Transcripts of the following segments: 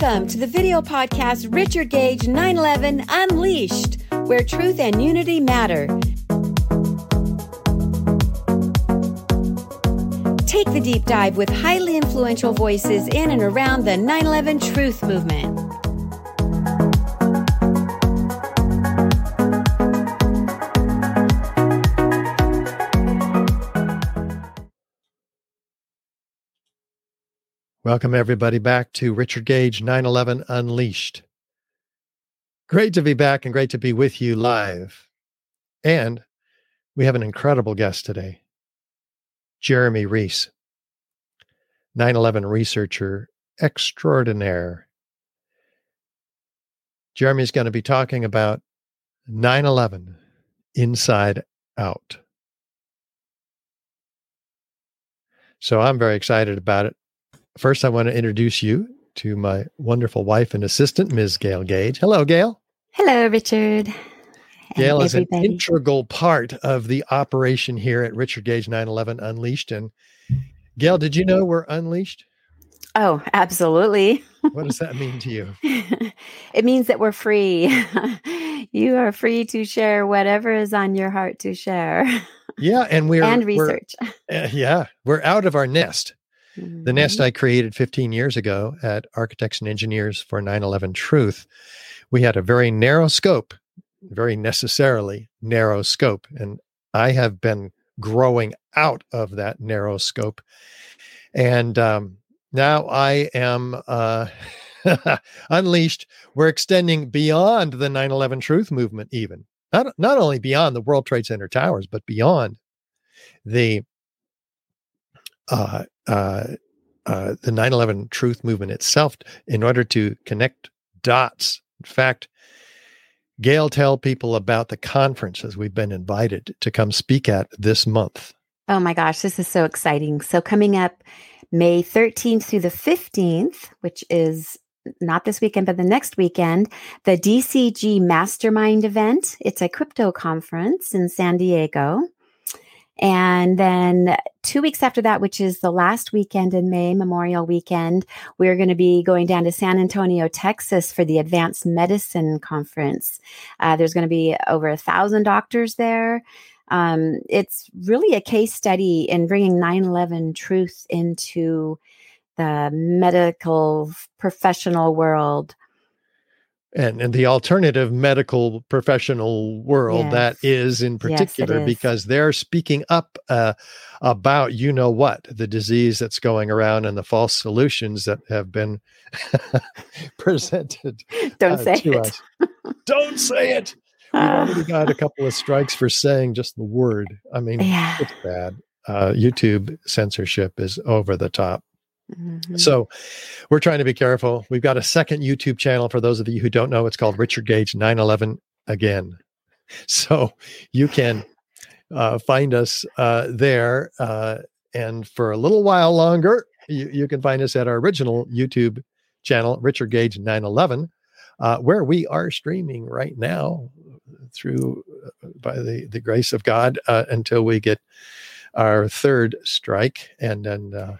Welcome to the video podcast Richard Gage 911 Unleashed, where truth and unity matter. Take the deep dive with highly influential voices in and around the 911 truth movement. Welcome, everybody, back to Richard Gage 911 Unleashed. Great to be back and great to be with you live. And we have an incredible guest today Jeremy Rys, 911 researcher extraordinaire. Jeremy's going to be talking about 9 11 inside out. So I'm very excited about it. First, I want to introduce you to my wonderful wife and assistant, Ms. Gail Gage. Hello, Gail. Hello, Richard. Gail is an integral part of the operation here at Richard Gage 911 Unleashed. And Gail, did you know we're unleashed? Oh, absolutely. what does that mean to you? it means that we're free. you are free to share whatever is on your heart to share. Yeah, and we're and research. We're, uh, yeah, we're out of our nest. Mm-hmm. The nest I created 15 years ago at Architects and Engineers for 9/11 Truth, we had a very narrow scope, very necessarily narrow scope, and I have been growing out of that narrow scope, and um, now I am uh, unleashed. We're extending beyond the 9/11 Truth movement, even not not only beyond the World Trade Center towers, but beyond the uh, uh, uh, the 9 11 truth movement itself in order to connect dots. In fact, Gail, tell people about the conferences we've been invited to come speak at this month. Oh my gosh, this is so exciting. So, coming up May 13th through the 15th, which is not this weekend, but the next weekend, the DCG Mastermind event. It's a crypto conference in San Diego. And then two weeks after that, which is the last weekend in May, Memorial Weekend, we're going to be going down to San Antonio, Texas for the Advanced Medicine Conference. Uh, there's going to be over a thousand doctors there. Um, it's really a case study in bringing 9 11 truth into the medical professional world and, and the alternative medical professional world yes. that is in particular yes, because they're speaking up uh, about you know what the disease that's going around and the false solutions that have been presented don't uh, say it us. don't say it we uh, already got a couple of strikes for saying just the word i mean yeah. it's bad uh, youtube censorship is over the top Mm-hmm. So we're trying to be careful. We've got a second YouTube channel for those of you who don't know. It's called Richard Gage 911 again. So you can uh, find us uh, there. Uh, and for a little while longer, you, you, can find us at our original YouTube channel, Richard Gage 911, uh, where we are streaming right now through uh, by the, the grace of God uh, until we get our third strike. And then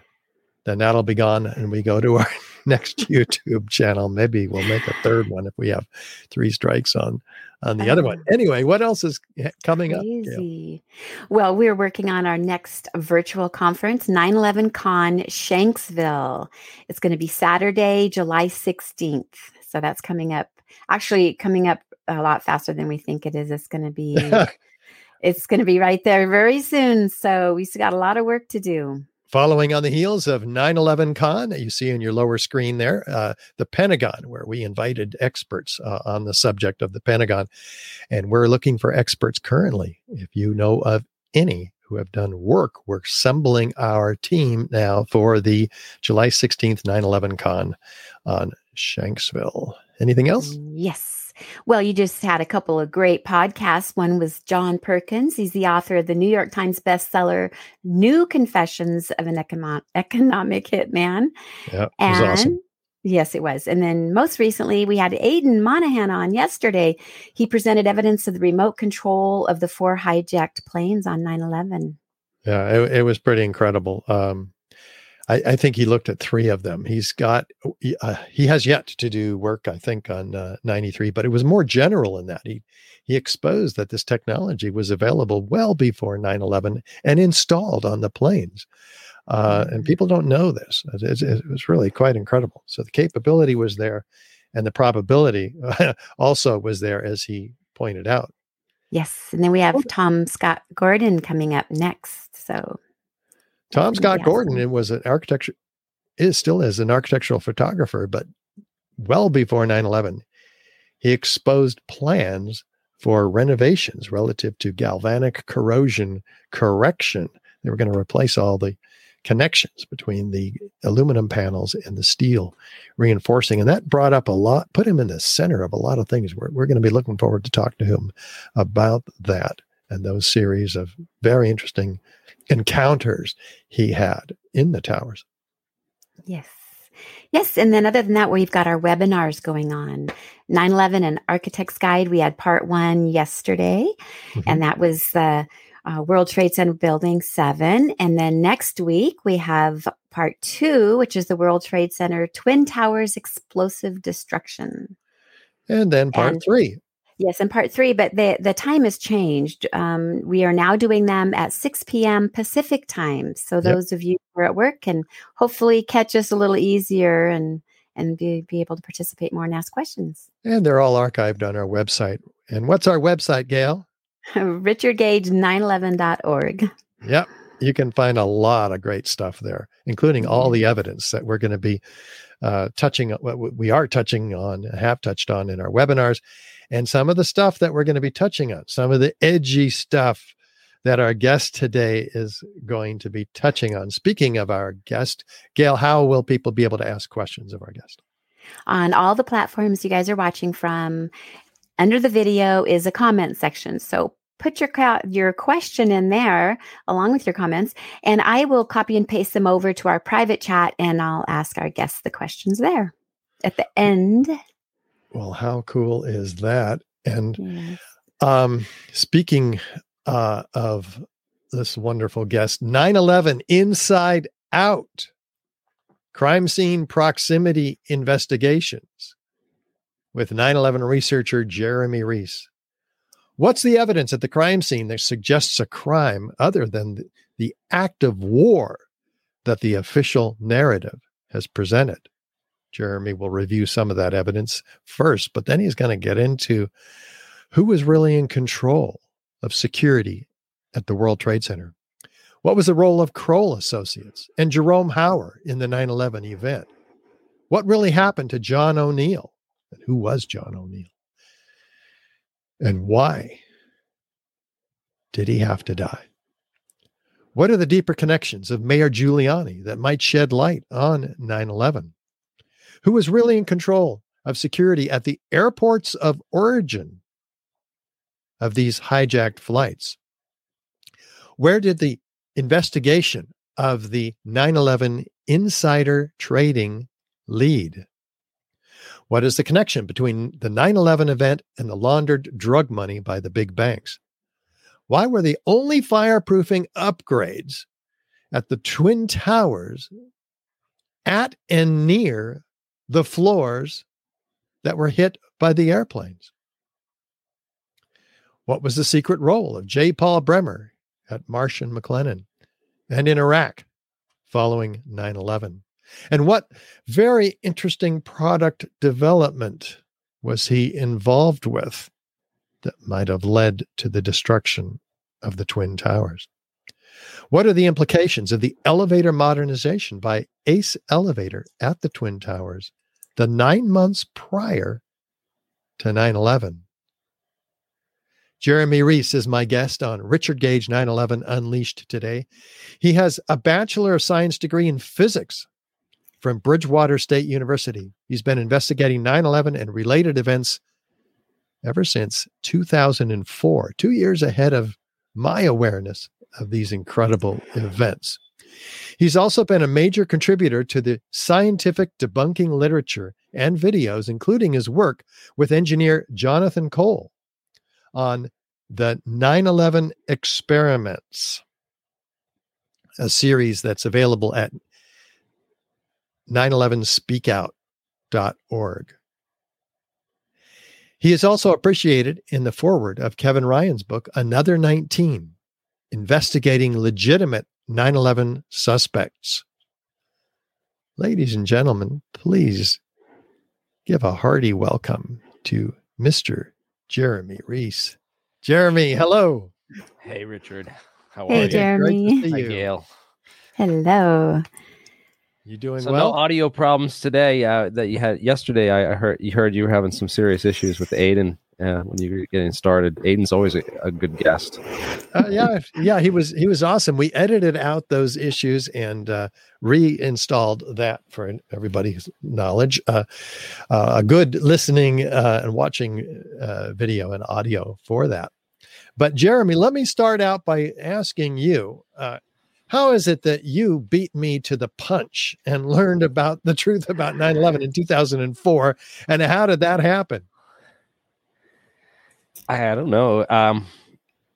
then that'll be gone and we go to our next YouTube channel. Maybe we'll make a third one if we have three strikes on on the other one. Oh. Anyway, what else is coming Crazy. up? Well, we're working on our next virtual conference, 9/11 Con Shanksville. It's going to be Saturday, July 16th. So that's coming up. Actually, coming up a lot faster than we think it is. It's going to be it's going to be right there very soon. So we've got a lot of work to do. Following on the heels of 9 11 Con that you see in your lower screen there, uh, the Pentagon, where we invited experts uh, on the subject of the Pentagon. And we're looking for experts currently. If you know of any who have done work, we're assembling our team now for the July 16th 9 11 Con on Shanksville. Anything else? Yes. Well, you just had a couple of great podcasts. One was John Perkins. He's the author of the New York Times bestseller, New Confessions of an Econo- Economic Hitman. Yeah, and awesome. Yes, it was. And then most recently, we had Aidan Monaghan on yesterday. He presented evidence of the remote control of the four hijacked planes on 9 11. Yeah, it, it was pretty incredible. Um, I, I, think he looked at three of them. He's got, uh, he has yet to do work, I think, on uh, 93, but it was more general in that. He, he exposed that this technology was available well before 9 11 and installed on the planes. Uh, and mm-hmm. people don't know this. It, it, was really quite incredible. So the capability was there, and the probability also was there, as he pointed out. Yes, and then we have Tom Scott Gordon coming up next. So Tom Scott Gordon it was an architecture is still is an architectural photographer, but well before 9-11, he exposed plans for renovations relative to galvanic corrosion correction. They were going to replace all the connections between the aluminum panels and the steel reinforcing. And that brought up a lot, put him in the center of a lot of things. We're, we're going to be looking forward to talk to him about that and those series of very interesting encounters he had in the towers. Yes. Yes. And then, other than that, we've got our webinars going on 9 11 and Architect's Guide. We had part one yesterday, mm-hmm. and that was the uh, World Trade Center Building 7. And then next week, we have part two, which is the World Trade Center Twin Towers Explosive Destruction. And then part and, three. Yes, and part three, but the, the time has changed. Um, we are now doing them at 6 p.m. Pacific time. So those yep. of you who are at work can hopefully catch us a little easier and and be, be able to participate more and ask questions. And they're all archived on our website. And what's our website, Gail? richardgage911.org. Yep. You can find a lot of great stuff there, including all the evidence that we're going to be uh, touching, what we are touching on, have touched on in our webinars, and some of the stuff that we're going to be touching on, some of the edgy stuff that our guest today is going to be touching on. Speaking of our guest, Gail, how will people be able to ask questions of our guest? On all the platforms you guys are watching from, under the video is a comment section. So put your your question in there along with your comments and I will copy and paste them over to our private chat and I'll ask our guests the questions there at the end. Well, how cool is that? And yes. um speaking uh of this wonderful guest 9/11 inside out crime scene proximity investigations with 9 11 researcher Jeremy Rys. What's the evidence at the crime scene that suggests a crime other than the act of war that the official narrative has presented? Jeremy will review some of that evidence first, but then he's going to get into who was really in control of security at the World Trade Center. What was the role of Kroll Associates and Jerome Hauer in the 9 11 event? What really happened to John O'Neill and who was John O'Neill? And why did he have to die? What are the deeper connections of Mayor Giuliani that might shed light on 9 11? Who was really in control of security at the airports of origin of these hijacked flights? Where did the investigation of the 9 11 insider trading lead? What is the connection between the 9 11 event and the laundered drug money by the big banks? Why were the only fireproofing upgrades at the Twin Towers at and near the floors that were hit by the airplanes? What was the secret role of J. Paul Bremer at Marsh and McLennan and in Iraq following 9 11? And what very interesting product development was he involved with that might have led to the destruction of the Twin Towers? What are the implications of the elevator modernization by Ace Elevator at the Twin Towers the nine months prior to 9 11? Jeremy Rys is my guest on Richard Gage 9 11 Unleashed today. He has a Bachelor of Science degree in physics from Bridgewater State University. He's been investigating 9 11 and related events ever since 2004, two years ahead of my awareness of these incredible events. He's also been a major contributor to the scientific debunking literature and videos, including his work with engineer Jonathan Cole on the 9 11 experiments, a series that's available at 911speakout.org. He is also appreciated in the foreword of Kevin Ryan's book, Another 19 Investigating Legitimate 9 11 Suspects. Ladies and gentlemen, please give a hearty welcome to Mr. Jeremy Rys. Jeremy, hello. Hey, Richard. How hey, are you? Jeremy. Hi, Gail. Hello. You doing so well? No audio problems today uh, that you had yesterday. I heard you heard you were having some serious issues with Aidan uh, when you're getting started. Aidan's always a, a good guest. Uh, yeah, yeah, he was he was awesome. We edited out those issues and uh, reinstalled that for everybody's knowledge. Uh, uh a good listening uh, and watching uh, video and audio for that. But Jeremy, let me start out by asking you how is it that you beat me to the punch and learned about the truth about 9-11 in 2004 and how did that happen i don't know. Um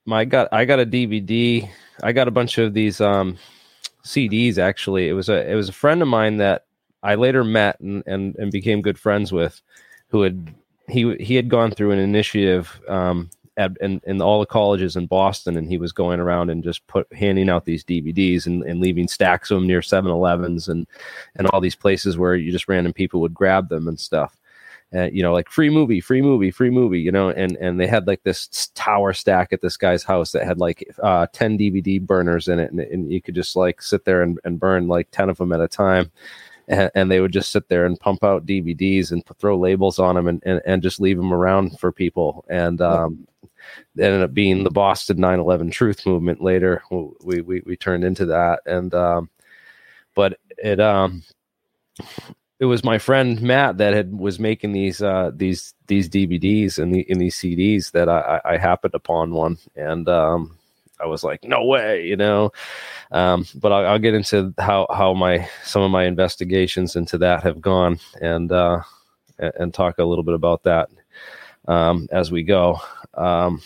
my got i got a dvd i got a bunch of these um cds actually. It was a it was a friend of mine that i later met and and, and became good friends with who had he he had gone through an initiative um at in, in all the colleges in Boston, and he was going around and just put handing out these DVDs and, and leaving stacks of them near 7-Elevens and and all these places where you just random people would grab them and stuff. Uh, you know, like free movie, free movie, free movie, you know, and and they had like this tower stack at this guy's house that had like uh, 10 DVD burners in it, and, and you could just like sit there and, and burn like 10 of them at a time. And, and, they would just sit there and pump out DVDs and throw labels on them and, and, and just leave them around for people. And um, ended up being the Boston 9/11 Truth Movement. Later, we we we turned into that, and um, but it um it was my friend Matt that had was making these uh these these DVDs and the in these CDs that I I happened upon one. And um I was like no way you know? Um but I'll, I'll get into how how my some of my investigations into that have gone and uh and talk a little bit about that um as we go. Um,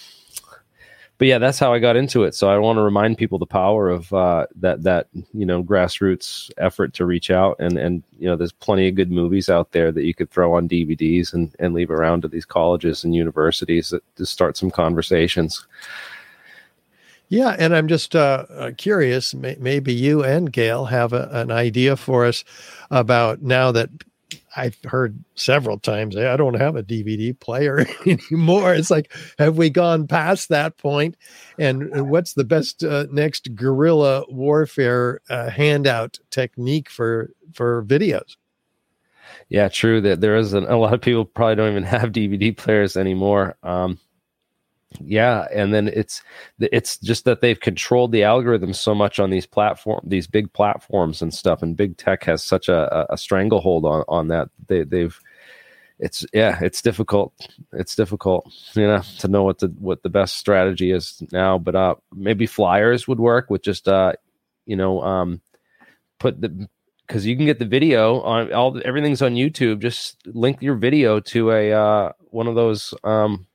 but yeah, that's how I got into it. So I want to remind people the power of uh, that that you know grassroots effort to reach out and and you know there's plenty of good movies out there that you could throw on DVDs and and leave around to these colleges and universities that, to start some conversations. Yeah, and I'm just uh, uh curious. May, maybe you and Gail have a, an idea for us about now that I've heard several times, I don't have a DVD player anymore. It's like, have we gone past that point? And what's the best uh, next guerrilla warfare uh, handout technique for for videos? Yeah, true. That there isn't a lot of people probably don't even have DVD players anymore. Um, yeah and then it's it's just that they've controlled the algorithm so much on these platform these big platforms and stuff and big tech has such a, a stranglehold on on that. They they've it's yeah it's difficult it's difficult you know to know what the what the best strategy is now but uh maybe flyers would work with just uh you know um put the because you can get the video on all everything's on youtube just link your video to a uh one of those um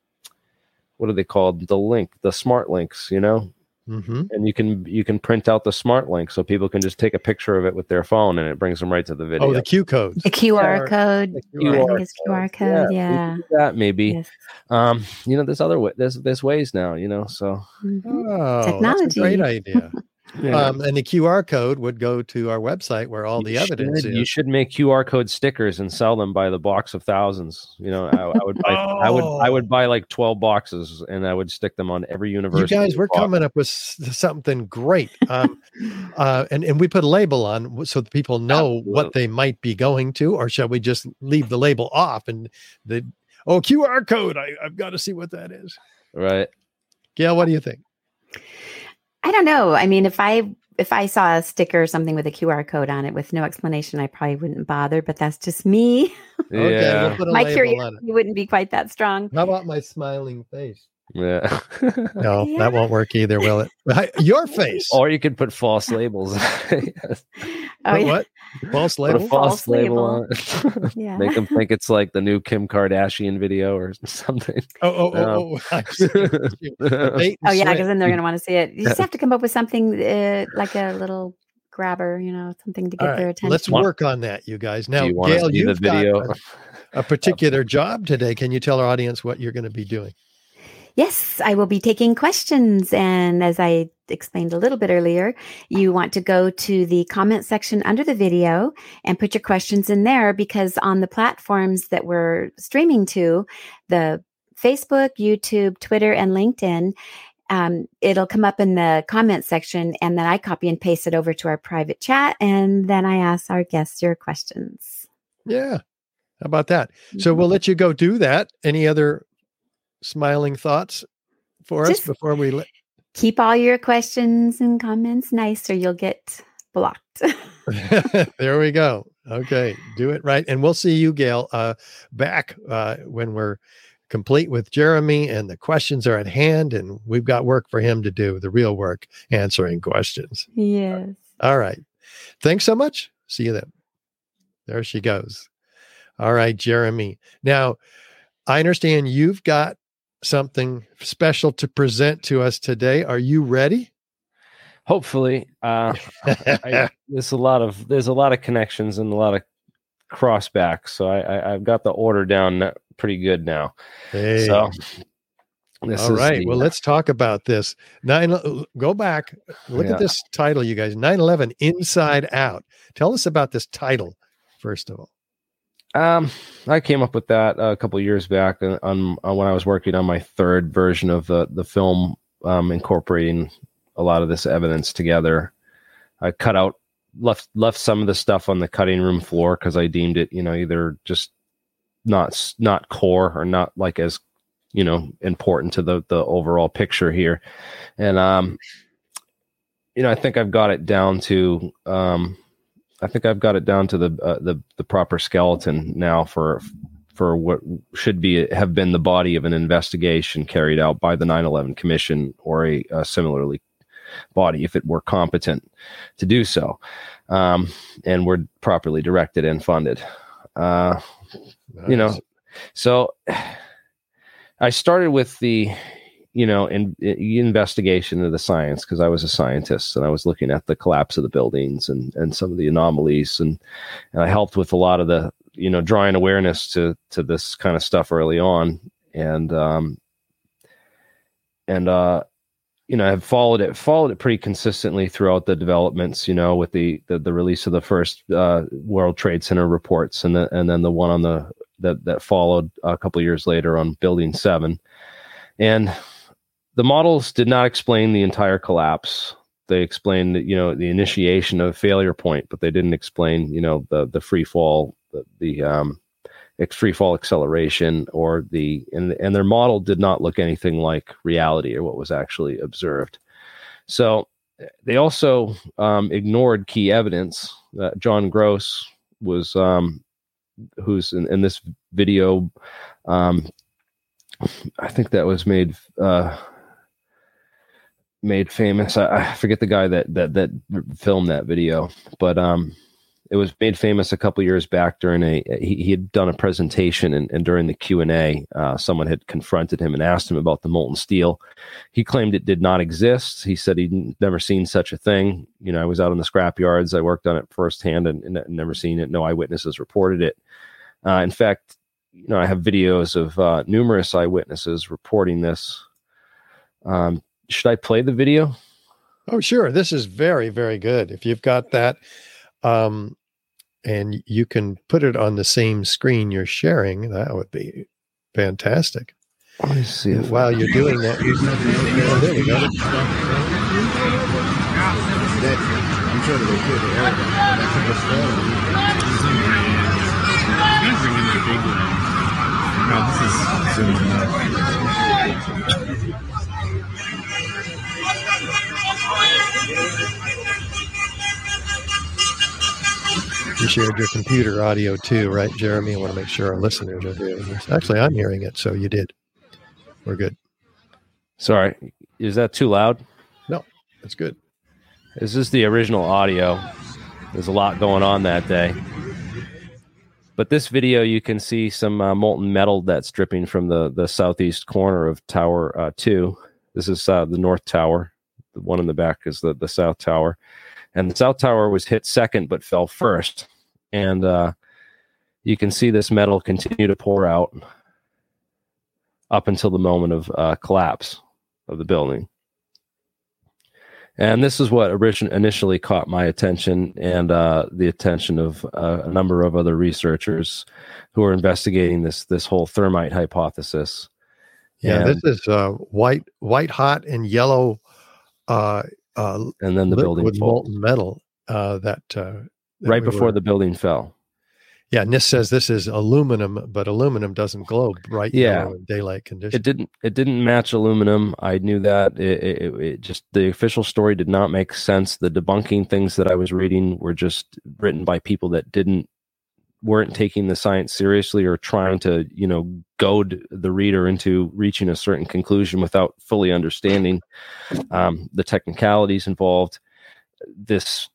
what are they called? The link, the smart links, you know? Mm-hmm. And you can you can print out the smart link so people can just take a picture of it with their phone and it brings them right to the video. Oh, the Q code, the QR code, the QR, QR, QR code, yeah. yeah. That maybe. Yes. Um, you know, there's other way. There's there's ways now. You know, so mm-hmm. oh, technology, great idea. Yeah. Um, and the QR code would go to our website where all you the evidence should, is. You should make QR code stickers and sell them by the box of thousands. You know, I, I would buy, oh. I would, I would buy like twelve boxes, and I would stick them on every university. You guys, we're coming up with something great, um, uh, and and we put a label on so people know Absolutely. what they might be going to, or shall we just leave the label off and the oh QR code? I, I've got to see what that is. Right, Gail, what do you think? I don't know. I mean, if I if I saw a sticker or something with a QR code on it with no explanation, I probably wouldn't bother. But that's just me. Yeah. we'll my curiosity wouldn't be quite that strong. How about my smiling face? Yeah. no, yeah. that won't work either, will it? Your face. Or you could put false labels. yes. oh, yeah. What? False label? Put a false, false label, on it. yeah. Make them think it's like the new Kim Kardashian video or something. Oh, oh, oh, oh. oh yeah, because then they're going to want to see it. You just have to come up with something uh, like a little grabber, you know, something to get right, their attention. Let's work on that, you guys. Now, you Gail, you've video? got a, a particular job today. Can you tell our audience what you're going to be doing? Yes, I will be taking questions. And as I explained a little bit earlier, you want to go to the comment section under the video and put your questions in there because on the platforms that we're streaming to, the Facebook, YouTube, Twitter, and LinkedIn, um, it'll come up in the comment section and then I copy and paste it over to our private chat and then I ask our guests your questions. Yeah. How about that? So mm-hmm. we'll let you go do that. Any other smiling thoughts for Just us before we let keep all your questions and comments nice or you'll get blocked. there we go. Okay, do it right. And we'll see you, Gail, uh, back uh, when we're complete with Jeremy and the questions are at hand and we've got work for him to do, the real work, answering questions. Yes. All right. Thanks so much. See you then. There she goes. All right, Jeremy. Now, I understand you've got something special to present to us today. Are you ready? Hopefully, uh, I, there's a lot of there's a lot of connections and a lot of crossbacks, so I, I have got the order down pretty good now. Hey. So. All right. The, well, let's talk about this. Nine. Uh, go back. Look yeah. at this title, you guys. 9/11 Inside Out. Tell us about this title, first of all. Um, I came up with that a couple years back on, on, on, when I was working on my third version of the the film, um, incorporating a lot of this evidence together. I cut out left left some of the stuff on the cutting room floor because I deemed it, you know, either just not not core or not like as you know important to the the overall picture here, and um, you know, I think I've got it down to um I think I've got it down to the uh, the the proper skeleton now for for what should be have been the body of an investigation carried out by the 9/11 Commission or a, a similarly body if it were competent to do so, um, and were properly directed and funded. Uh, nice. You know, so I started with the you know, in, in investigation of the science because I was a scientist and I was looking at the collapse of the buildings and and some of the anomalies and, and I helped with a lot of the you know drawing awareness to to this kind of stuff early on and um and uh you know, I've followed it, followed it pretty consistently throughout the developments. You know, with the the, the release of the first uh, World Trade Center reports, and the, and then the one on the that that followed a couple years later on Building Seven, and the models did not explain the entire collapse. They explained, you know, the initiation of a failure point, but they didn't explain, you know, the the free fall, the, the um, free fall acceleration, or the and and their model did not look anything like reality or what was actually observed. So they also um, ignored key evidence. that John Gross was, um, who's in, in this video. Um, I think that was made. Uh, made famous. I, I, forget the guy that that that filmed that video, but um, it was made famous a couple years back during a he, he had done a presentation and, and during the Q and A, uh, someone had confronted him and asked him about the molten steel. He claimed it did not exist. He said he'd never seen such a thing. You know, I was out in the scrap yards. I worked on it firsthand and, and never seen it. No eyewitnesses reported it. Uh, in fact, you know, I have videos of uh, numerous eyewitnesses reporting this. Um, should I play the video? Oh, sure. This is very, very good. If you've got that, um, and you can put it on the same screen you're sharing, that would be fantastic. Let me see. If While you're doing that, oh, there we go. I'm sure they put the air No, this is zooming out. You shared your computer audio too, right, Jeremy? I want to make sure our listeners are hearing this. Actually, I'm hearing it, so you did. We're good. Sorry, is that too loud? No, that's good. This is the original audio. There's a lot going on that day. But this video, you can see some uh, molten metal that's dripping from the, the southeast corner of Tower uh, 2. This is uh, the North Tower. The one in the back is the, the South Tower and the south tower was hit second but fell first. And uh, you can see this metal continue to pour out up until the moment of uh, collapse of the building. And this is what origin- initially caught my attention and uh, the attention of uh, a number of other researchers who are investigating this this whole thermite hypothesis. Yeah, and, this is uh, white white hot and yellow, uh, uh, and then the building with molten metal uh, that, that right we before were, the building fell. Yeah, NIST says this is aluminum, but aluminum doesn't glow bright yeah. in daylight conditions. It didn't. It didn't match aluminum. I knew that. It, it, it, just the official story did not make sense. The debunking things that I was reading were just written by people that didn't weren't taking the science seriously or trying to you know goad the reader into reaching a certain conclusion without fully understanding um, the technicalities involved. This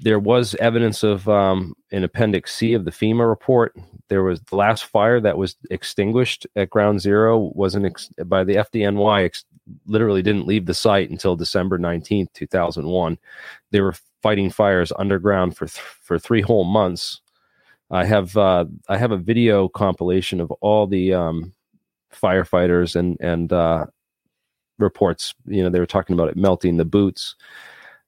there was evidence of um, an appendix C of the FEMA report. There was the last fire that was extinguished at Ground Zero wasn't ex- by the FDNY. Ex- literally didn't leave the site until December nineteenth, two thousand one. They were fighting fires underground for th- for three whole months. I have uh, I have a video compilation of all the um, firefighters and and uh, reports. You know, they were talking about it melting the boots.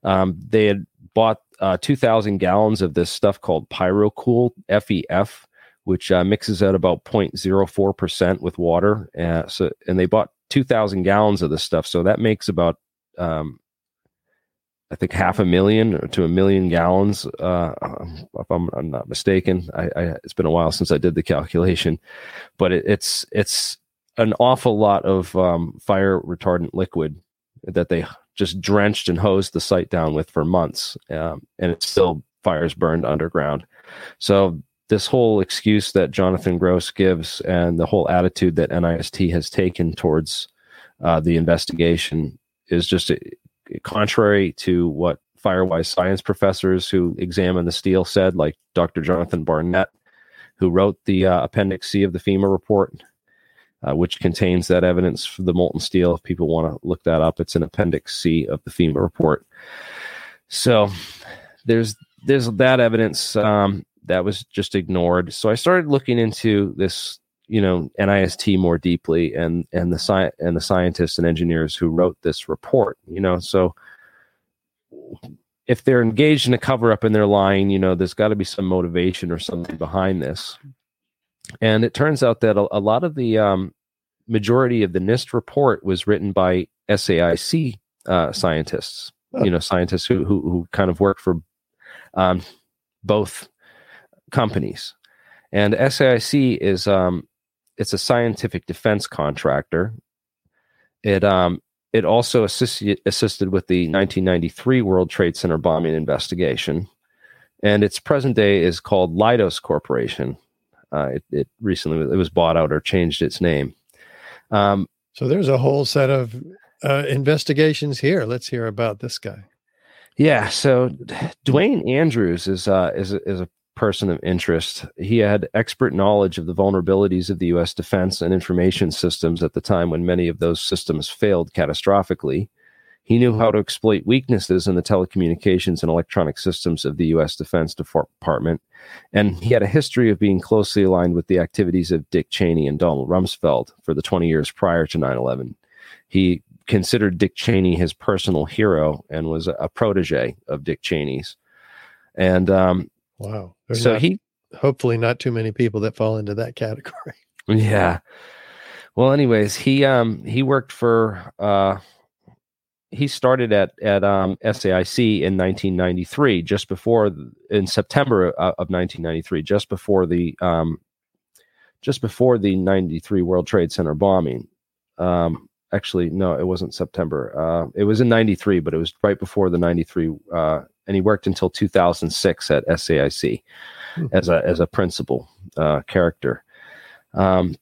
Um, they had bought uh, 2,000 gallons of this stuff called PyroCool FEF, which uh, mixes at about 0.04% with water. Uh, so, and they bought 2,000 gallons of this stuff. So that makes about, um, I think, half a million to a million gallons, uh, if I'm, I'm, not mistaken. I, I, it's been a while since I did the calculation, but it, it's it's an awful lot of um, fire retardant liquid that they just drenched and hosed the site down with for months, um, and it still fires burned underground. So this whole excuse that Jonathan Gross gives and the whole attitude that NIST has taken towards uh, the investigation is just contrary to what Firewise science professors who examine the steel said, like Dr. Jonathan Barnett, who wrote the uh, Appendix C of the FEMA report uh, which contains that evidence for the molten steel. If people want to look that up, it's in Appendix C of the FEMA report. So there's there's that evidence um, that was just ignored. So I started looking into this, you know, NIST more deeply, and and the sci- and the scientists and engineers who wrote this report. You know, so if they're engaged in a cover up and they're lying, you know, there's got to be some motivation or something behind this. And it turns out that a, a lot of the um, majority of the NIST report was written by SAIC uh, scientists, you know, scientists who, who, who kind of work for um, both companies. And SAIC is um, it's a scientific defense contractor. It um, it also assisted assisted with the 1993 World Trade Center bombing investigation, and its present day is called Leidos Corporation. Uh, it, it, recently it was bought out or changed its name. Um, so there's a whole set of uh, investigations here. Let's hear about this guy. Yeah. So Duane Andrews is uh, is is a person of interest. He had expert knowledge of the vulnerabilities of the U.S. defense and information systems at the time when many of those systems failed catastrophically. He knew how to exploit weaknesses in the telecommunications and electronic systems of the U.S. Defense Department, and he had a history of being closely aligned with the activities of Dick Cheney and Donald Rumsfeld for the 20 years prior to 9 11. He considered Dick Cheney his personal hero and was a, protege of Dick Cheney's. And um, wow. There's so not, he hopefully not too many people that fall into that category. Yeah. Well, anyways, he um he worked for uh he started at at um, SAIC in 1993, just before in September uh, of 1993, just before the um, just before the 93 World Trade Center bombing. Um, actually, no, it wasn't September. Uh, it was in 93, but it was right before the 93. Uh, and he worked until 2006 at SAIC mm-hmm. as a as a principal uh, character. Um,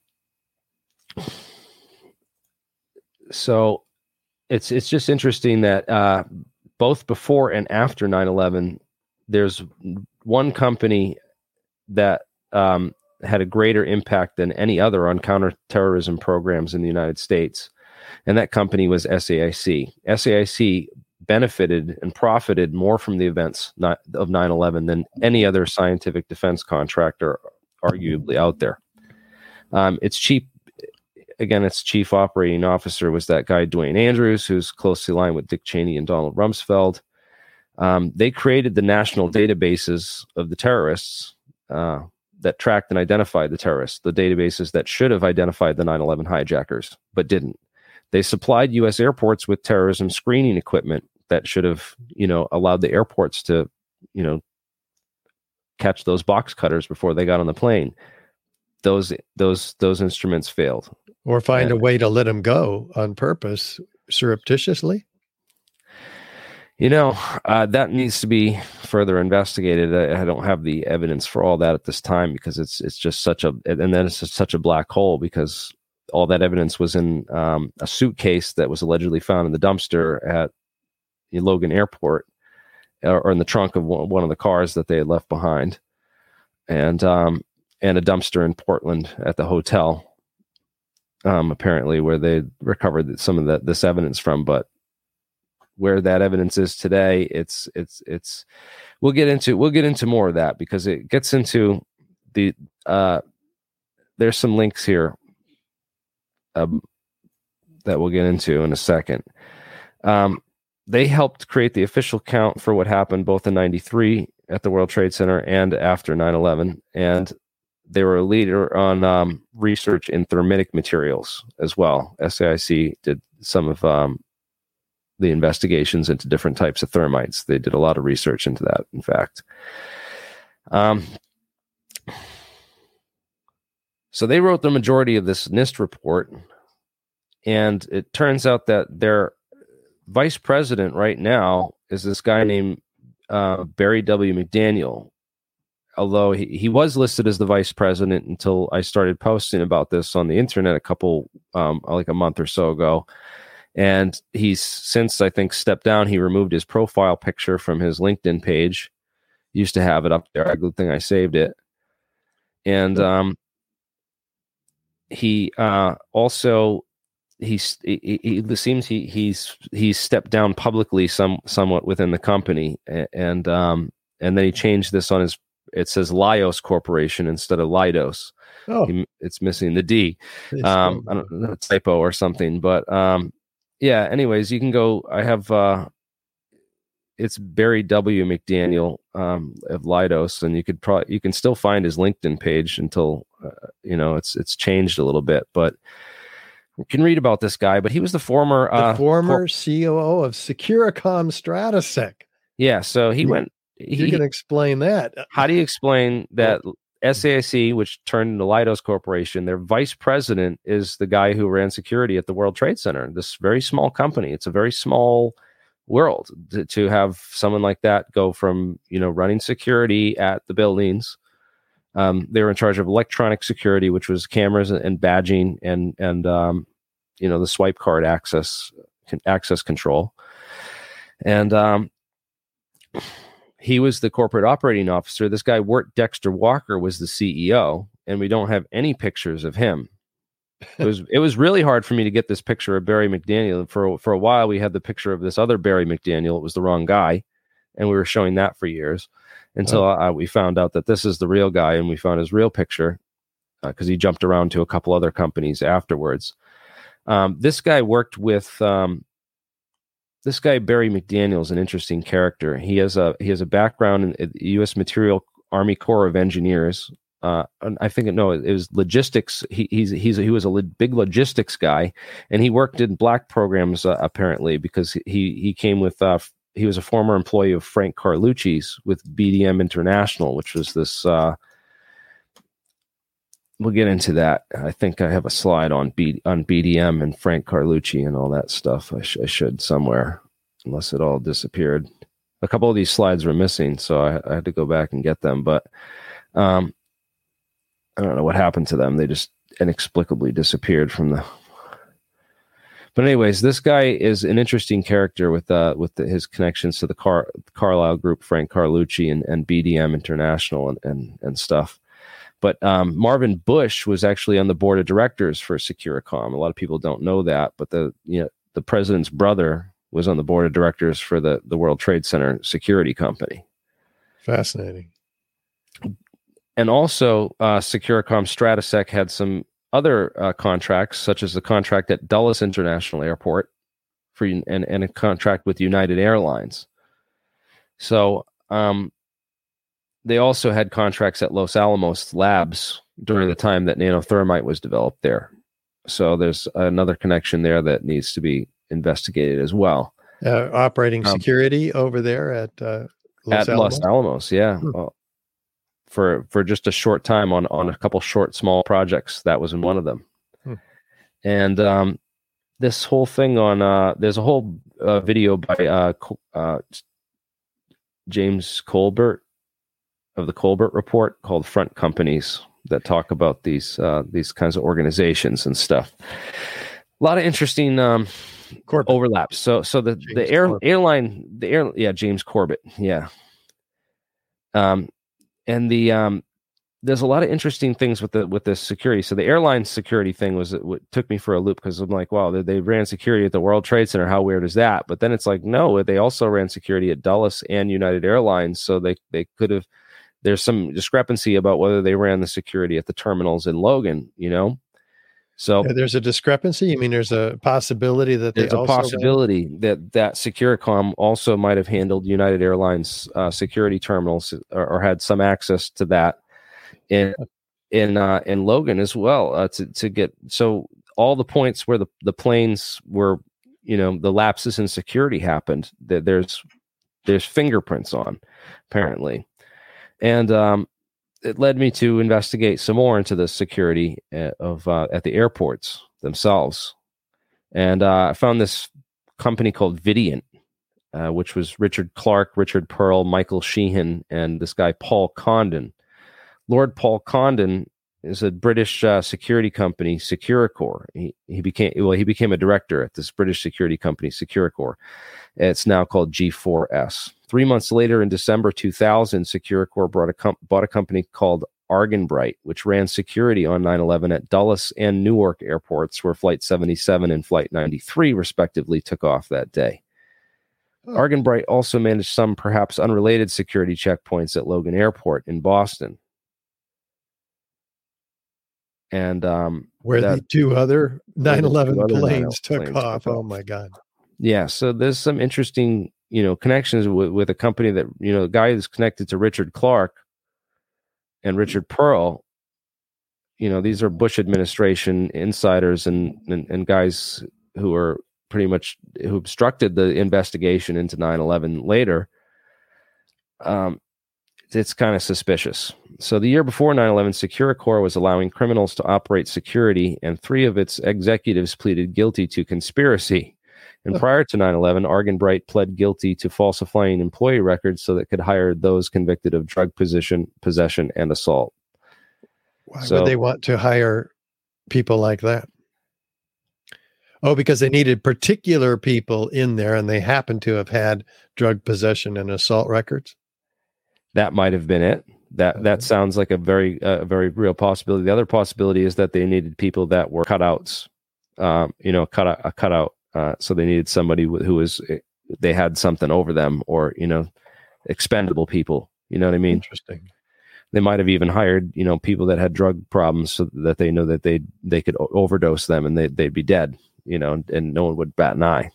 so it's it's just interesting that uh, both before and after 9-11 there's one company that um, had a greater impact than any other on counterterrorism programs in the united states and that company was saic saic benefited and profited more from the events of 9/11 than any other scientific defense contractor, arguably out there. Um, its chief, again, its chief operating officer was that guy Duane Andrews, who's closely aligned with Dick Cheney and Donald Rumsfeld. Um, they created the national databases of the terrorists uh, that tracked and identified the terrorists, the databases that should have identified the 9 11 hijackers, but didn't. They supplied U.S. airports with terrorism screening equipment that should have, you know, allowed the airports to, you know, catch those box cutters before they got on the plane. Those those those instruments failed, or find and, a way to let them go on purpose, surreptitiously. You know, uh, that needs to be further investigated. I, I, don't have the evidence for all that at this time because it's it's just such a and then it's such a black hole because all that evidence was in um, a suitcase that was allegedly found in the dumpster at Logan Airport, or, or in the trunk of one, one, of the cars that they had left behind, and um, and a dumpster in Portland at the hotel, um, apparently where they recovered some of the, this evidence from, but where that evidence is today it's it's it's we'll get into we'll get into more of that because it gets into the uh there's some links here um, that we'll get into in a second. Um they helped create the official count for what happened both in 93 at the world trade center and after 9-11 and they were a leader on um, research in thermitic materials as well saic did some of um, the investigations into different types of thermites. They did a lot of research into that, in fact. Um, so they wrote the majority of this NIST report, and it turns out that their vice president right now is this guy named uh, Barry W. McDaniel. Although he, he was listed as the vice president until I started posting about this on the internet a couple, um, like a month or so ago. And he's since I think stepped down. He removed his profile picture from his LinkedIn page. Used to have it up there. Good thing I saved it. And um, he uh, also he's he, he, it seems he he's he's stepped down publicly some somewhat within the company and um and then he changed this on his it says Lios Corporation instead of Leidos. Oh, he, it's missing the D. Um, I don't know typo or something, but um, yeah, anyways, you can go. I have uh it's Barry W. McDaniel um, of Leidos, and you could probably you can still find his LinkedIn page until uh, you know it's it's changed a little bit, but you can read about this guy. But he was the former the uh, former cor- COO of Securacom Stratesec. Yeah, so he you, went. He, you can explain that. How do you explain that SAIC, which turned into Leidos Corporation, their vice president is the guy who ran security at the World Trade Center. This very small company. It's a very small world to, to have someone like that go from you know running security at the buildings. Um, they were in charge of electronic security, which was cameras and badging and and um, you know the swipe card access access control, and um, he was the corporate operating officer. This guy, Wirt Dexter Walker, was the CEO, and we don't have any pictures of him. It was it was really hard for me to get this picture of Barry McDaniel. For for a while, we had the picture of this other Barry McDaniel. It was the wrong guy, and we were showing that for years until oh. uh, we found out that this is the real guy, and we found his real picture because uh, he jumped around to a couple other companies afterwards. Um, this guy worked with um, this guy Barry McDaniel is an interesting character. He has a he has a background in U.S. Material Army Corps of Engineers. Uh, I think no, it was logistics. He he's, he's he was a big logistics guy, and he worked in black programs uh, apparently because he he came with uh, he was a former employee of Frank Carlucci's with BDM International, which was this. Uh, we'll get into that. I think I have a slide on B on BDM and Frank Carlucci and all that stuff. I, sh- I should somewhere, unless it all disappeared. A couple of these slides were missing, so I, I had to go back and get them. But um, I don't know what happened to them. They just inexplicably disappeared from the. But anyways, this guy is an interesting character with uh with the, his connections to the Car Carlyle Group, Frank Carlucci, and, and BDM International and and, and stuff. But um, Marvin Bush was actually on the board of directors for Securacom. A lot of people don't know that, but the you know the president's brother was on the board of directors for the the World Trade Center security company. Fascinating. And also, uh, Securacom Stratesec had some other uh, contracts, such as the contract at Dulles International Airport for and, and a contract with United Airlines. So um, they also had contracts at Los Alamos Labs during the time that nanothermite was developed there. So there's another connection there that needs to be investigated as well. Uh, operating um, security over there at uh, Los at Alamos? Los Alamos, yeah. Hmm. For for just a short time on on a couple short small projects. That was in one of them. Hmm. And um, this whole thing on uh, there's a whole uh, video by uh, uh, James Colbert of the Colbert Report called "Front Companies" that talk about these uh, these kinds of organizations and stuff. A lot of interesting um, overlaps. So so the James the air Corbett. airline the air yeah James Corbett yeah. Um, and the um, there's a lot of interesting things with the with the security. So the airline security thing was what took me for a loop because I'm like, wow, they, they, ran security at the World Trade Center. How weird is that? But then it's like, no, they also ran security at Dulles and United Airlines. So they they could have. There's some discrepancy about whether they ran the security at the terminals in Logan. You know, so yeah, there's a discrepancy. You mean there's a possibility that there's a possibility ran? that that Securacom also might have handled United Airlines uh, security terminals or, or, had some access to that in in uh, in Logan as well uh, to to get so all the points where the the planes were you know the lapses in security happened that there's there's fingerprints on apparently and um it led me to investigate some more into the security uh, of uh, at the airports themselves, and uh, I found this company called Vidient, uh, which was Richard Clarke, Richard Perle, Michael Sheehan, and this guy Paul Condon. Lord Paul Condon is a British uh, security company, Securicor. He, he became well, he became a director at this British security company, Securicor. It's now called G4S. Three months later, in December 2000, Securicor brought a com- bought a company called Argenbright, which ran security on 9 11 at Dulles and Newark airports, where Flight 77 and Flight 93, respectively, took off that day. Argenbright also managed some perhaps unrelated security checkpoints at Logan Airport in Boston. And um, where that, the two other 9 11 planes took off. Oh my God. Yeah. So there's some interesting you know connections with, with a company that you know the guy is connected to Richard Clarke and Richard Perle. You know these are Bush administration insiders and, and, and guys who are pretty much who obstructed the investigation into 9-11 later um, it's kind of suspicious so the year before 9-11 securicor was allowing criminals to operate security and three of its executives pleaded guilty to conspiracy and prior to 9 11, Argenbright pled guilty to falsifying employee records so that it could hire those convicted of drug possession, possession and assault. Why so, would they want to hire people like that? Oh, because they needed particular people in there and they happened to have had drug possession and assault records. That might have been it. That that sounds like a very uh, very real possibility. The other possibility is that they needed people that were cutouts, um, you know, cut a cutout uh, so they needed somebody who was eh, they had something over them, or you know, expendable people. You know what I mean? Interesting. They might have even hired you know people that had drug problems so that they know that they they could overdose them and they they'd be dead. You know, and, and no one would bat an eye.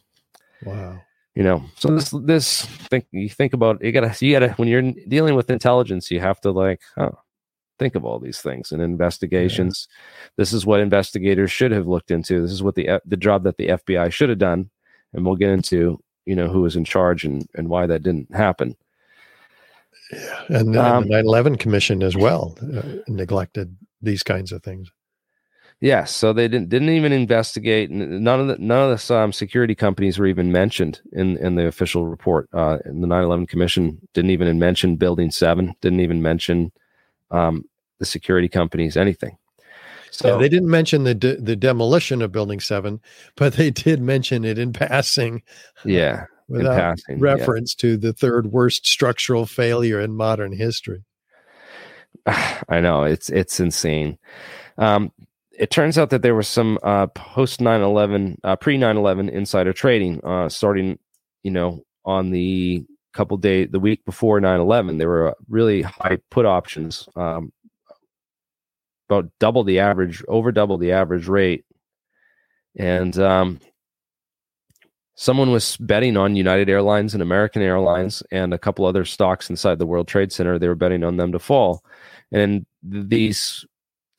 Wow you know so this this think you think about you gotta you gotta when you're dealing with intelligence you have to like oh think of all these things and investigations. Yeah. This is what investigators should have looked into. This is what the the job that the FBI should have done, and we'll get into you know who was in charge and and why that didn't happen. Yeah, and, um, the 9/11 Commission as well uh, neglected these kinds of things. Yes, yeah, so they didn't didn't even investigate. None of the none of the um, security companies were even mentioned in in the official report. Uh, the 9/11 Commission didn't even mention Building Seven. Didn't even mention um, the security companies anything. So yeah, they didn't mention the de- the demolition of Building Seven, but they did mention it in passing. Yeah, without passing, reference yeah. to the third worst structural failure in modern history. I know it's it's insane. Um, it turns out that there was some uh, post 9-11 uh, pre 9-11 insider trading uh, starting you know on the couple day the week before 9-11 there were really high put options um, about double the average over double the average rate. And um, someone was betting on united airlines and american airlines and a couple other stocks inside the world trade center. They were betting on them to fall. And these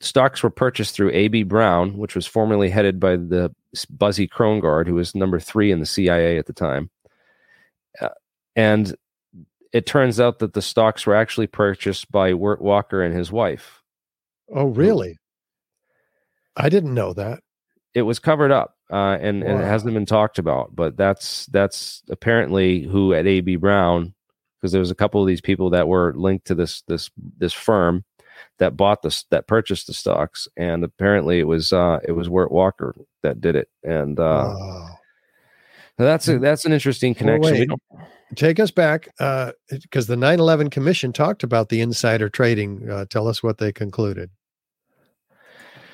stocks were purchased through ab brown which was formerly headed by the buzzy krongard who was number three in the cia at the time and it turns out that the stocks were actually purchased by Wirt Walker and his wife. Oh, really? I didn't know that. It was covered up, uh, and, wow. and it hasn't been talked about. But that's that's apparently who at AB Brown, because there was a couple of these people that were linked to this this this firm that bought this that purchased the stocks, and apparently it was uh, it was Wirt Walker that did it, and uh, wow. that's a, that's an interesting connection. Well, take us back uh, because uh, the 9-11 commission talked about the insider trading uh, tell us what they concluded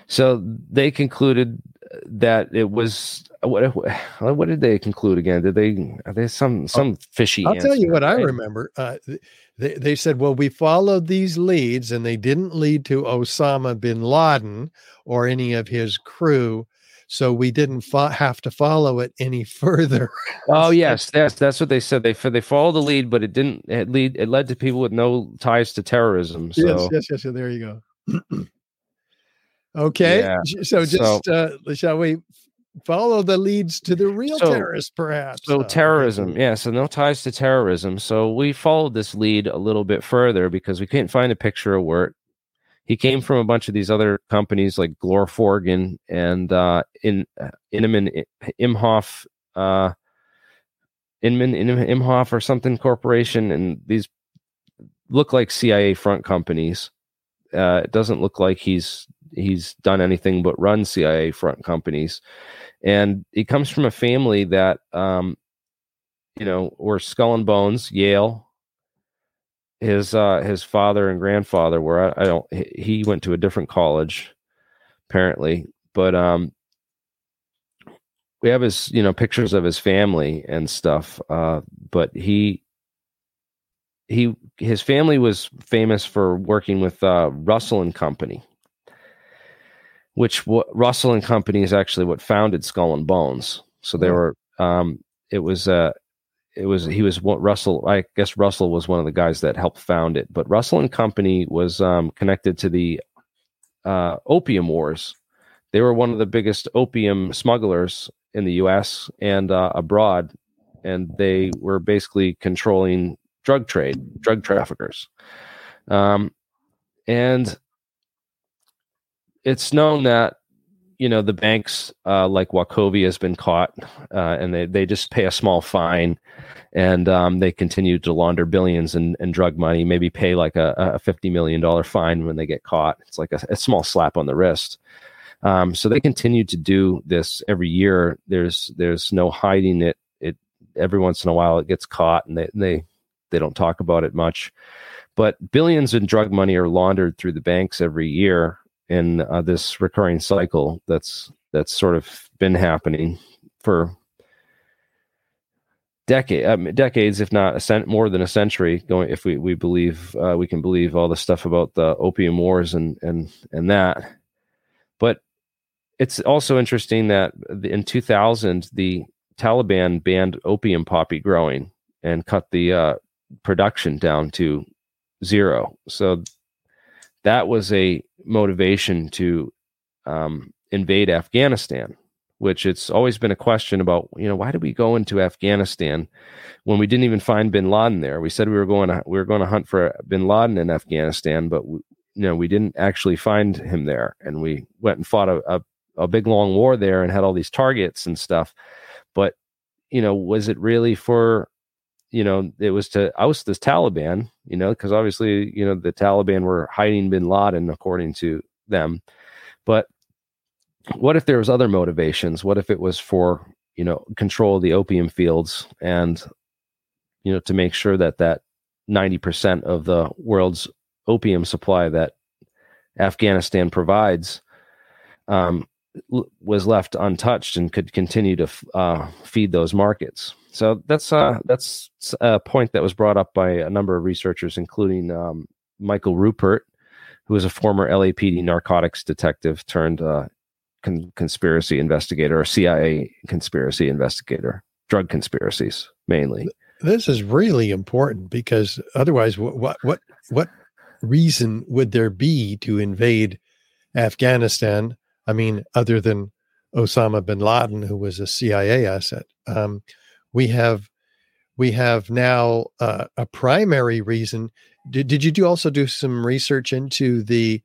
so they concluded that it was what what did they conclude again did they are they some some fishy i'll answer, tell you what right? i remember uh, they, they said well we followed these leads and they didn't lead to osama bin laden or any of his crew so we didn't fo- have to follow it any further. oh yes, that's that's what they said. They they followed the lead, but it didn't it lead. It led to people with no ties to terrorism. So. Yes, yes, yes. So there you go. okay, yeah. so just so, uh, shall we follow the leads to the real so, terrorists, perhaps. So, uh, terrorism, yeah. So, no ties to terrorism. So, we followed this lead a little bit further because we couldn't find a picture of Wirt he came from a bunch of these other companies like Glorforgan and uh, in uh, Inman Imhoff, uh, Inman Imhoff or something corporation, and these look like CIA front companies. Uh, it doesn't look like he's he's done anything but run CIA front companies, and he comes from a family that um, you know were Skull and Bones, Yale, his uh his father and grandfather were I, I don't he went to a different college apparently. But um we have his you know pictures of his family and stuff uh but he he his family was famous for working with uh Russell and Company which what Russell and Company is actually what founded Skull and Bones so they were um it was uh it was he was what Russell. I guess Russell was one of the guys that helped found it. But Russell and Company was um, connected to the uh, opium wars. They were one of the biggest opium smugglers in the U.S. and uh, abroad, and they were basically controlling drug trade, drug traffickers. Um, and it's known that you know the banks uh, like Wachovia has been caught, uh, and they they just pay a small fine, and um, they continue to launder billions in, in drug money. Maybe pay like a, a fifty million dollar fine when they get caught. It's like a, a small slap on the wrist. Um, so they continue to do this every year. There's there's no hiding it. It every once in a while it gets caught, and they they they don't talk about it much. But billions in drug money are laundered through the banks every year, in uh, this recurring cycle that's that's sort of been happening for decade um, decades, if not a cent more than a century. Going, if we we believe uh, we can believe all the stuff about the opium wars and and and that, but it's also interesting that in 2000 the Taliban banned opium poppy growing and cut the uh, production down to zero. So that was a motivation to um, invade Afghanistan, which it's always been a question about, you know, why did we go into Afghanistan when we didn't even find bin Laden there? We said we were going to, we were going to hunt for bin Laden in Afghanistan, but we, you know, we didn't actually find him there. And we went and fought a, a, a big long war there and had all these targets and stuff. But, you know, was it really for you know, it was to oust this Taliban, you know, because obviously, you know, the Taliban were hiding bin Laden according to them. But what if there was other motivations? What if it was for, you know, control of the opium fields and, you know, to make sure that that 90% of the world's opium supply that Afghanistan provides um, was left untouched and could continue to uh, feed those markets. So that's uh, that's a point that was brought up by a number of researchers, including um, Michael Ruppert, who was a former LAPD narcotics detective turned uh, con- conspiracy investigator or CIA conspiracy investigator, drug conspiracies mainly. This is really important because otherwise, what what what reason would there be to invade Afghanistan? I mean, other than Osama bin Laden, who was a CIA asset. Um, we have we have now uh, a primary reason. Did, did you do also do some research into the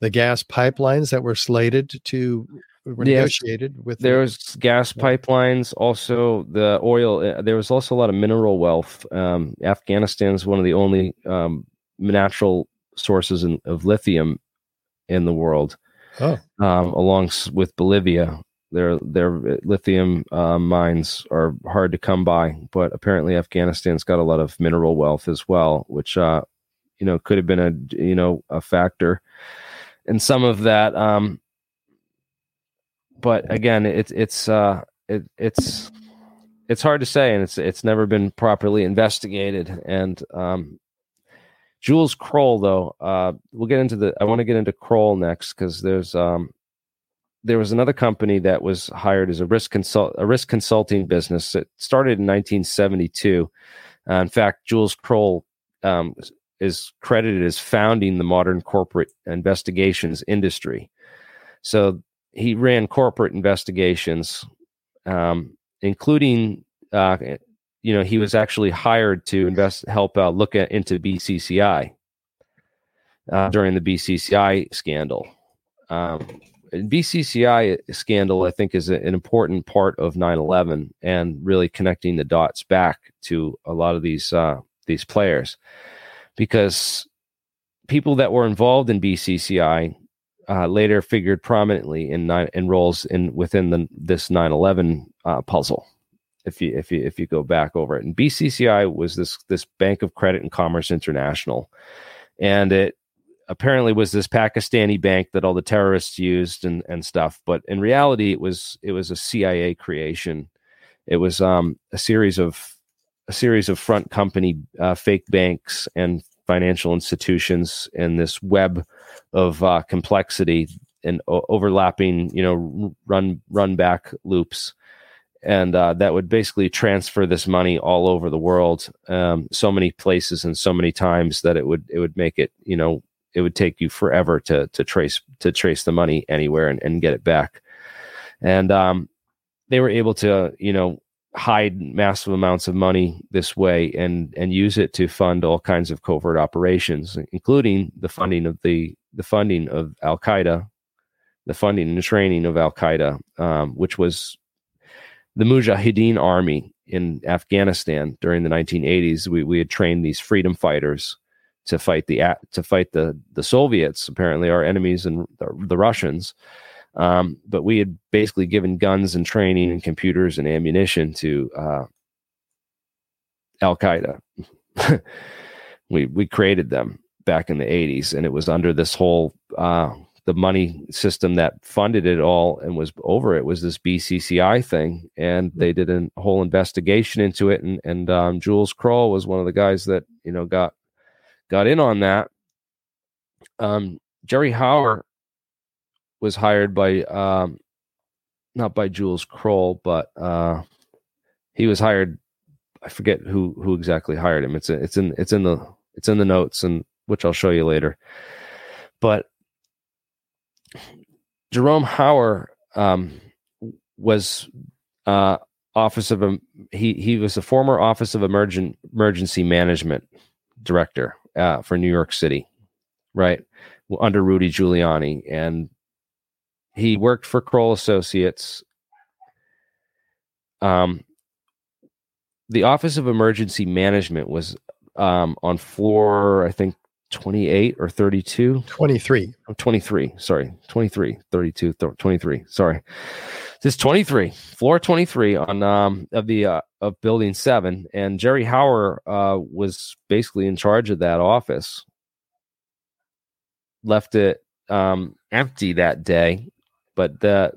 the gas pipelines that were slated to were negotiated yes, with? There was gas pipelines, also the oil. Uh, there was also a lot of mineral wealth. Um, Afghanistan is one of the only um, natural sources in, of lithium in the world, oh. um, along with Bolivia. Their their lithium uh, mines are hard to come by, but apparently Afghanistan's got a lot of mineral wealth as well, which uh, you know could have been a you know a factor. And some of that, um, but again, it's it's uh, it, it's it's hard to say, and it's it's never been properly investigated. And um, Jules Kroll, though, uh, we'll get into the. I want to get into Kroll next because there's um, there was another company that was hired as a risk consult a risk consulting business. It started in 1972. Uh, in fact, Jules Kroll um, is credited as founding the modern corporate investigations industry. So he ran corporate investigations, um, including uh, you know he was actually hired to invest help out look at into BCCI uh, during the BCCI scandal. Um, BCCI scandal, I think, is an important part of 9/11 and really connecting the dots back to a lot of these uh, these players, because people that were involved in BCCI uh, later figured prominently in in roles in within the this 9/11 uh, puzzle. If you if you if you go back over it, and BCCI was this this Bank of Credit and Commerce International, and it apparently was this Pakistani bank that all the terrorists used and and stuff. But in reality, it was it was a CIA creation. It was um, a series of a series of front company uh, fake banks and financial institutions in this web of uh, complexity and o- overlapping, you know, run run back loops and uh, that would basically transfer this money all over the world um, so many places and so many times that it would it would make it you know it would take you forever to to trace to trace the money anywhere and, and get it back. And um, they were able to, you know, hide massive amounts of money this way and and use it to fund all kinds of covert operations, including the funding of the the funding of Al Qaeda, the funding and training of Al Qaeda, um, which was the Mujahideen army in Afghanistan during the 1980s. We we had trained these freedom fighters to fight the to fight the the Soviets, apparently our enemies and the, the Russians. Um, but we had basically given guns and training and computers and ammunition to uh, Al Qaeda. we we created them back in the 80s, and it was under this whole uh, the money system that funded it all and was over it was this BCCI thing, and they did a whole investigation into it, and and um, Jules Kroll was one of the guys that you know got got in on that. Um, Jerry Hauer was hired by um, not by Jules Kroll, but uh, he was hired. I forget who who exactly hired him. It's a, it's in it's in the it's in the notes and which I'll show you later. But Jerome Hauer um, was uh, office of he he was a former office of emergent emergency management director uh, for New York City, right? Under Rudy Giuliani. And he worked for Kroll Associates. Um, the Office of Emergency Management was um, on floor, I think, 28 or 32 23 oh, 23 sorry. 23 32 23 sorry. This 23 floor 23 on um of the uh, of building 7 and Jerry Hauer uh was basically in charge of that office. Left it um empty that day but the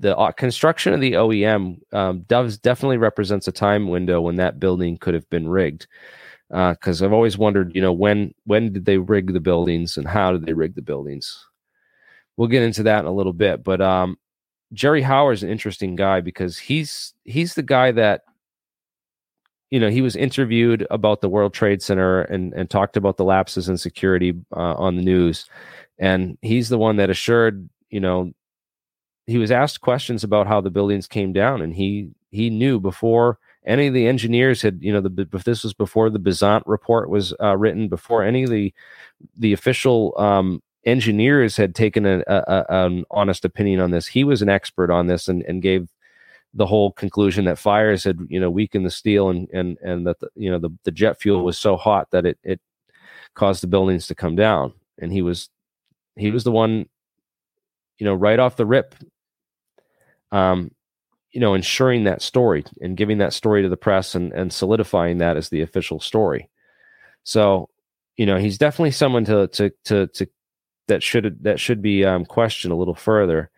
the uh, construction of the OEM um, does definitely represents a time window when that building could have been rigged. Because uh, I've always wondered, you know, when when did they rig the buildings and how did they rig the buildings? We'll get into that in a little bit, but um, Jerry Hauer is an interesting guy because he's he's the guy that you know he was interviewed about the World Trade Center and and talked about the lapses in security uh, on the news, and he's the one that assured you know he was asked questions about how the buildings came down, and he he knew before any of the engineers had you know the this was before the Bazant report was uh, written, before any of the the official um, engineers had taken a, a, an honest opinion on this. He was an expert on this and, and gave the whole conclusion that fires had you know weakened the steel and and and that the, you know the, the jet fuel was so hot that it it caused the buildings to come down. And he was he was the one you know right off the rip um, you know, ensuring that story and giving that story to the press and, and solidifying that as the official story. So, you know, he's definitely someone to to to to that should that should be um, questioned a little further.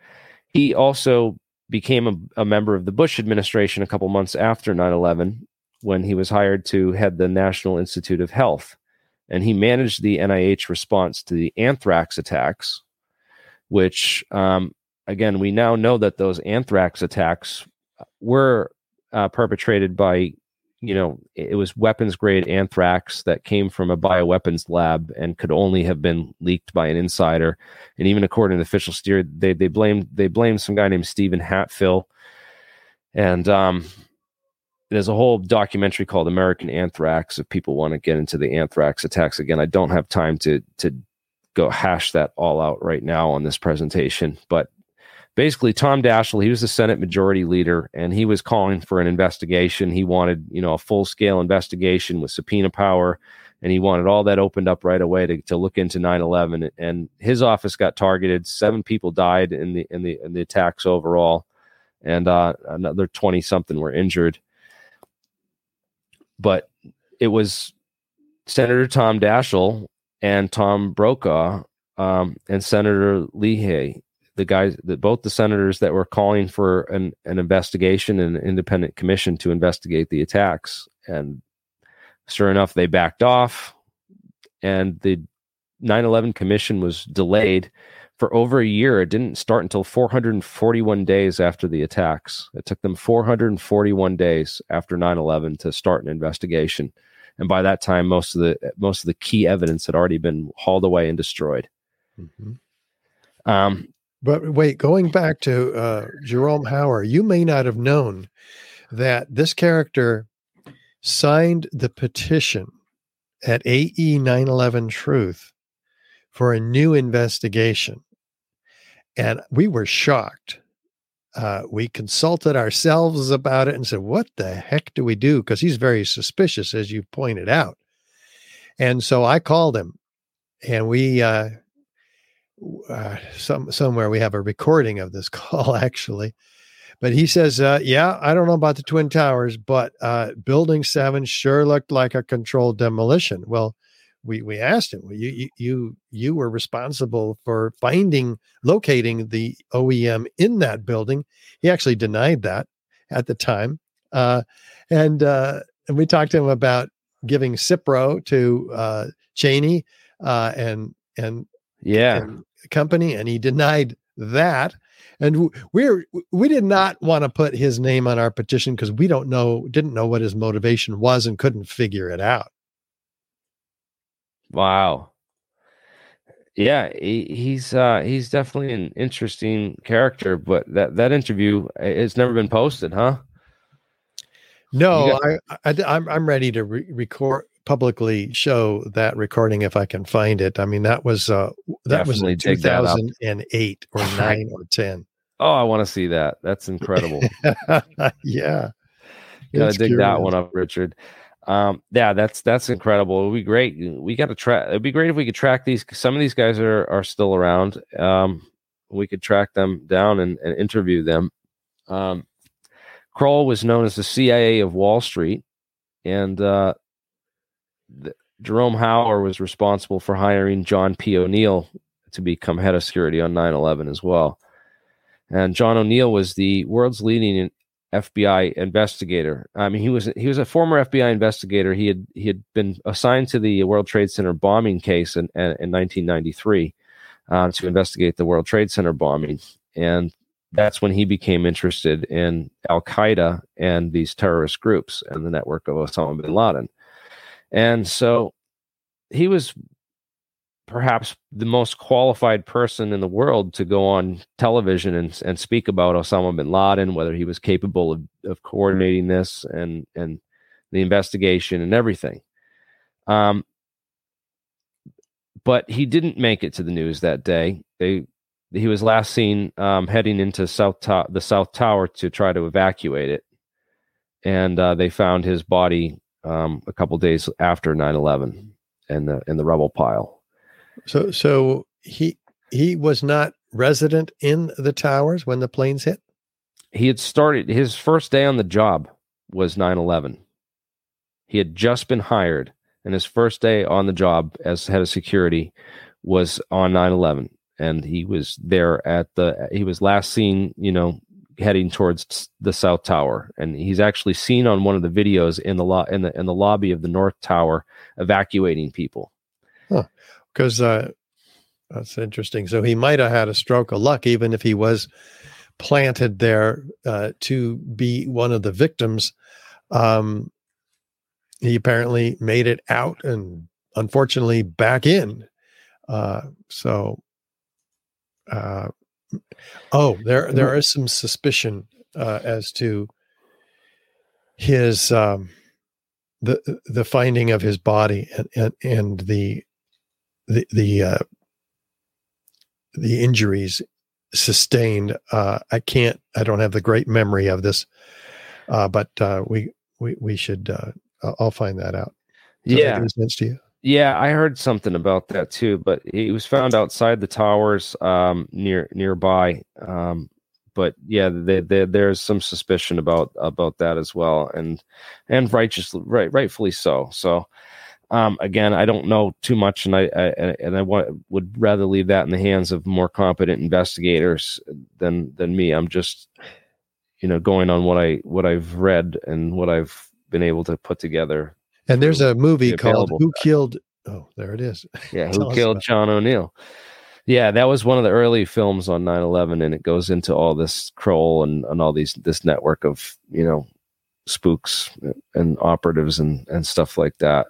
He also became a, a member of the Bush administration a couple months after 9/11 when he was hired to head the National Institute of Health, and he managed the NIH response to the anthrax attacks, which um, again, we now know that those anthrax attacks were uh, perpetrated by, you know, it was weapons grade anthrax that came from a bioweapons lab and could only have been leaked by an insider. And even according to the official steer, they they blamed they blamed some guy named Stephen Hatfill. And um, there's a whole documentary called American Anthrax. If people want to get into the anthrax attacks again, I don't have time to to go hash that all out right now on this presentation, but basically Tom Daschle, he was the Senate Majority Leader, and he was calling for an investigation. He wanted, you know, a full scale investigation with subpoena power, and he wanted all that opened up right away to, to look into 9/11. And his office got targeted. Seven people died in the in the in the attacks overall, and uh, another 20 something were injured. But it was Senator Tom Daschle and Tom Brokaw um, and Senator Leahy the guys that both the senators that were calling for an, an investigation and an independent commission to investigate the attacks. And sure enough, they backed off and the 9 11 commission was delayed for over a year. It didn't start until 441 days after the attacks. It took them 441 days after 9 11 to start an investigation. And by that time, most of the most of the key evidence had already been hauled away and destroyed. Mm-hmm. Um, but wait, going back to uh, Jerome Hauer, you may not have known that this character signed the petition at AE 911 Truth for a new investigation. And we were shocked. Uh, we consulted ourselves about it and said, What the heck do we do? Because he's very suspicious, as you pointed out. And so I called him and we uh, uh, some somewhere we have a recording of this call actually. But he says uh, yeah i don't know about the twin towers but uh, building seven sure looked like a controlled demolition. Well we we asked him well, you you you were responsible for finding locating the oem in that building. He actually denied that at the time uh, and uh, and we talked to him about giving cipro to uh, cheney uh, and and yeah. and company and he denied that. And we're we did not want to put his name on our petition because we don't know didn't know what his motivation was and couldn't figure it out. Wow. Yeah he, he's uh he's definitely an interesting character but that that interview it's never been posted huh? No got- I, I i'm i'm ready to re- record publicly show that recording if I can find it. I mean, that was uh, that Definitely was in 2008 or nine or ten. Oh, I want to see that. That's incredible. yeah, gotta dig curious. that one up, Richard. Um, yeah, that's that's incredible. It'd be great. We got to track. It'd be great if we could track these. Some of these guys are are still around. Um, we could track them down and, and interview them. Um, Kroll was known as the CIA of Wall Street, and uh, Jerome Hauer was responsible for hiring John P. O'Neill to become head of security on 9 11 as well. And John O'Neill was the world's leading FBI investigator. I mean, he was he was a former FBI investigator. He had he had been assigned to the World Trade Center bombing case in, in, in 1993 uh, to investigate the World Trade Center bombing, and that's when he became interested in Al Qaeda and these terrorist groups and the network of Osama bin Laden. And so he was perhaps the most qualified person in the world to go on television and, and speak about Osama bin Laden, whether he was capable of, of coordinating this and, and the investigation and everything. Um, but he didn't make it to the news that day. They, he was last seen um, heading into South to- the South Tower to try to evacuate it, and uh, they found his body um, a couple days after 9-11 in the in the rubble pile. So so he he was not resident in the towers when the planes hit? He had started his first day on the job was 9/11. He had just been hired and his first day on the job as head of security was on 9/11 and he was there at the he was last seen, you know, heading towards the south tower. And he's actually seen on one of the videos in the lo- in the in the lobby of the north tower evacuating people. Huh. Because uh, that's interesting. So he might have had a stroke of luck even if he was planted there uh, to be one of the victims. Um, he apparently made it out and unfortunately back in. Uh, so uh, Oh, there there is some suspicion uh, as to his um, the the finding of his body and and, and the the the uh, the injuries sustained. Uh, I can't. I don't have the great memory of this, uh, but uh, we we we should. Uh, I'll find that out. Does yeah, that sense to you? Yeah, I heard something about that too, but he was found outside the towers um, near nearby. Um, but yeah, they, they, there's some suspicion about about that as well, and and righteously, right, rightfully so. So um, again, I don't know too much, and I, I and I want, would rather leave that in the hands of more competent investigators than than me. I'm just you know going on what I what I've read and what I've been able to put together and there's a movie called Who Killed Oh, there it is. Yeah, Who Killed John O'Neill. Yeah, that was one of the early films on 9/11 and it goes into all this Kroll and and all these this network of, you know, spooks and operatives and and stuff like that.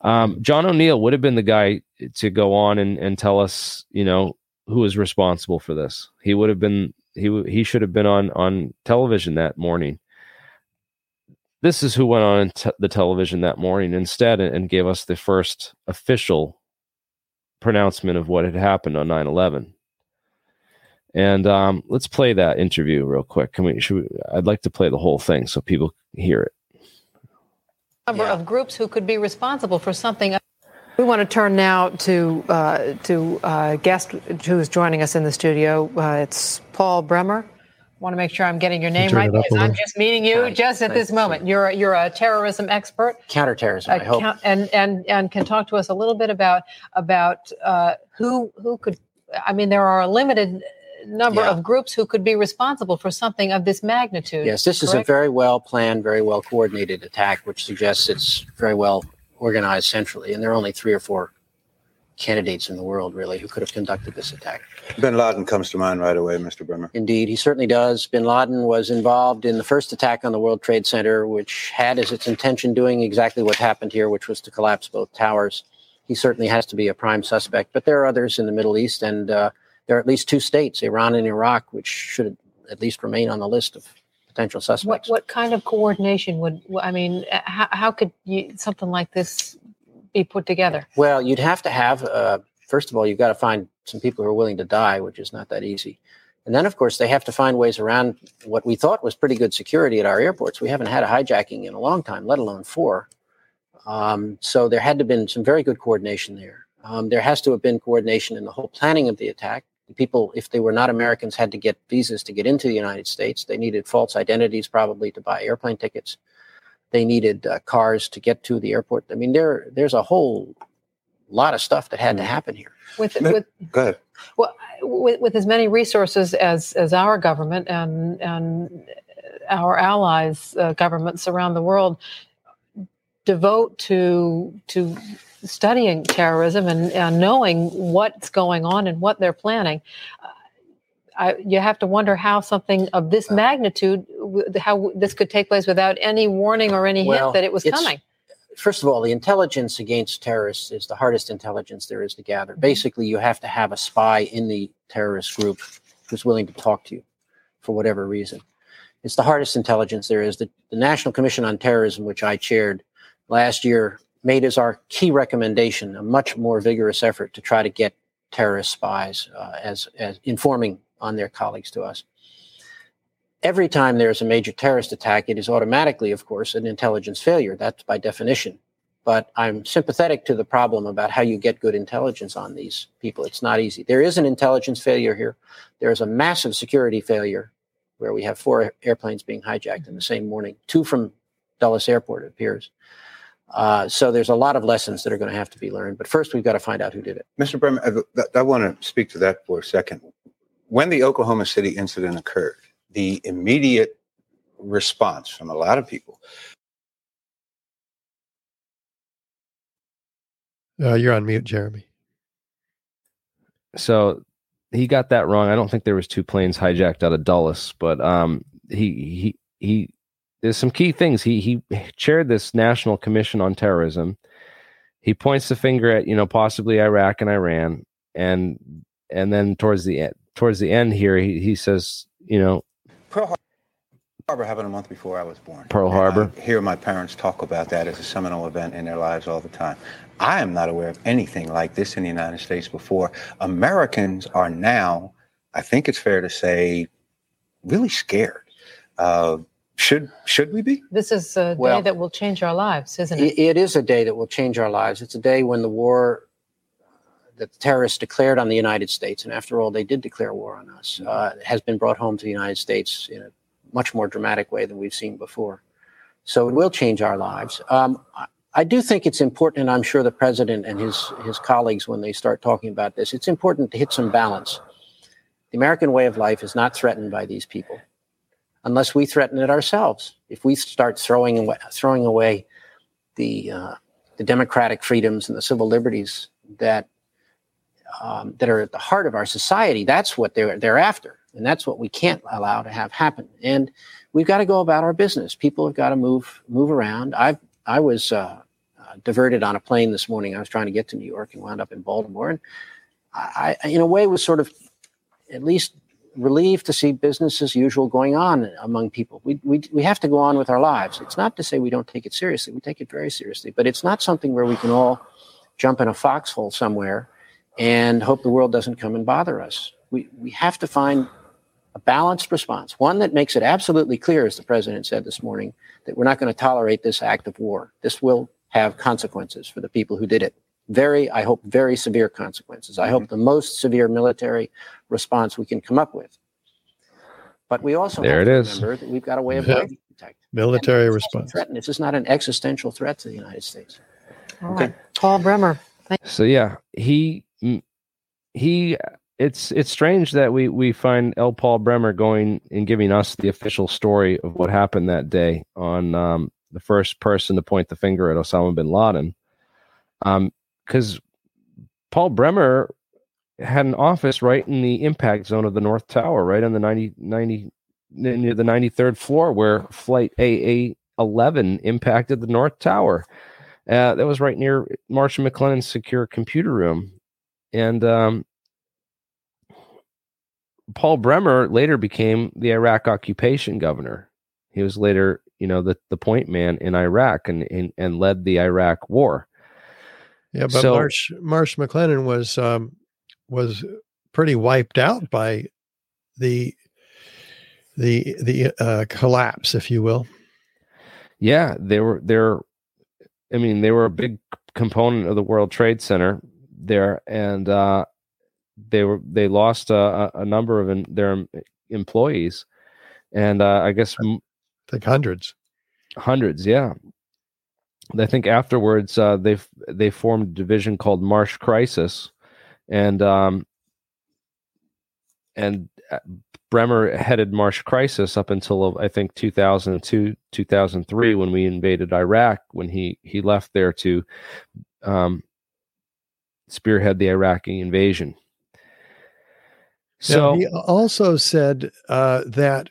Um, John O'Neill would have been the guy to go on and, and tell us, you know, who was responsible for this. He would have been he he should have been on on television that morning this is who went on t- the television that morning instead and, and gave us the first official pronouncement of what had happened on 9-11 and um, let's play that interview real quick. Can we, should we, i'd like to play the whole thing so people hear it. Number yeah. of groups who could be responsible for something. We want to turn now to uh, to uh, guest who's joining us in the studio. Uh, it's Paul Bremer want to make sure I'm getting your name right because I'm just meeting you right. just at this moment. You're a, you're a terrorism expert, counterterrorism, I hope, and and and can talk to us a little bit about about uh, who who could. I mean, there are a limited number yeah. of groups who could be responsible for something of this magnitude. Yes, this correct? is a very well planned, very well coordinated attack, which suggests it's very well organized centrally, and there are only three or four candidates in the world, really, who could have conducted this attack. Bin Laden comes to mind right away, Mr. Bremer. Indeed, he certainly does. Bin Laden was involved in the first attack on the World Trade Center, which had as its intention doing exactly what happened here, which was to collapse both towers. He certainly has to be a prime suspect, but there are others in the Middle East, and uh, there are at least two states, Iran and Iraq, which should at least remain on the list of potential suspects. What, what kind of coordination would I mean? How, how could you, something like this be put together? Well, you'd have to have, uh, first of all, you've got to find some people who are willing to die, which is not that easy. And then, of course, they have to find ways around what we thought was pretty good security at our airports. We haven't had a hijacking in a long time, let alone four. Um, so there had to have been some very good coordination there. Um, there has to have been coordination in the whole planning of the attack. The people, if they were not Americans, had to get visas to get into the United States. They needed false identities, probably, to buy airplane tickets. They needed uh, cars to get to the airport. I mean, there there's a whole lot of stuff that had to happen here. With, with go ahead. Well, with, with as many resources as as our government and and our allies uh, governments around the world devote to to studying terrorism and, and knowing what's going on and what they're planning. I, you have to wonder how something of this magnitude, how this could take place without any warning or any Well, hint that it was coming. First of all, the intelligence against terrorists is the hardest intelligence there is to gather. Basically, you have to have a spy in the terrorist group who's willing to talk to you for whatever reason. It's the hardest intelligence there is. The, the National Commission on Terrorism, which I chaired last year, made as our key recommendation a much more vigorous effort to try to get terrorist spies uh, as, as informing on their colleagues to us. Every time there's a major terrorist attack, it is automatically, of course, an intelligence failure. That's by definition. But I'm sympathetic to the problem about how you get good intelligence on these people. It's not easy. There is an intelligence failure here. There is a massive security failure where we have four airplanes being hijacked in the same morning, two from Dulles Airport, it appears. Uh, so there's a lot of lessons that are going to have to be learned. But first, we've got to find out who did it. Mr. Bremer, I, I want to speak to that for a second. When the Oklahoma City incident occurred, the immediate response from a lot of people Uh, you're on mute, Jeremy. so he got that wrong. I don't think there was two planes hijacked out of Dulles, but um, he he he. There's some key things. He he chaired this National Commission on Terrorism. He points the finger at you know possibly Iraq and Iran, and and then towards the end towards the end here he he says you know Pearl Harbor happened a month before I was born. Pearl Harbor. I hear my parents talk about that as a seminal event in their lives all the time. I am not aware of anything like this in the United States before. Americans are now, I think it's fair to say, really scared. Uh, should should we be? This is a Well- day that will change our lives, isn't It, it? it is a day that will change our lives. It's a day when the war that the terrorists declared on the United States, and after all, they did declare war on us, uh, has been brought home to the United States in a much more dramatic way than we've seen before. So it will change our lives. Um, I- I do think it's important, and I'm sure the president and his his colleagues, when they start talking about this, it's important to hit some balance. The American way of life is not threatened by these people, unless we threaten it ourselves. If we start throwing away, throwing away the uh, the democratic freedoms and the civil liberties that um, that are at the heart of our society. That's what they're they're after, and that's what we can't allow to have happen. And we've got to go about our business. People have got to move move around. I I was uh, uh, diverted on a plane this morning. I was trying to get to New York and wound up in Baltimore, and I, I in a way was sort of at least relieved to see business as usual going on among people. We, we, we have to go on with our lives. It's not to say we don't take it seriously. We take it very seriously, but it's not something where we can all jump in a foxhole somewhere and hope the world doesn't come and bother us. We, we have to find a balanced response, one that makes it absolutely clear, as the president said this morning, that we're not going to tolerate this act of war. This will have consequences for the people who did it. Very, I hope, very severe consequences. I hope mm-hmm. the most severe military response we can come up with. But we also There have it to is. remember that we've got a way of Yeah. protect. Military response. Threat. This is not an existential threat to the United States. All right. Paul Bremer. So yeah, he he. It's it's strange that we we find L. Paul Bremer going and giving us the official story of what happened that day on um, the first person to point the finger at Osama bin Laden, because Paul Bremer had an office right in the impact zone of the North Tower, right on the 90, 90 near the ninety third floor, where Flight AA eleven impacted the North Tower. Uh, that was right near Marsh & McLennan's secure computer room. And um, Paul Bremer later became the Iraq occupation governor. He was later, you know, the, the point man in Iraq and, and, and led the Iraq war. Yeah, but So- Marsh Marsh McLennan was um, was pretty wiped out by the the the uh, collapse, if you will. Yeah, they were they're I mean, they were a big component of the World Trade Center there and uh they were they lost a, a number of in, their employees and uh, I guess I think hundreds. hundreds, yeah. I think afterwards uh, they they formed a division called Marsh Crisis, and um, and uh, Bremer headed Marsh Crisis up until I think 2002 2003 when we invaded Iraq. When he he left there to um, spearhead the Iraqi invasion. So now, he also said uh, that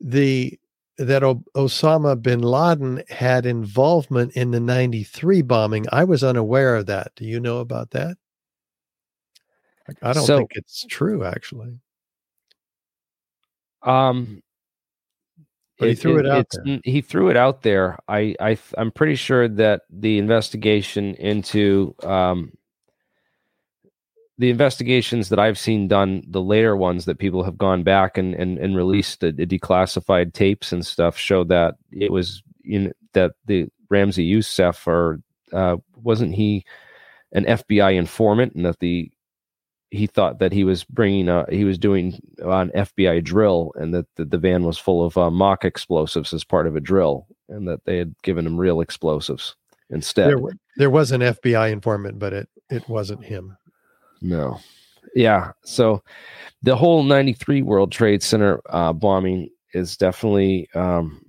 the that o- Osama bin Laden had involvement in the 93 bombing. I was unaware of that. Do you know about that? I don't so, think it's true actually. Um but he threw it, it out there. He threw it out there. I, I I'm pretty sure that the investigation into um, the investigations that I've seen done, the later ones that people have gone back and and, and released the, the declassified tapes and stuff, show that it was in that the Ramzi Yousef or uh, wasn't he an FBI informant, and that the he thought that he was bringing a, he was doing an FBI drill, and that the, the van was full of uh, mock explosives as part of a drill, and that they had given him real explosives instead. There, there was an FBI informant, but it it wasn't him. No. Yeah. So the whole 93 World Trade Center uh, bombing is definitely um,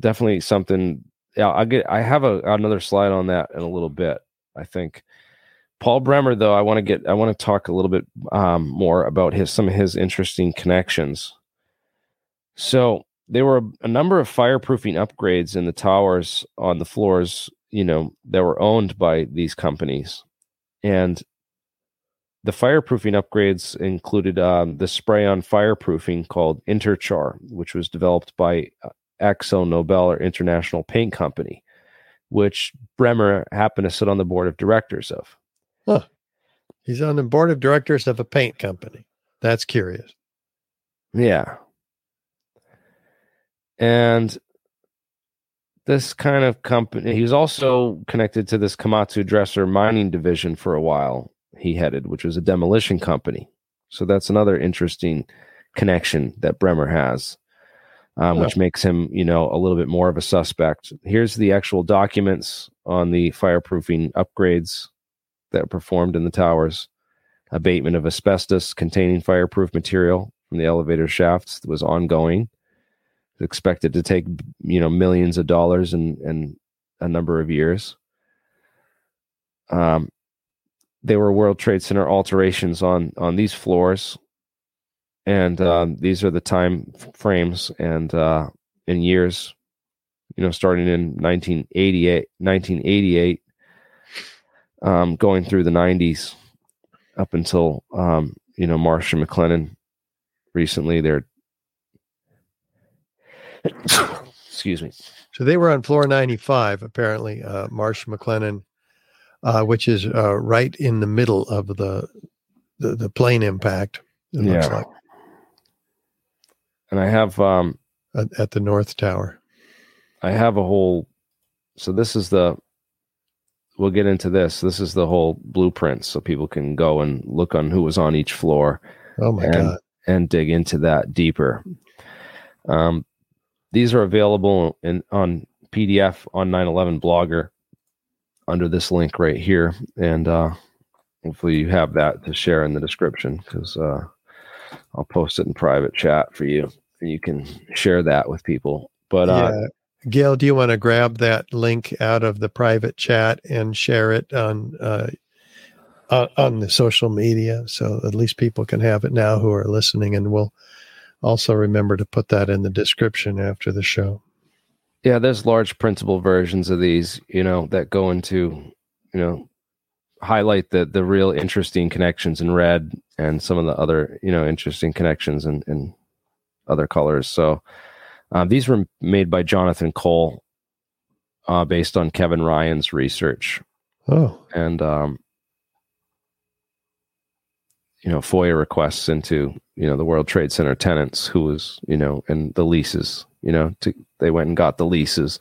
definitely something yeah, I get I have a, another slide on that in a little bit, I think. Paul Bremer, though, I want to get I want to talk a little bit um, more about his some of his interesting connections. So there were a number of fireproofing upgrades in the towers on the floors, you know, that were owned by these companies. And the fireproofing upgrades included um, the spray on fireproofing called Interchar, which was developed by uh, Akzo Nobel or International Paint Company, which Bremer happened to sit on the board of directors of. Huh. He's on the board of directors of a paint company. That's curious. Yeah. And this kind of company, he was also connected to this Komatsu Dresser mining division for a while he headed, which was a demolition company. So that's another interesting connection that Bremer has, um, which makes him, you know, a little bit more of a suspect. Here's the actual documents on the fireproofing upgrades that were performed in the towers. Abatement of asbestos containing fireproof material from the elevator shafts was ongoing. Expected to take, you know, millions of dollars and and a number of years. Um, they were World Trade Center alterations on on these floors, and um, these are the time frames and uh, in years. You know, starting in 1988, 1988, um, going through the 90s, up until um, you know Marsh and McLennan. Recently, they're excuse me. So they were on floor 95, apparently. Uh, Marsh McLennan uh, which is uh, right in the middle of the the, the plane impact. It yeah. Like. And I have um, at, at, the North Tower. I have a whole. So this is the. We'll get into this. This is the whole blueprint, so people can go and look on who was on each floor. Oh my and, god! And dig into that deeper. Um, these are available in on PDF on 9/11 Blogger under this link right here. And uh, hopefully you have that to share in the description because uh, I'll post it in private chat for you. And you can share that with people. But uh, yeah. Gail, do you want to grab that link out of the private chat and share it on uh, on the social media so at least people can have it now who are listening, and we'll also remember to put that in the description after the show. Yeah, there's large printable versions of these, you know, that go into, you know, highlight the the real interesting connections in red and some of the other, you know, interesting connections in, in other colors. So uh, these were made by Jonathan Cole, uh, based on Kevin Ryan's research. Oh, and um, you know, FOIA requests into you know the World Trade Center tenants, who was you know, and the leases you know, to, they went and got the leases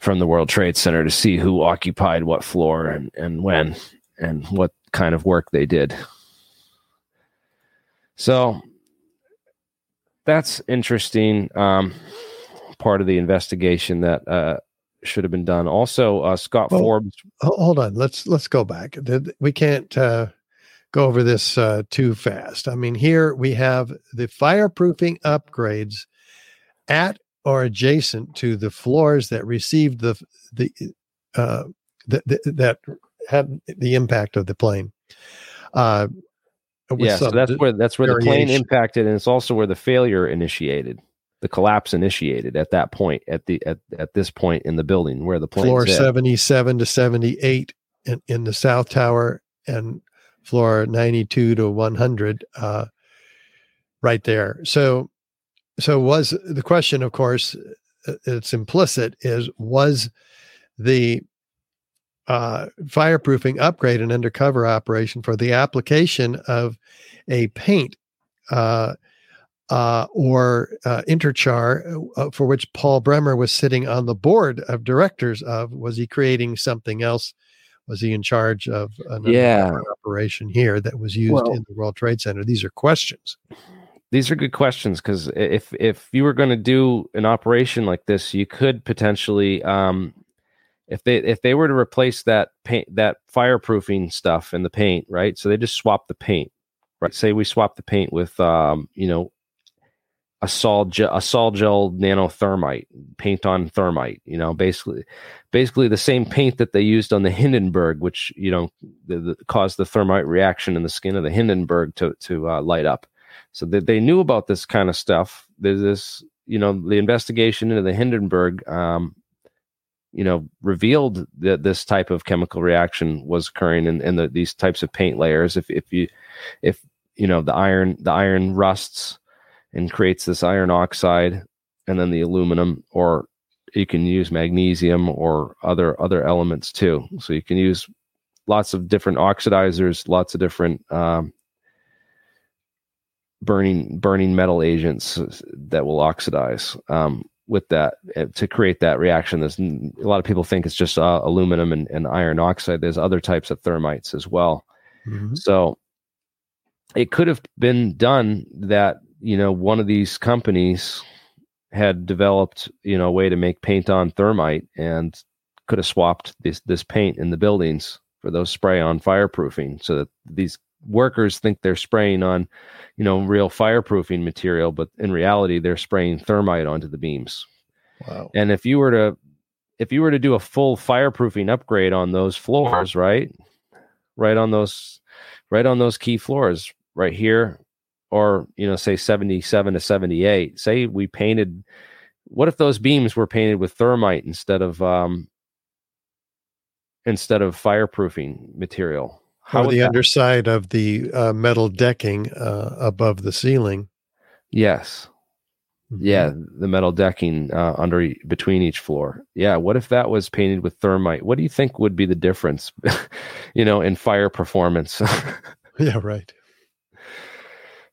from the World Trade Center to see who occupied what floor and, and when and what kind of work they did. So that's interesting. Um, part of the investigation that uh, should have been done. Also, uh, Scott well, Forbes. Hold on, let's let's go back. We can't uh, go over this uh, too fast. I mean, here we have the fireproofing upgrades at or adjacent to the floors that received the the, uh, the, the that had the impact of the plane. Uh, yeah, so that's where that's where variation. the plane impacted, and it's also where the failure initiated the collapse initiated at that point at the at, at this point in the building where the plane floor 77 to 78 in, in the south tower and floor 92 to 100 uh, right there so so was the question of course uh, it's implicit is was the uh, fireproofing upgrade an undercover operation for the application of a paint uh, uh, or uh, Interchar, uh, for which Paul Bremer was sitting on the board of directors of. Was he creating something else? Was he in charge of an yeah. operation here that was used well, in the World Trade Center? These are questions. These are good questions because if if you were going to do an operation like this, you could potentially, um, if they if they were to replace that paint that fireproofing stuff in the paint, right? So they just swap the paint, right? Say we swap the paint with, um, you know, a sol gel, a sol gel nanothermite paint on thermite you know basically basically the same paint that they used on the hindenburg which you know the, the, caused the thermite reaction in the skin of the hindenburg to to uh, light up. So they, they knew about this kind of stuff. There's this you know the investigation into the hindenburg um, you know revealed that this type of chemical reaction was occurring in, in the, these types of paint layers. If if you if you know the iron the iron rusts and creates this iron oxide and then the aluminum or you can use magnesium or other other elements too. So you can use lots of different oxidizers lots of different um, burning burning metal agents that will oxidize um, with that eh, to create that reaction. There's a lot of people think it's just uh, aluminum and, and, iron oxide. There's other types of thermites as well. Mm-hmm. so it could have been done that you know, one of these companies had developed, you know, a way to make paint on thermite and could have swapped this this paint in the buildings for those spray on fireproofing so that these workers think they're spraying on, you know, real fireproofing material, but in reality they're spraying thermite onto the beams. Wow. And if you were to if you were to do a full fireproofing upgrade on those floors, right? Right on those right on those key floors, right here, or you know say 77 to 78 say we painted what if those beams were painted with thermite instead of um instead of fireproofing material? How or the underside of the uh, metal decking uh, above the ceiling. Yes. Mm-hmm. yeah the metal decking uh, under between each floor. Yeah what if that was painted with thermite? What do you think would be the difference you know in fire performance? Yeah right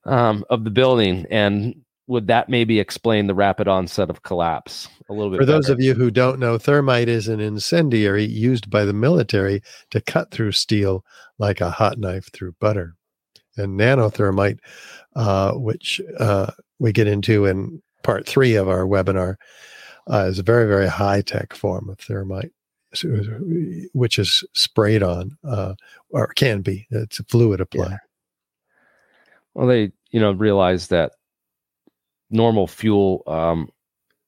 um, of the building, and would that maybe explain the rapid onset of collapse a little bit? For those of you who don't know, thermite is an incendiary used by the military to cut through steel like a hot knife through butter. And nanothermite, uh, which uh, we get into in part three of our webinar, uh, is a very, very high tech form of thermite which is sprayed on uh, or can be. It's a fluid apply. Well, they you know realize that normal fuel um,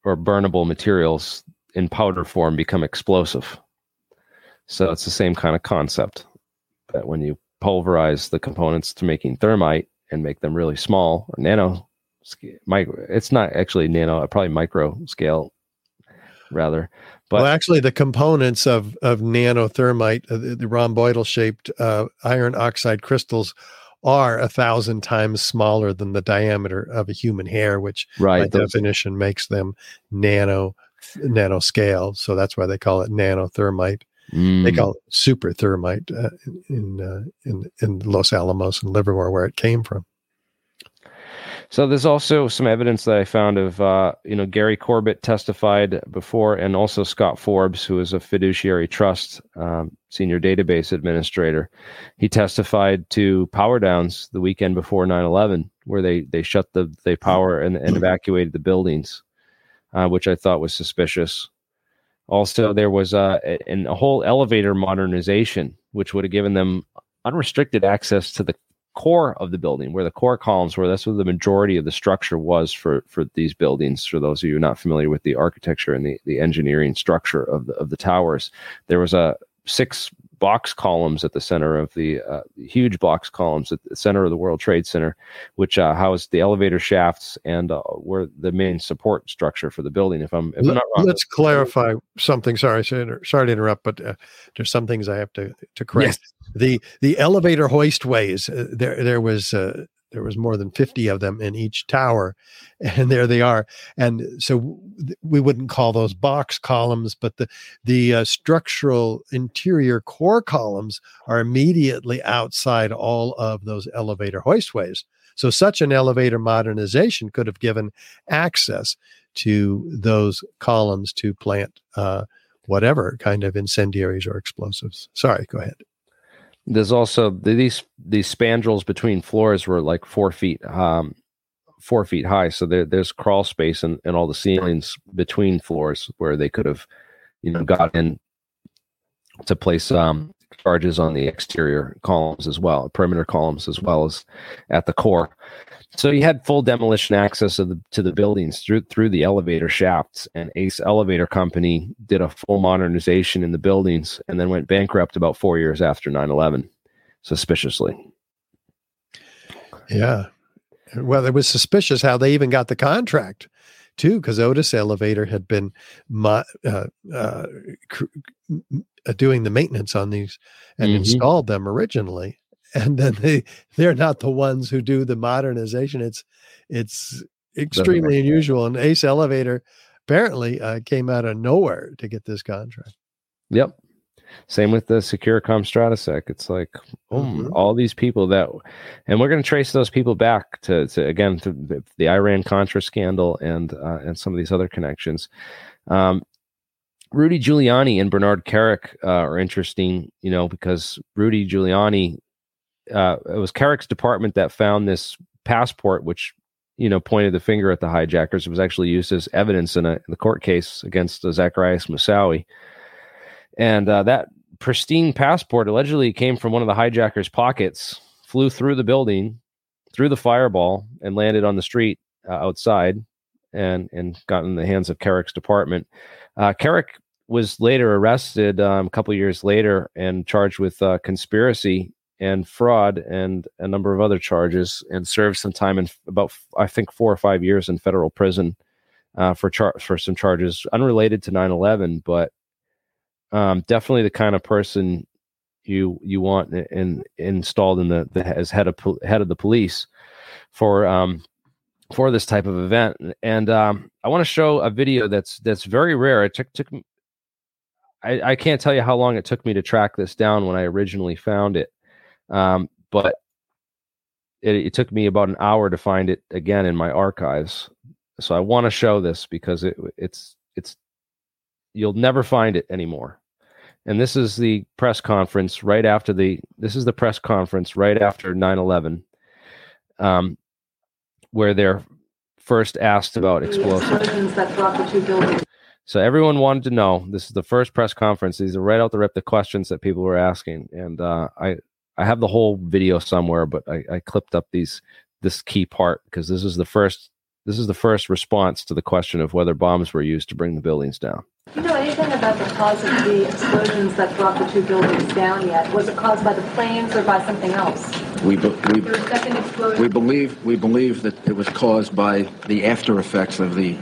or burnable materials in powder form become explosive. So it's the same kind of concept that when you pulverize the components to making thermite and make them really small or nano, micro, it's not actually nano, probably micro scale rather. But well, actually, the components of of nanothermite, uh, the, the rhomboidal shaped uh, iron oxide crystals, are a thousand times smaller than the diameter of a human hair, which right, by definition makes them nano nanoscale. So that's why they call it nanothermite. Mm. They call it super thermite uh, in uh, in in Los Alamos and Livermore, where it came from. So there's also some evidence that I found of, uh, you know, Gary Corbett testified before, and also Scott Forbes, who is a fiduciary trust um, senior database administrator. He testified to power downs the weekend before 9/11, where they they shut the they power and, and evacuated the buildings, uh, which I thought was suspicious. Also, there was a, a, a whole elevator modernization, which would have given them unrestricted access to the core of the building, where the core columns were. That's where the majority of the structure was for for these buildings. For those of you not familiar with the architecture and the, the engineering structure of the of the towers, there was a six box columns at the center of the uh, huge box columns at the center of the World Trade Center, which uh, housed the elevator shafts and uh, were the main support structure for the building. If I'm, if I'm not wrong, let's clarify something. Sorry, sorry to interrupt, but uh, there's some things I have to to correct. Yes. The the elevator hoistways uh, there there was uh, there was more than 50 of them in each tower and there they are. And so we wouldn't call those box columns but the the uh, structural interior core columns are immediately outside all of those elevator hoistways. So such an elevator modernization could have given access to those columns to plant uh, whatever kind of incendiaries or explosives. Sorry go ahead there's also these these spandrels between floors were like four feet um, four feet high. So there, there's crawl space and, and all the ceilings between floors where they could have, you know, got in to place um, charges on the exterior columns as well, perimeter columns as well as at the core. So you had full demolition access the, to the buildings through through the elevator shafts. And Ace Elevator Company did a full modernization in the buildings and then went bankrupt about four years after 9-11, suspiciously. Yeah. Well, it was suspicious how they even got the contract too, because Otis Elevator had been uh, uh, cr- doing the maintenance on these and mm-hmm. installed them originally and then they they're not the ones who do the modernization. It's it's extremely unusual. And Ace Elevator apparently uh, came out of nowhere to get this contract. Yep. Same with the Securacom Stratesec. It's like, oh, mm-hmm. all these people that, and we're going to trace those people back to, to again to the, the Iran Contra scandal and uh, and some of these other connections. Um, Rudy Giuliani and Bernard Kerik uh, are interesting, you know, because Rudy Giuliani uh, it was Kerik's department that found this passport, which you know pointed the finger at the hijackers. It was actually used as evidence in a in the court case against uh, Zacarias Moussaoui, and uh, that pristine passport allegedly came from one of the hijackers' pockets, flew through the building, through the fireball, and landed on the street uh, outside, and and got in the hands of Kerik's department. Uh, Kerik was later arrested um, a couple years later and charged with uh, conspiracy and fraud and a number of other charges and served some time in about I think four or five years in federal prison uh, for char- for some charges unrelated to 9/11, but um, definitely the kind of person you you want in, in installed in the, the as head of head of the police for um, for this type of event. And um, I want to show a video that's that's very rare. It took took I, I can't tell you how long it took me to track this down when I originally found it. Um, but it, it, took me about an hour to find it again in my archives. So I want to show this because it, it's it's you'll never find it anymore. And this is the press conference right after the this is the press conference right after 9/11 um, where they're first asked about explosives. So everyone wanted to know. This is the first press conference. These are right out the rip the questions that people were asking, and uh, I I have the whole video somewhere, but I, I clipped up these this key part because this is the first this is the first response to the question of whether bombs were used to bring the buildings down. Do you know anything about the cause of the explosions that brought the two buildings down yet? Was it caused by the planes or by something else? We, be, we, we believe we believe that it was caused by the after effects of the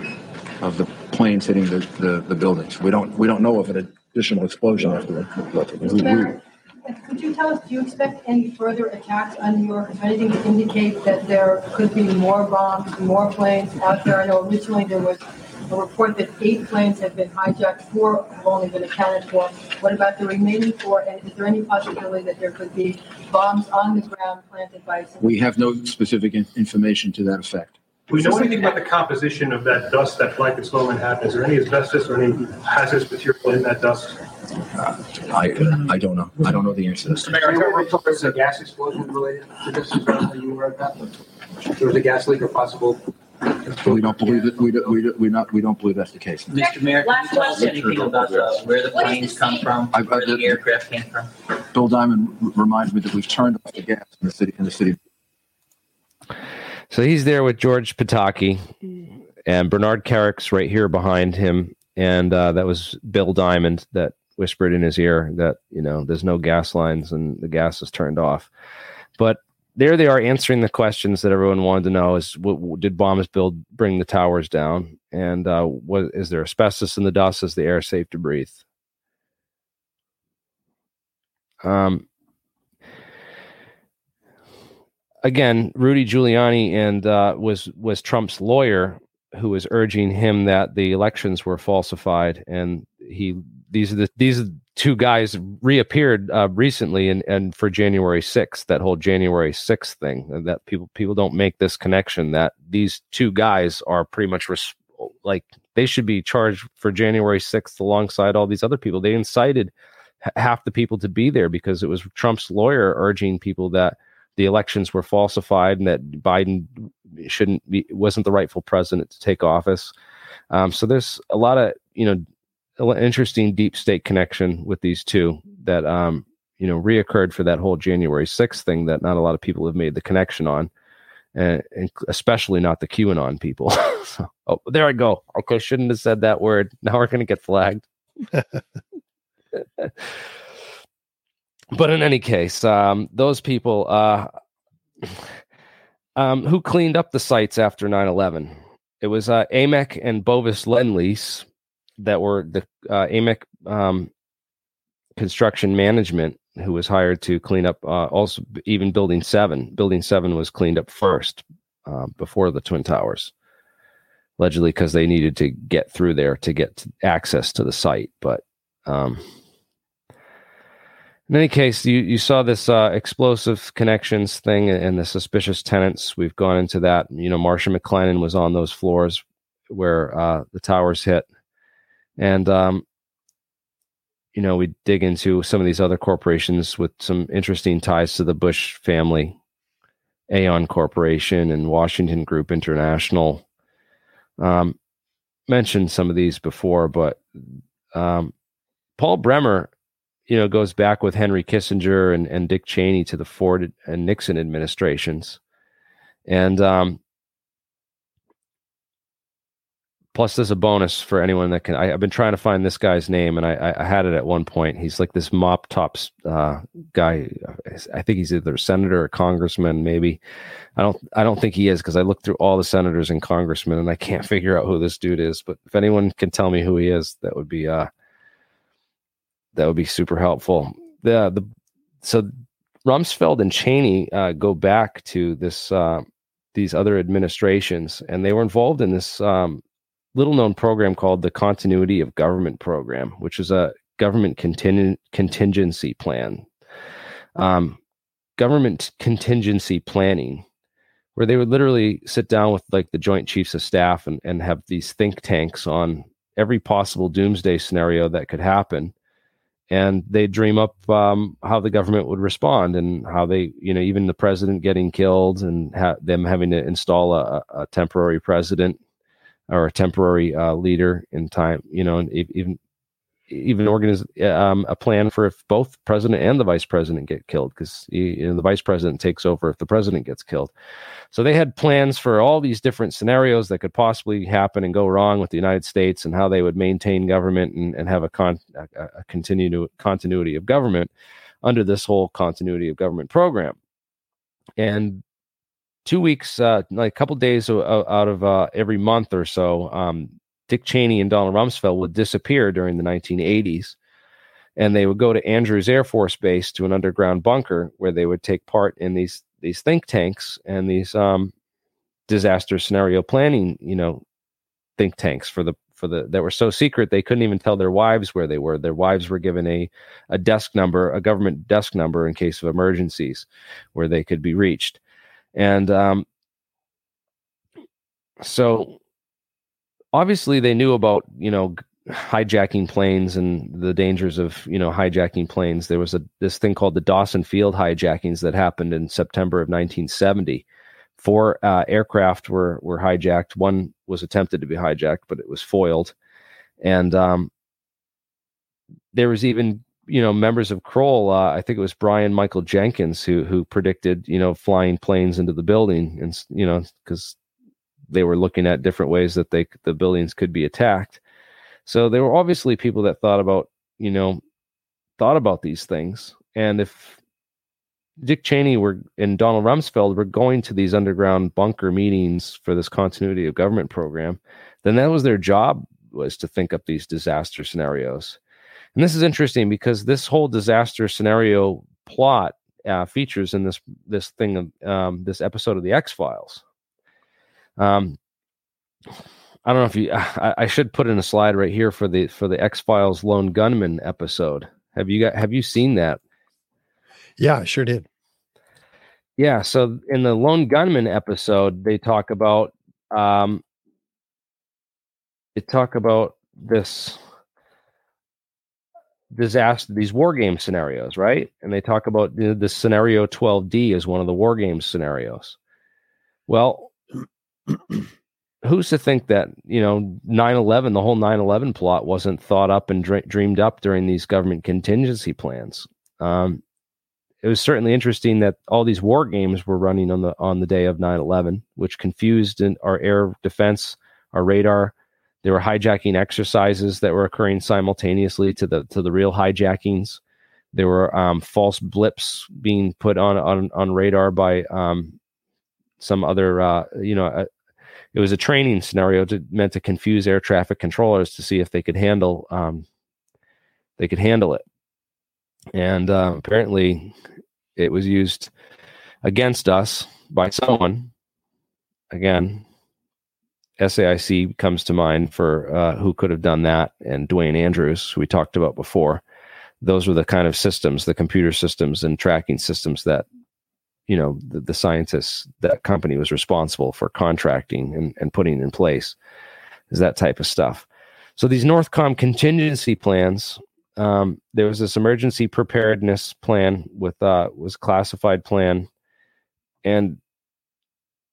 of the planes hitting the, the, the buildings. We don't we don't know of an additional explosion afterward. We, could you tell us, do you expect any further attacks on New York? Is anything to indicate that there could be more bombs, more planes out there? I know originally there was a report that eight planes have been hijacked, four have only been accounted for. What about the remaining four? And is there any possibility that there could be bombs on the ground planted by? We have no specific information to that effect. Do we know anything about the composition of that dust that Black and Sloman had? Is there any asbestos or any hazardous material in that dust? Uh, I, I don't know. I don't know the answer to this. Mayor, there was a gas explosion related to this. Are you aware of that? There was a gas leak or possible We don't believe that, we, don't- we, don't- we not, we don't believe that's the case. Mr. Mayor, can you tell us anything about the, where the planes come from, I've- where the aircraft came from? Bill Diamond r- reminds me that we've turned off the gas in the city, in the city. So he's there with George Pataki and Bernard Kerik's right here behind him. And uh, that was Bill Diamond that whispered in his ear that, you know, there's no gas lines and the gas is turned off. But there they are answering the questions that everyone wanted to know is what, did bombs build bring the towers down? And uh, what is there asbestos in the dust? Is the air safe to breathe? Um, again, Rudy Giuliani and uh, was was Trump's lawyer who was urging him that the elections were falsified, and he these are the these two guys reappeared uh, recently and and for January sixth, that whole January sixth thing that people people don't make this connection that these two guys are pretty much res- like they should be charged for January sixth alongside all these other people. They incited half the people to be there because it was Trump's lawyer urging people that the elections were falsified and that Biden shouldn't be wasn't the rightful president to take office. Um, so there's a lot of you know interesting deep state connection with these two that um, you know reoccurred for that whole January 6th thing that not a lot of people have made the connection on, and, and especially not the QAnon people. so, oh, there I go. Okay, shouldn't have said that word. Now we're gonna get flagged. but in any case, um, those people uh, um, who cleaned up the sites after 9 11, it was uh, AMEC and Bovis Lendlease that were the uh, AMEC um, construction management who was hired to clean up uh, also even building seven. Building seven was cleaned up first uh, before the Twin Towers, allegedly because they needed to get through there to get access to the site. But um, in any case, you, you saw this uh, explosive connections thing and the suspicious tenants. We've gone into that. You know, Marsh & McLennan was on those floors where uh, the towers hit. And, um, you know, we dig into some of these other corporations with some interesting ties to the Bush family, Aon Corporation and Washington Group International. Um, mentioned some of these before, but um, Paul Bremer you know, goes back with Henry Kissinger and, and Dick Cheney to the Ford and Nixon administrations. And um, plus, there's a bonus for anyone that can. I, have been trying to find this guy's name, and I, I, had it at one point. He's like this mop tops uh, guy. I think he's either a senator or congressman, maybe. I don't. I don't think he is because I looked through all the senators and congressmen, and I can't figure out who this dude is. But if anyone can tell me who he is, that would be uh, that would be super helpful. The the so Rumsfeld and Cheney uh, go back to this uh, these other administrations, and they were involved in this um, little known program called the Continuity of Government Program, which is a government contingent contingency plan. Um, government contingency planning, where they would literally sit down with like the Joint Chiefs of Staff and, and have these think tanks on every possible doomsday scenario that could happen and they dream up um, how the government would respond and how they, you know, even the president getting killed and ha- them having to install a, a, temporary president or a temporary uh, leader in time, you know, and even even organize um, a plan for if both president and the vice president get killed because you know, the vice president takes over if the president gets killed. So they had plans for all these different scenarios that could possibly happen and go wrong with the United States and how they would maintain government and, and have a, con- a, a continu- continuity of government under this whole continuity of government program. And two weeks, uh, like a couple days out of uh, every month or so, um, Dick Cheney and Donald Rumsfeld would disappear during the 1980s. And they would go to Andrews Air Force Base to an underground bunker where they would take part in these these think tanks and these um, disaster scenario planning, you know, think tanks for the for the that were so secret they couldn't even tell their wives where they were. Their wives were given a a desk number, a government desk number in case of emergencies, where they could be reached. And um, so obviously they knew about you know hijacking planes and the dangers of you know hijacking planes there was a this thing called the dawson field hijackings that happened in september of 1970 four uh, aircraft were were hijacked. One was attempted to be hijacked, but it was foiled, and um, there was even you know members of Kroll. Uh, I think it was Brian Michael Jenkins who who predicted you know flying planes into the building, and you know because they were looking at different ways that they the buildings could be attacked. So there were obviously people that thought about you know thought about these things, and if Dick Cheney were and Donald Rumsfeld were going to these underground bunker meetings for this continuity of government program, then that was their job was to think up these disaster scenarios. And this is interesting because this whole disaster scenario plot uh, features in this this thing of um, this episode of the X Files. Um, I don't know if you. I, I, should put in a slide right here for the for the X Files Lone Gunman episode. Have you got? Have you seen that? Yeah, I sure did. Yeah. So in the Lone Gunman episode, they talk about um, they talk about this disaster, these war game scenarios, right? And they talk about the, the scenario 12D as one of the war game scenarios. Well, who's to think that, you know, 9 11, the whole 9 11 plot wasn't thought up and dr- dreamed up during these government contingency plans? Um, it was certainly interesting that all these war games were running on the on the day of 9/11, which confused our air defense, our radar, there were hijacking exercises that were occurring simultaneously to the to the real hijackings. There were um, false blips being put on on, on radar by um, some other, uh, you know, uh, it was a training scenario to, meant to confuse air traffic controllers to see if they could handle um, they could handle it. And uh, apparently, it was used against us by someone. Again, SAIC comes to mind for uh, who could have done that, and Duane Andrews, we talked about before. Those were the kind of systems, the computer systems and tracking systems that, you know, the, the scientists, that company was responsible for contracting and, and putting in place, is that type of stuff. So these Northcom contingency plans, um, there was this emergency preparedness plan with uh, was classified plan, and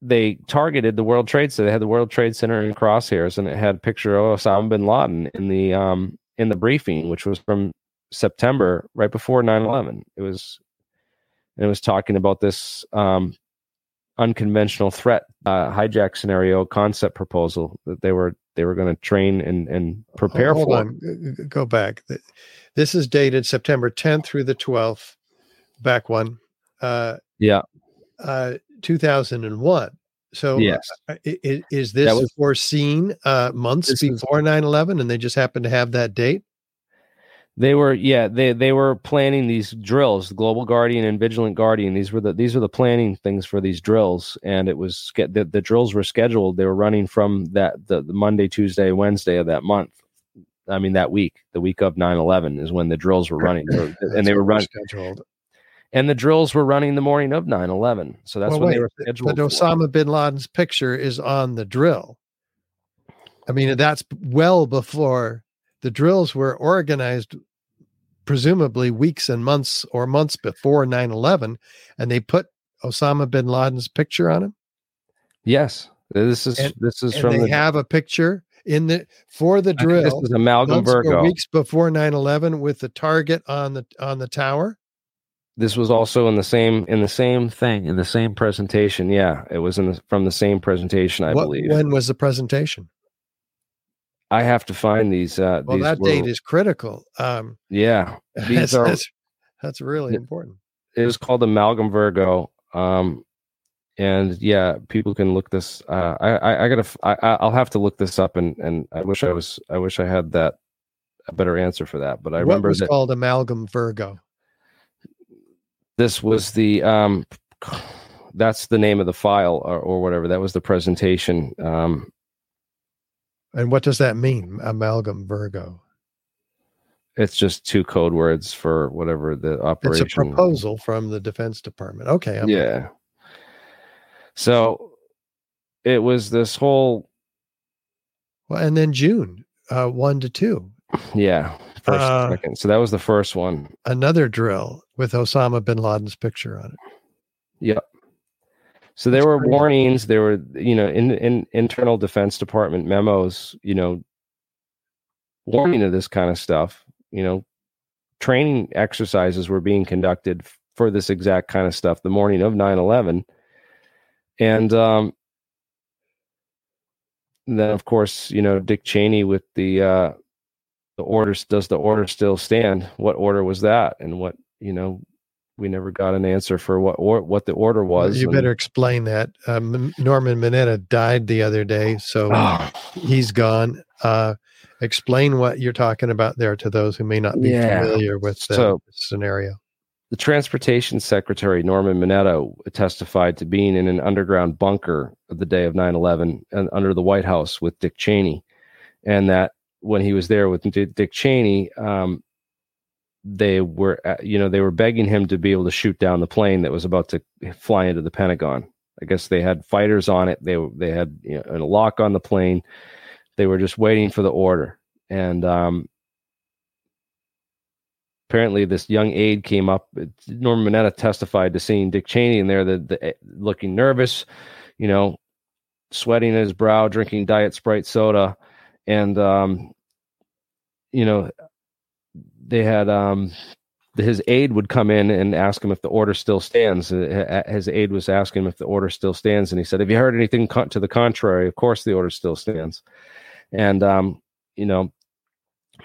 they targeted the World Trade Center. They had the World Trade Center in crosshairs, and it had a picture of Osama bin Laden in the um, in the briefing, which was from September, right before 9-11. It was it was talking about this um, unconventional threat uh, hijack scenario concept proposal that they were they were going to train and and prepare hold, for. On. Go back. This is dated September 10th through the 12th. Back one. Uh, yeah. Uh, 2001. So, yes, uh, is, is this was, foreseen uh, months this before 9 11 and they just happened to have that date? They were, yeah, they they were planning these drills, Global Guardian and Vigilant Guardian. These were the these were the planning things for these drills, and it was the, the drills were scheduled. They were running from that the, the Monday, Tuesday, Wednesday of that month. I mean, that week, the week of 9 11 is when the drills were running, and they were running scheduled and the drills were running the morning of 9-11 so that's well, when wait, they were scheduled but osama bin laden's picture is on the drill i mean that's well before the drills were organized presumably weeks and months or months before 9-11 and they put osama bin laden's picture on him yes this is and, this is from they the, have a picture in the for the drill this is amalgam virgo weeks before 9-11 with the target on the on the tower this was also in the same in the same thing in the same presentation. Yeah, it was in the, from the same presentation, I what, believe. When was the presentation? I have to find these. Uh, well, these that date is critical. Um, yeah, these that's, are that's, that's really it, important. It was called Amalgam Virgo. Um, and yeah, people can look this. Uh, I, I, I gotta. I, I'll have to look this up, and and I wish I was. I wish I had that a better answer for that. But I what remember was called Amalgam Virgo this was the um, that's the name of the file or, or whatever. That was the presentation. Um, and what does that mean? Amalgam Virgo. It's just two code words for whatever the operation. It's a proposal from the Defense Department. Okay. I'm yeah. So it was this whole. Well, and then June, uh, one to two. Yeah. First, uh, second. So that was the first one. Another drill with Osama bin Laden's picture on it. Yep. So there were warnings. There were, you know, in, in internal Defense Department memos, you know, warning of this kind of stuff. You know, training exercises were being conducted for this exact kind of stuff the morning of 9-11 and um, then of course you know dick cheney with the uh, the orders does the order still stand what order was that and what you know we never got an answer for what or what the order was. You better explain that. Um, Norman Mineta died the other day, so oh. he's gone. Uh, explain what you're talking about there to those who may not be yeah. familiar with the so, scenario. The transportation secretary, Norman Mineta, testified to being in an underground bunker the day of 9 11 and under the White House with Dick Cheney. And that when he was there with Dick Cheney, um, they were, uh, you know, they were begging him to be able to shoot down the plane that was about to fly into the Pentagon. I guess they had fighters on it. They they had you know, a lock on the plane. They were just waiting for the order. And um, apparently, this young aide came up. Norman Mineta testified to seeing Dick Cheney in there, the, the, eh, looking nervous, you know, sweating his brow, drinking Diet Sprite soda. And, um, you know, they had um, his aide would come in and ask him if the order still stands. Uh, his aide was asking him if the order still stands, and he said, "Have you heard anything to the contrary? Of course, the order still stands." and um, you know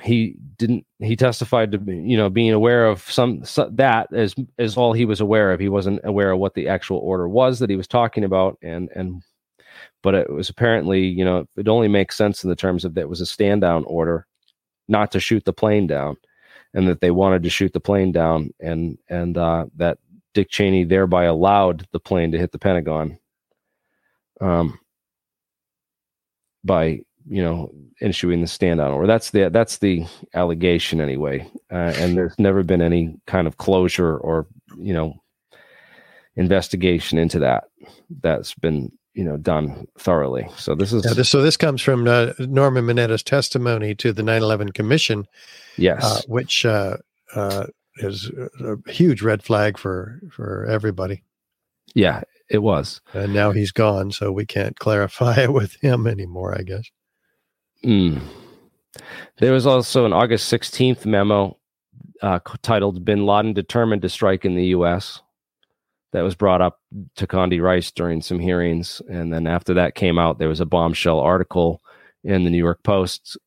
he didn't he testified to you know being aware of some, some that as as all he was aware of he wasn't aware of what the actual order was that he was talking about and and but it was apparently you know it only makes sense in the terms of that was a stand down order not to shoot the plane down and that they wanted to shoot the plane down and and uh, that Dick Cheney thereby allowed the plane to hit the Pentagon um, by you know issuing the stand down order. That's the that's the allegation anyway, uh, and there's never been any kind of closure or you know investigation into that. That's been you know done thoroughly. So this is this, so this comes from uh, Norman Mineta's testimony to the 9/11 Commission. Yes, uh, which uh, uh, is a huge red flag for for everybody. Yeah, it was. And now he's gone, so we can't clarify it with him anymore, I guess. Mm. There was also an August 16th memo uh, titled Bin Laden Determined to Strike in the U.S. that was brought up to Condi Rice during some hearings. And then after that came out, there was a bombshell article in the New York Post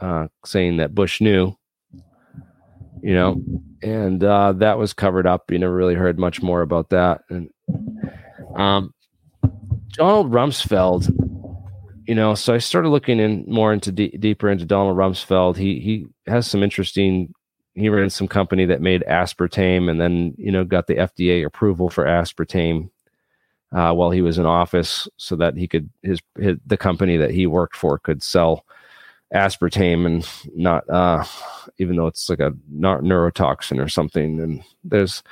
uh, saying that Bush knew, you know, and uh, that was covered up. You never really heard much more about that. And um, Donald Rumsfeld you know, so I started looking in more into d- deeper into Donald Rumsfeld. He he has some interesting. He ran some company that made aspartame, and then you know got the FDA approval for aspartame uh, while he was in office, so that he could his, his the company that he worked for could sell aspartame and not uh, even though it's like a not neurotoxin or something. And there's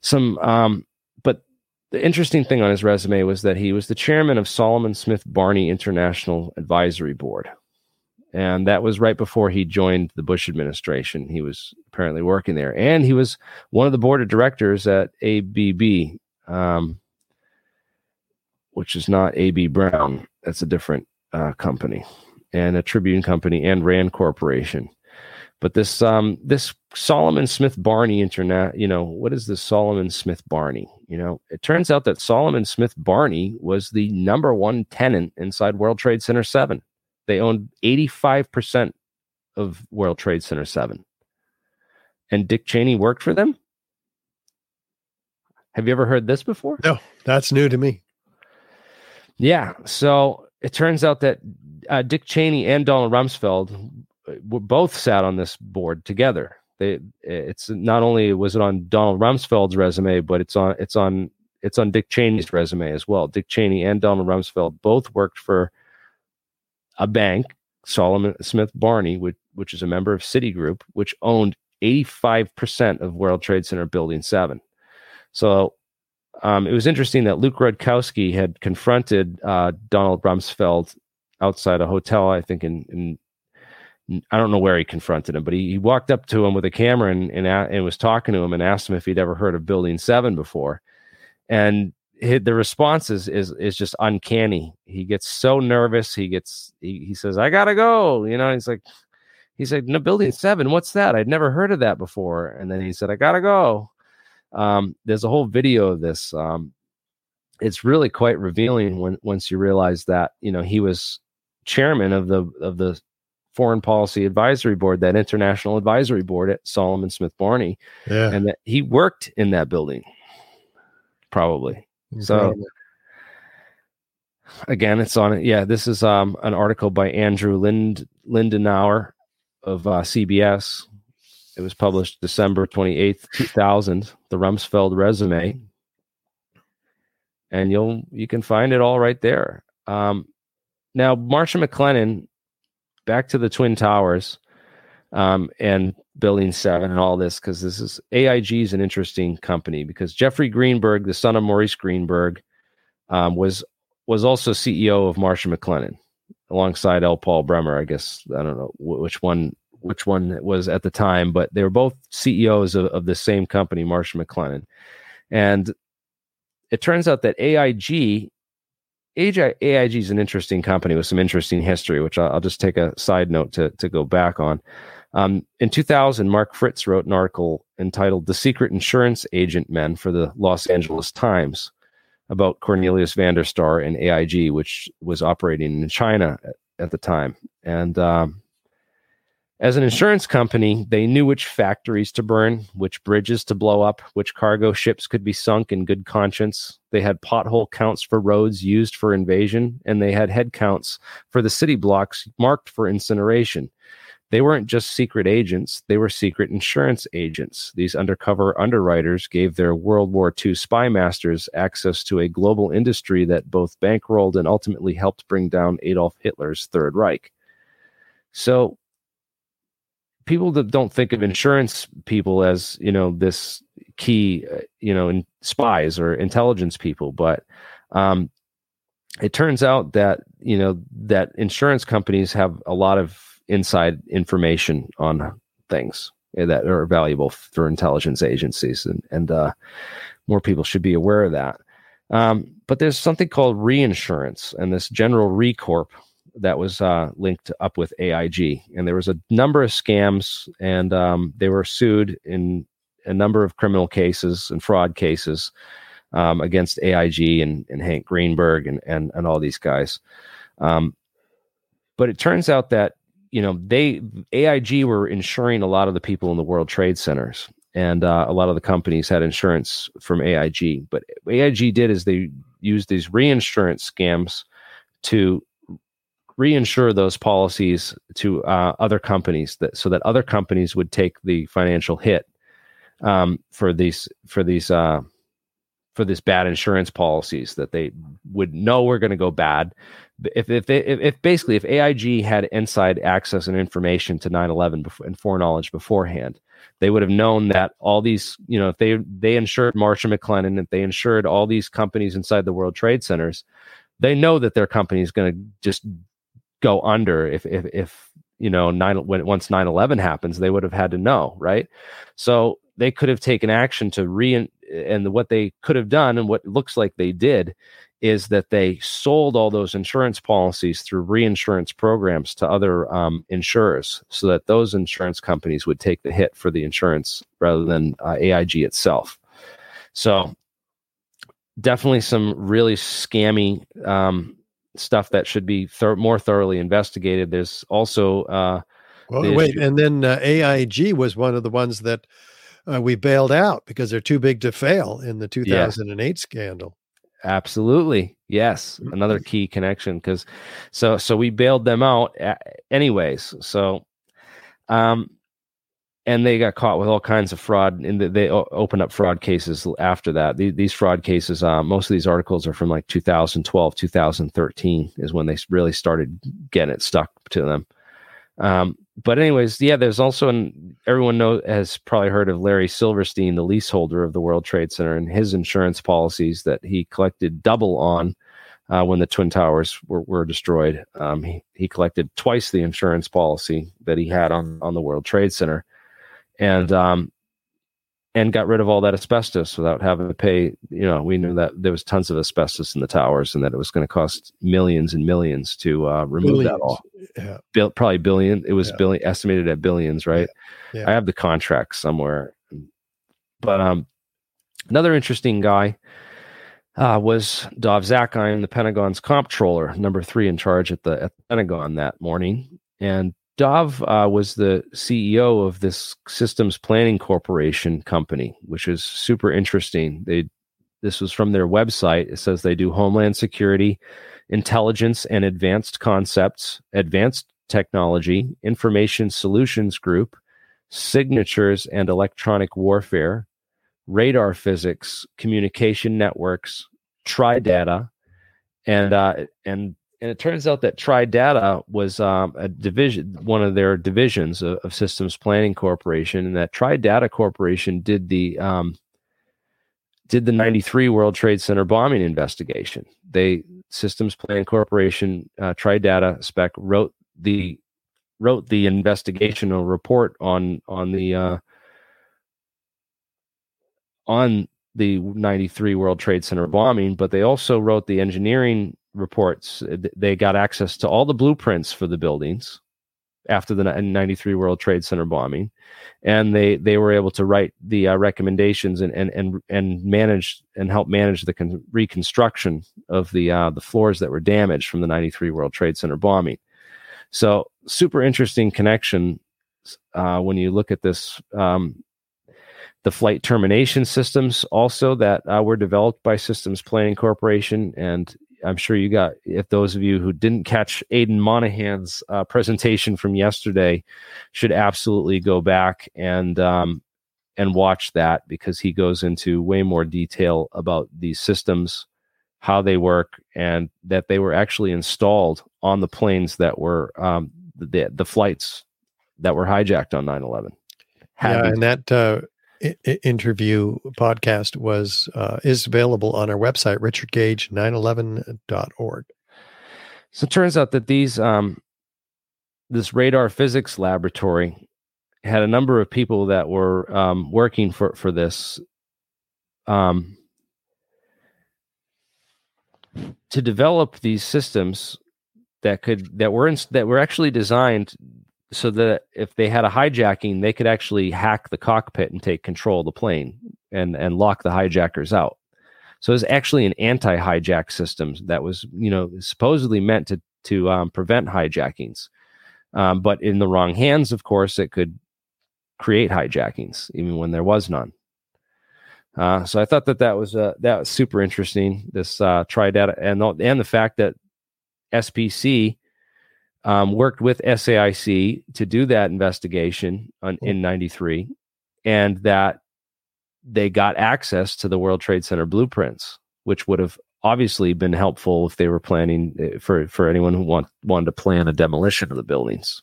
some um, but the interesting thing on his resume was that he was the chairman of Salomon Smith Barney International Advisory Board. And that was right before he joined the Bush administration. He was apparently working there. And he was one of the board of directors at ABB, um, which is not AB Brown. That's a different uh, company, and a Tribune company and Rand Corporation. But this um, this Salomon Smith Barney internet, you know, what is this Salomon Smith Barney? You know, it turns out that Salomon Smith Barney was the number one tenant inside World Trade Center 7. They owned 85% of World Trade Center 7. And Dick Cheney worked for them? Have you ever heard this before? No, that's new to me. Yeah. So it turns out that uh, Dick Cheney and Donald Rumsfeld were both sat on this board together. They, it's not only was it on Donald Rumsfeld's resume, but it's on it's on it's on Dick Cheney's resume as well. Dick Cheney and Donald Rumsfeld both worked for a bank, Salomon Smith Barney, which, which is a member of Citigroup, which owned 85% of World Trade Center Building 7. So um, it was interesting that Luke Rudkowski had confronted uh, Donald Rumsfeld outside a hotel, I think in, in I don't know where he confronted him, but he, he walked up to him with a camera and, and, and was talking to him and asked him if he'd ever heard of Building 7 before. And the response is, is is just uncanny. He gets so nervous. He gets he, he says, "I gotta go." You know, he's like, he said, "No, building seven. What's that? I'd never heard of that before." And then he said, "I gotta go." Um, there's a whole video of this. Um, it's really quite revealing when once you realize that you know he was chairman of the of the foreign policy advisory board, that international advisory board at Salomon Smith Barney, yeah. and that he worked in that building, probably. So again, it's on it. Yeah, this is um, an article by Andrew Lind Lindenauer of uh, CBS. It was published December 28th, 2000, the Rumsfeld resume. And you'll you can find it all right there. Um, now, Marsh & McLennan, back to the Twin Towers um, and Building 7 and all this, because this is AIG is an interesting company because Jeffrey Greenberg, the son of Maurice Greenberg, um, was was also CEO of Marsh & McLennan alongside L. Paul Bremer. I guess I don't know which one which one was at the time, but they were both CEOs of, of the same company, Marsh & McLennan. And it turns out that AIG AIG is an interesting company with some interesting history, which I'll, I'll just take a side note to, to go back on. Um, in 2000, Mark Fritz wrote an article entitled The Secret Insurance Agent Men for the Los Angeles Times about Cornelius Vander Starr and AIG, which was operating in China at, at the time. And um, as an insurance company, they knew which factories to burn, which bridges to blow up, which cargo ships could be sunk in good conscience. They had pothole counts for roads used for invasion, and they had head counts for the city blocks marked for incineration. They weren't just secret agents, they were secret insurance agents. These undercover underwriters gave their World War II spy masters access to a global industry that both bankrolled and ultimately helped bring down Adolf Hitler's Third Reich. So, people that don't think of insurance people as you know this key uh, you know in spies or intelligence people but um, it turns out that you know that insurance companies have a lot of inside information on things that are valuable for intelligence agencies and and uh, more people should be aware of that. Um, but there's something called reinsurance and this General Re Corp that was uh, linked up with AIG, and there was a number of scams, and um, they were sued in a number of criminal cases and fraud cases um, against AIG and, and Hank Greenberg and, and and all these guys. Um, but it turns out that you know they AIG were insuring a lot of the people in the World Trade Centers, and uh, a lot of the companies had insurance from AIG. But AIG did is they used these reinsurance scams to reinsure those policies to uh, other companies that so that other companies would take the financial hit um, for these for these uh, for this bad insurance policies that they would know were going to go bad. If if, if if basically if AIG had inside access and information to 9/11 before, and foreknowledge beforehand, they would have known that all these you know if they they insured Marsh & McLennan if they insured all these companies inside the World Trade Centers, they know that their company is going to just go under if if if you know nine when once 9-11 happens they would have had to know right so they could have taken action to re and what they could have done and what looks like they did is that they sold all those insurance policies through reinsurance programs to other um, insurers so that those insurance companies would take the hit for the insurance rather than uh, AIG itself. So definitely some really scammy um, stuff that should be thir- more thoroughly investigated. There's also uh, well, the wait, issue- and then uh, AIG was one of the ones that uh, we bailed out because they're too big to fail in the 2008 yeah. scandal. Absolutely, yes, another key connection because so so we bailed them out anyways. So, um, and they got caught with all kinds of fraud and they opened up fraud cases after that. These fraud cases uh, most of these articles are from like 2012 2013 is when they really started getting it stuck to them. Um, but anyways yeah there's also an everyone know has probably heard of larry silverstein the leaseholder of the world trade center and his insurance policies that he collected double on uh, when the twin towers were, were destroyed. Um, he, he collected twice the insurance policy that he had on, on the world trade center and um, and got rid of all that asbestos without having to pay. You know, we knew that there was tons of asbestos in the towers and that it was going to cost millions and millions to uh, remove billions. that all. Yeah. Bill, probably billion. It was yeah. billion estimated at billions, right? Yeah. yeah. I have the contract somewhere. But um, another interesting guy uh, was Dov Zakheim, the Pentagon's comptroller, number three in charge at the, at the Pentagon that morning. And Dov uh, was the CEO of this Systems Planning Corporation company, which is super interesting. They this was from their website. It says they do homeland security, intelligence and advanced concepts, advanced technology, information solutions group, signatures and electronic warfare, radar physics, communication networks, TriData, and uh, and and it turns out that TriData was um, a division, one of their divisions of, of, Systems Planning Corporation, and that TriData Corporation did the um, did the '93 World Trade Center bombing investigation. They Systems Planning Corporation, uh, TriData spec wrote the wrote the investigational report on on the uh, on the 93 World Trade Center bombing, but they also wrote the engineering reports. They got access to all the blueprints for the buildings after the 93 World Trade Center bombing, and they they were able to write the uh, recommendations and and and and manage and help manage the con- reconstruction of the uh, the floors that were damaged from the 93 World Trade Center bombing. So super interesting connection uh, when you look at this. Um, the flight termination systems also that uh, were developed by Systems Planning Corporation, and I'm sure you got, if those of you who didn't catch Aidan Monaghan's uh, presentation from yesterday, should absolutely go back and um, and watch that because he goes into way more detail about these systems, how they work, and that they were actually installed on the planes that were um, the the flights that were hijacked on 9/11. Yeah, and that uh, interview podcast was uh, is available on our website richardgage911.org so it turns out that these um, this radar physics laboratory had a number of people that were um, working for for this. Um, to develop these systems that could that were in, that were actually designed so that if they had a hijacking, they could actually hack the cockpit and take control of the plane and and lock the hijackers out. So it's actually an anti-hijack system that was, you know, supposedly meant to to um, prevent hijackings, um, but in the wrong hands, of course, it could create hijackings even when there was none. Uh, so I thought that that was uh, that was super interesting. This uh, TriData and and the fact that SPC um, worked with SAIC to do that investigation on, in 93 and that they got access to the World Trade Center blueprints, which would have obviously been helpful if they were planning eh, for, for anyone who want, wanted to plan a demolition of the buildings.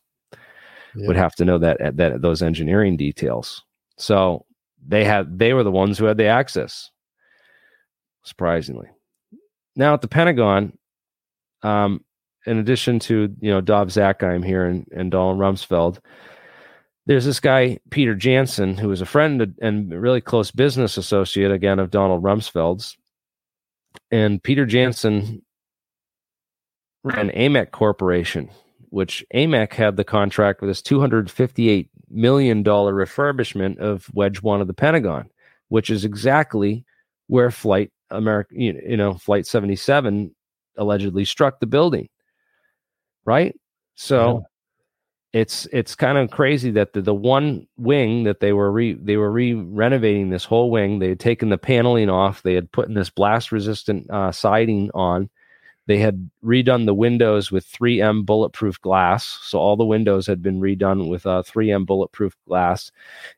Yeah. Would have to know that that those engineering details. So they had they were the ones who had the access. Surprisingly, now at the Pentagon, um, in addition to you know Dov Zakheim here and, and Donald Rumsfeld, there's this guy Peter Janssen who is a friend and really close business associate again of Donald Rumsfeld's, and Peter Jansen ran AMEC Corporation, which AMEC had the contract with this 258 million dollar refurbishment of Wedge One of the Pentagon, which is exactly where Flight America, you know, Flight 77 allegedly struck the building right? So yeah. it's it's kind of crazy that the, the one wing that they were re they were re renovating this whole wing. They had taken the paneling off. They had put in this blast resistant uh, siding on. They had redone the windows with 3M bulletproof glass. So all the windows had been redone with uh, 3M bulletproof glass,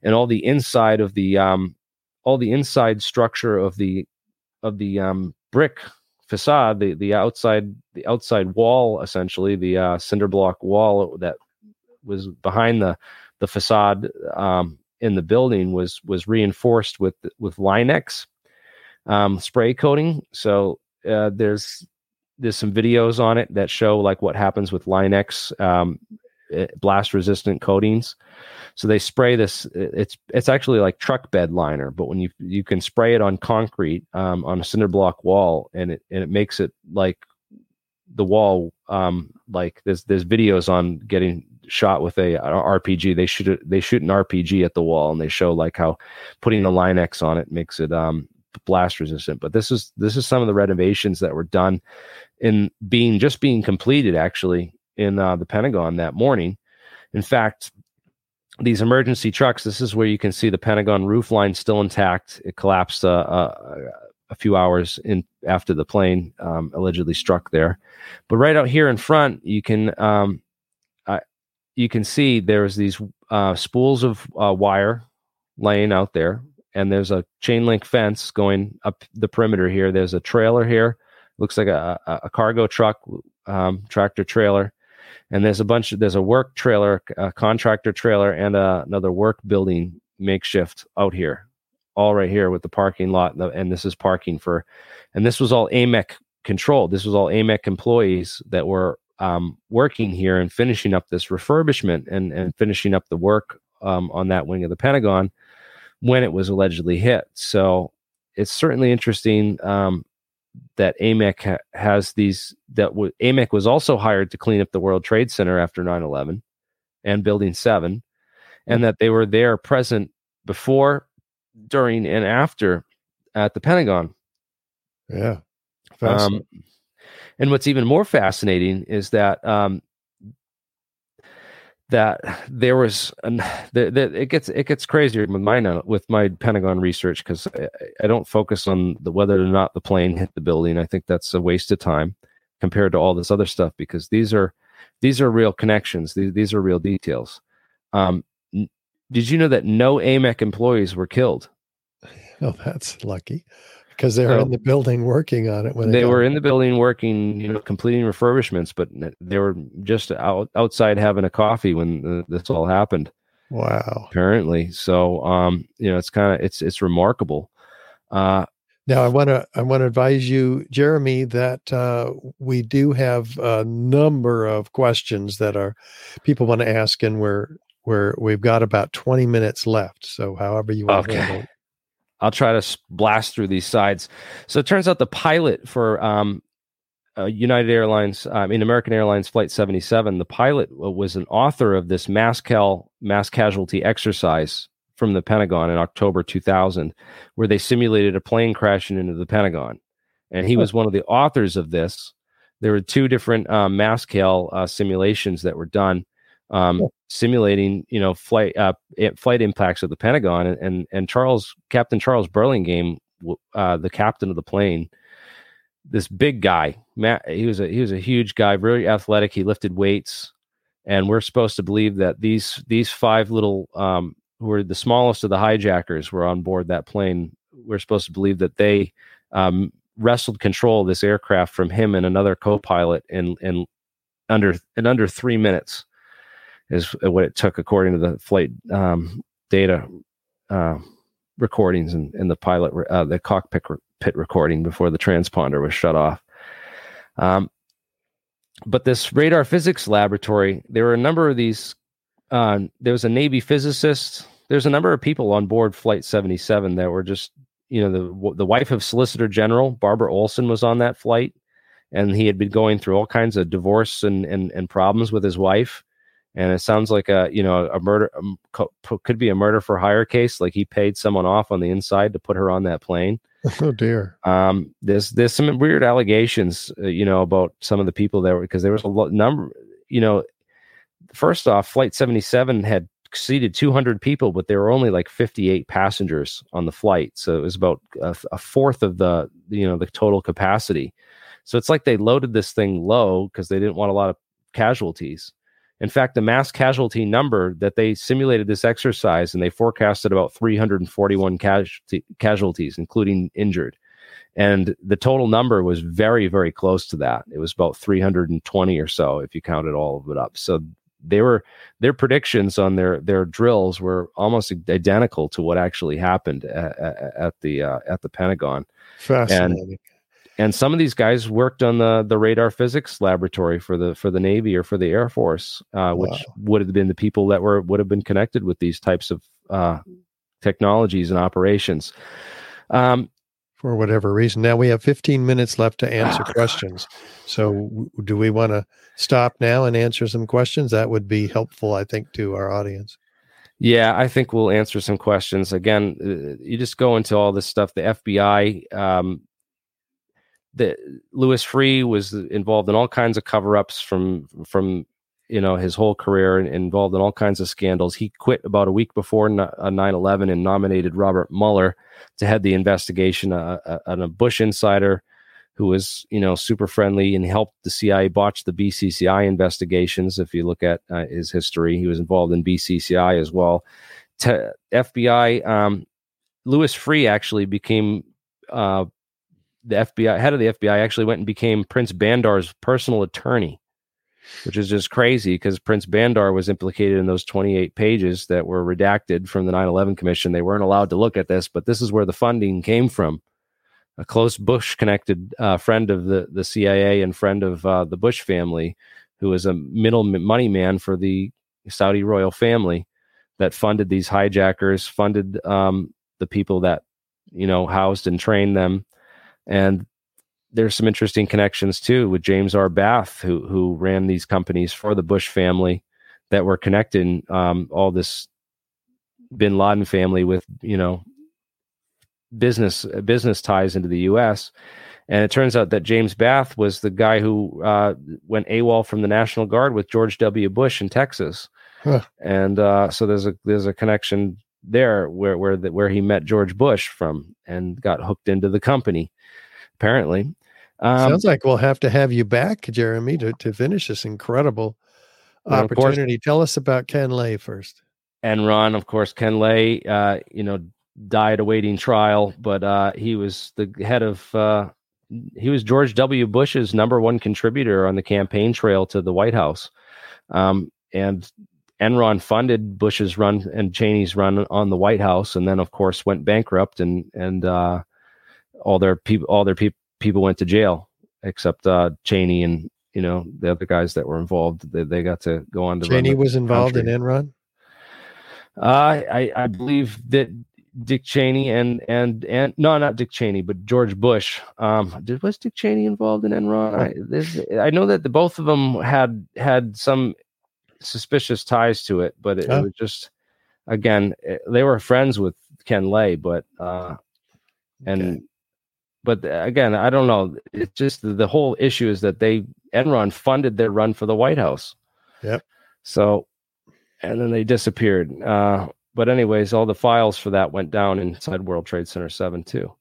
and all the inside of the um, all the inside structure of the of the um, brick facade, the the outside the outside wall, essentially the uh, cinder block wall that was behind the the facade um, in the building was was reinforced with with Line-X um, spray coating. So uh, there's there's some videos on it that show like what happens with Line-X um, blast resistant coatings. So they spray this. It's it's actually like truck bed liner, but when you you can spray it on concrete um, on a cinder block wall, and it and it makes it like the wall. Um, like there's there's videos on getting shot with a, RPG. They shoot they shoot an RPG at the wall, and they show like how putting the Line-X on it makes it um, blast resistant. But this is this is some of the renovations that were done in being just being completed actually in uh, the Pentagon that morning. In fact, these emergency trucks. This is where you can see the Pentagon roof line still intact. It collapsed uh, uh, a few hours in after the plane um, allegedly struck there. But right out here in front, you can um, you can see there's these uh, spools of uh, wire laying out there, and there's a chain link fence going up the perimeter here. There's a trailer here, looks like a, a cargo truck, um, tractor trailer, and there's a bunch of there's a work trailer, a contractor trailer, and uh, another work building makeshift out here, all right here with the parking lot, and this is parking for, and this was all AMEC controlled. This was all AMEC employees that were um, working here and finishing up this refurbishment and, and finishing up the work um, on that wing of the Pentagon when it was allegedly hit. So it's certainly interesting um, that AMEC ha- has these. That w- AMEC was also hired to clean up the World Trade Center after 9/11 and Building Seven, and that they were there present before, during, and after at the Pentagon. Yeah. Um, and what's even more fascinating is that um, that there was an the, it gets it gets crazier with my with my Pentagon research because I, I, don't focus on the whether or not the plane hit the building. I think that's a waste of time compared to all this other stuff because these are these are real connections. These these are real details. Um, n- did you know that no AMEC employees were killed? Oh, that's lucky because they were so, in the building working on it when they, they were in the building working, you know, completing refurbishments, but they were just out outside having a coffee when this all happened. Wow. Apparently, so um, you know, it's kind of it's it's remarkable. Uh, now I want to I want to advise you, Jeremy, that uh, we do have a number of questions that are people want to ask, and we're we're we've got about twenty minutes left. So however you want okay. to handle I'll try to blast through these sides. So it turns out the pilot for um, uh, United Airlines, I mean American Airlines Flight 77, the pilot was an author of this mass cal mass casualty exercise from the Pentagon in October 2000, where they simulated a plane crashing into the Pentagon, and he was one of the authors of this. There were two different uh, mass cal uh, simulations that were done um, simulating, you know, flight uh, flight impacts of the Pentagon. And and, and Charles Captain Charles Burlingame, uh, the captain of the plane, this big guy, Matt, he was a he was a huge guy, very athletic. He lifted weights, and we're supposed to believe that these these five little um, who were the smallest of the hijackers were on board that plane. We're supposed to believe that they um, wrestled control of this aircraft from him and another co-pilot in in under in under three minutes is what it took according to the flight um, data uh, recordings and, and the pilot uh, the cockpit pit recording before the transponder was shut off. Um, but this radar physics laboratory there were a number of these uh, there was a navy physicist there's a number of people on board flight 77 that were just you know the the wife of solicitor general barbara olson was on that flight and he had been going through all kinds of divorce and and, and problems with his wife and it sounds like a you know a murder a, could be a murder for hire case like he paid someone off on the inside to put her on that plane. Oh dear. Um there's there's some weird allegations uh, you know about some of the people there because there was a lot number you know first off flight 77 had exceeded 200 people but there were only like 58 passengers on the flight. So it was about a, a fourth of the you know the total capacity. So it's like they loaded this thing low because they didn't want a lot of casualties in fact, the mass casualty number that they simulated this exercise and they forecasted about 341 casualty, casualties, including injured. And the total number was very, very close to that. It was about 320 or so if you counted all of it up. So they were their predictions on their their drills were almost identical to what actually happened at, at the uh, at the Pentagon. Fascinating. and some of these guys worked on the the radar physics laboratory for the for the Navy or for the Air Force, uh, which wow. would have been the people that were would have been connected with these types of uh, technologies and operations. Um, for whatever reason. Now we have 15 minutes left to answer oh, questions. So, w- do we want to stop now and answer some questions? That would be helpful, I think, to our audience. Yeah, I think we'll answer some questions. Again, uh, you just go into all this stuff. The FBI, um, the Louis Freeh was involved in all kinds of cover-ups from from you know his whole career and involved in all kinds of scandals. He quit about a week before 9/11 uh, and nominated Robert Mueller to head the investigation uh, uh, on a Bush insider who was you know super friendly and helped the CIA botch the BCCI investigations. If you look at uh, his history, he was involved in BCCI as well. FBI, um, Louis Freeh actually became uh, the FBI head of the FBI. Actually went and became Prince Bandar's personal attorney, which is just crazy because Prince Bandar was implicated in those 28 pages that were redacted from the 9/11 Commission. They weren't allowed to look at this, but this is where the funding came from a close Bush connected uh, friend of the, the CIA and friend of uh, the Bush family, who was a middle money man for the Saudi royal family that funded these hijackers, funded um, the people that, you know, housed and trained them. And there's some interesting connections too with James R. Bath, who, who ran these companies for the Bush family that were connecting um, all this bin Laden family with, you know, business uh, business ties into the U.S. And it turns out that James Bath was the guy who uh, went AWOL from the National Guard with George W. Bush in Texas, huh. and uh, so there's a there's a connection there where where the, where he met George Bush from and got hooked into the company. Apparently, um, sounds like we'll have to have you back, Jeremy, to to finish this incredible opportunity. Course, Tell us about Ken Lay first. Enron, of course, Ken Lay, uh, you know, died awaiting trial, but uh, he was the head of. Uh, he was George W. Bush's number one contributor on the campaign trail to the White House, um, and Enron funded Bush's run and Cheney's run on the White House, and then of course went bankrupt, and and uh, all their people all their pe- people went to jail except uh, Cheney and you know the other guys that were involved. They, they got to go on to. Cheney was involved country. in Enron. Uh, I I believe that Dick Cheney and and and no, not Dick Cheney, but George Bush. Um, did was Dick Cheney involved in Enron? I, this, I know that the both of them had had some suspicious ties to it, but it, it was just again it, eh, they were friends with Ken Lay, but uh, and okay. but again, I don't know. It's just the, the whole issue is that they Enron funded their run for the White House. Yep. So, and then they disappeared. Uh, but anyways, all the files for that went down inside World Trade Center 7 too.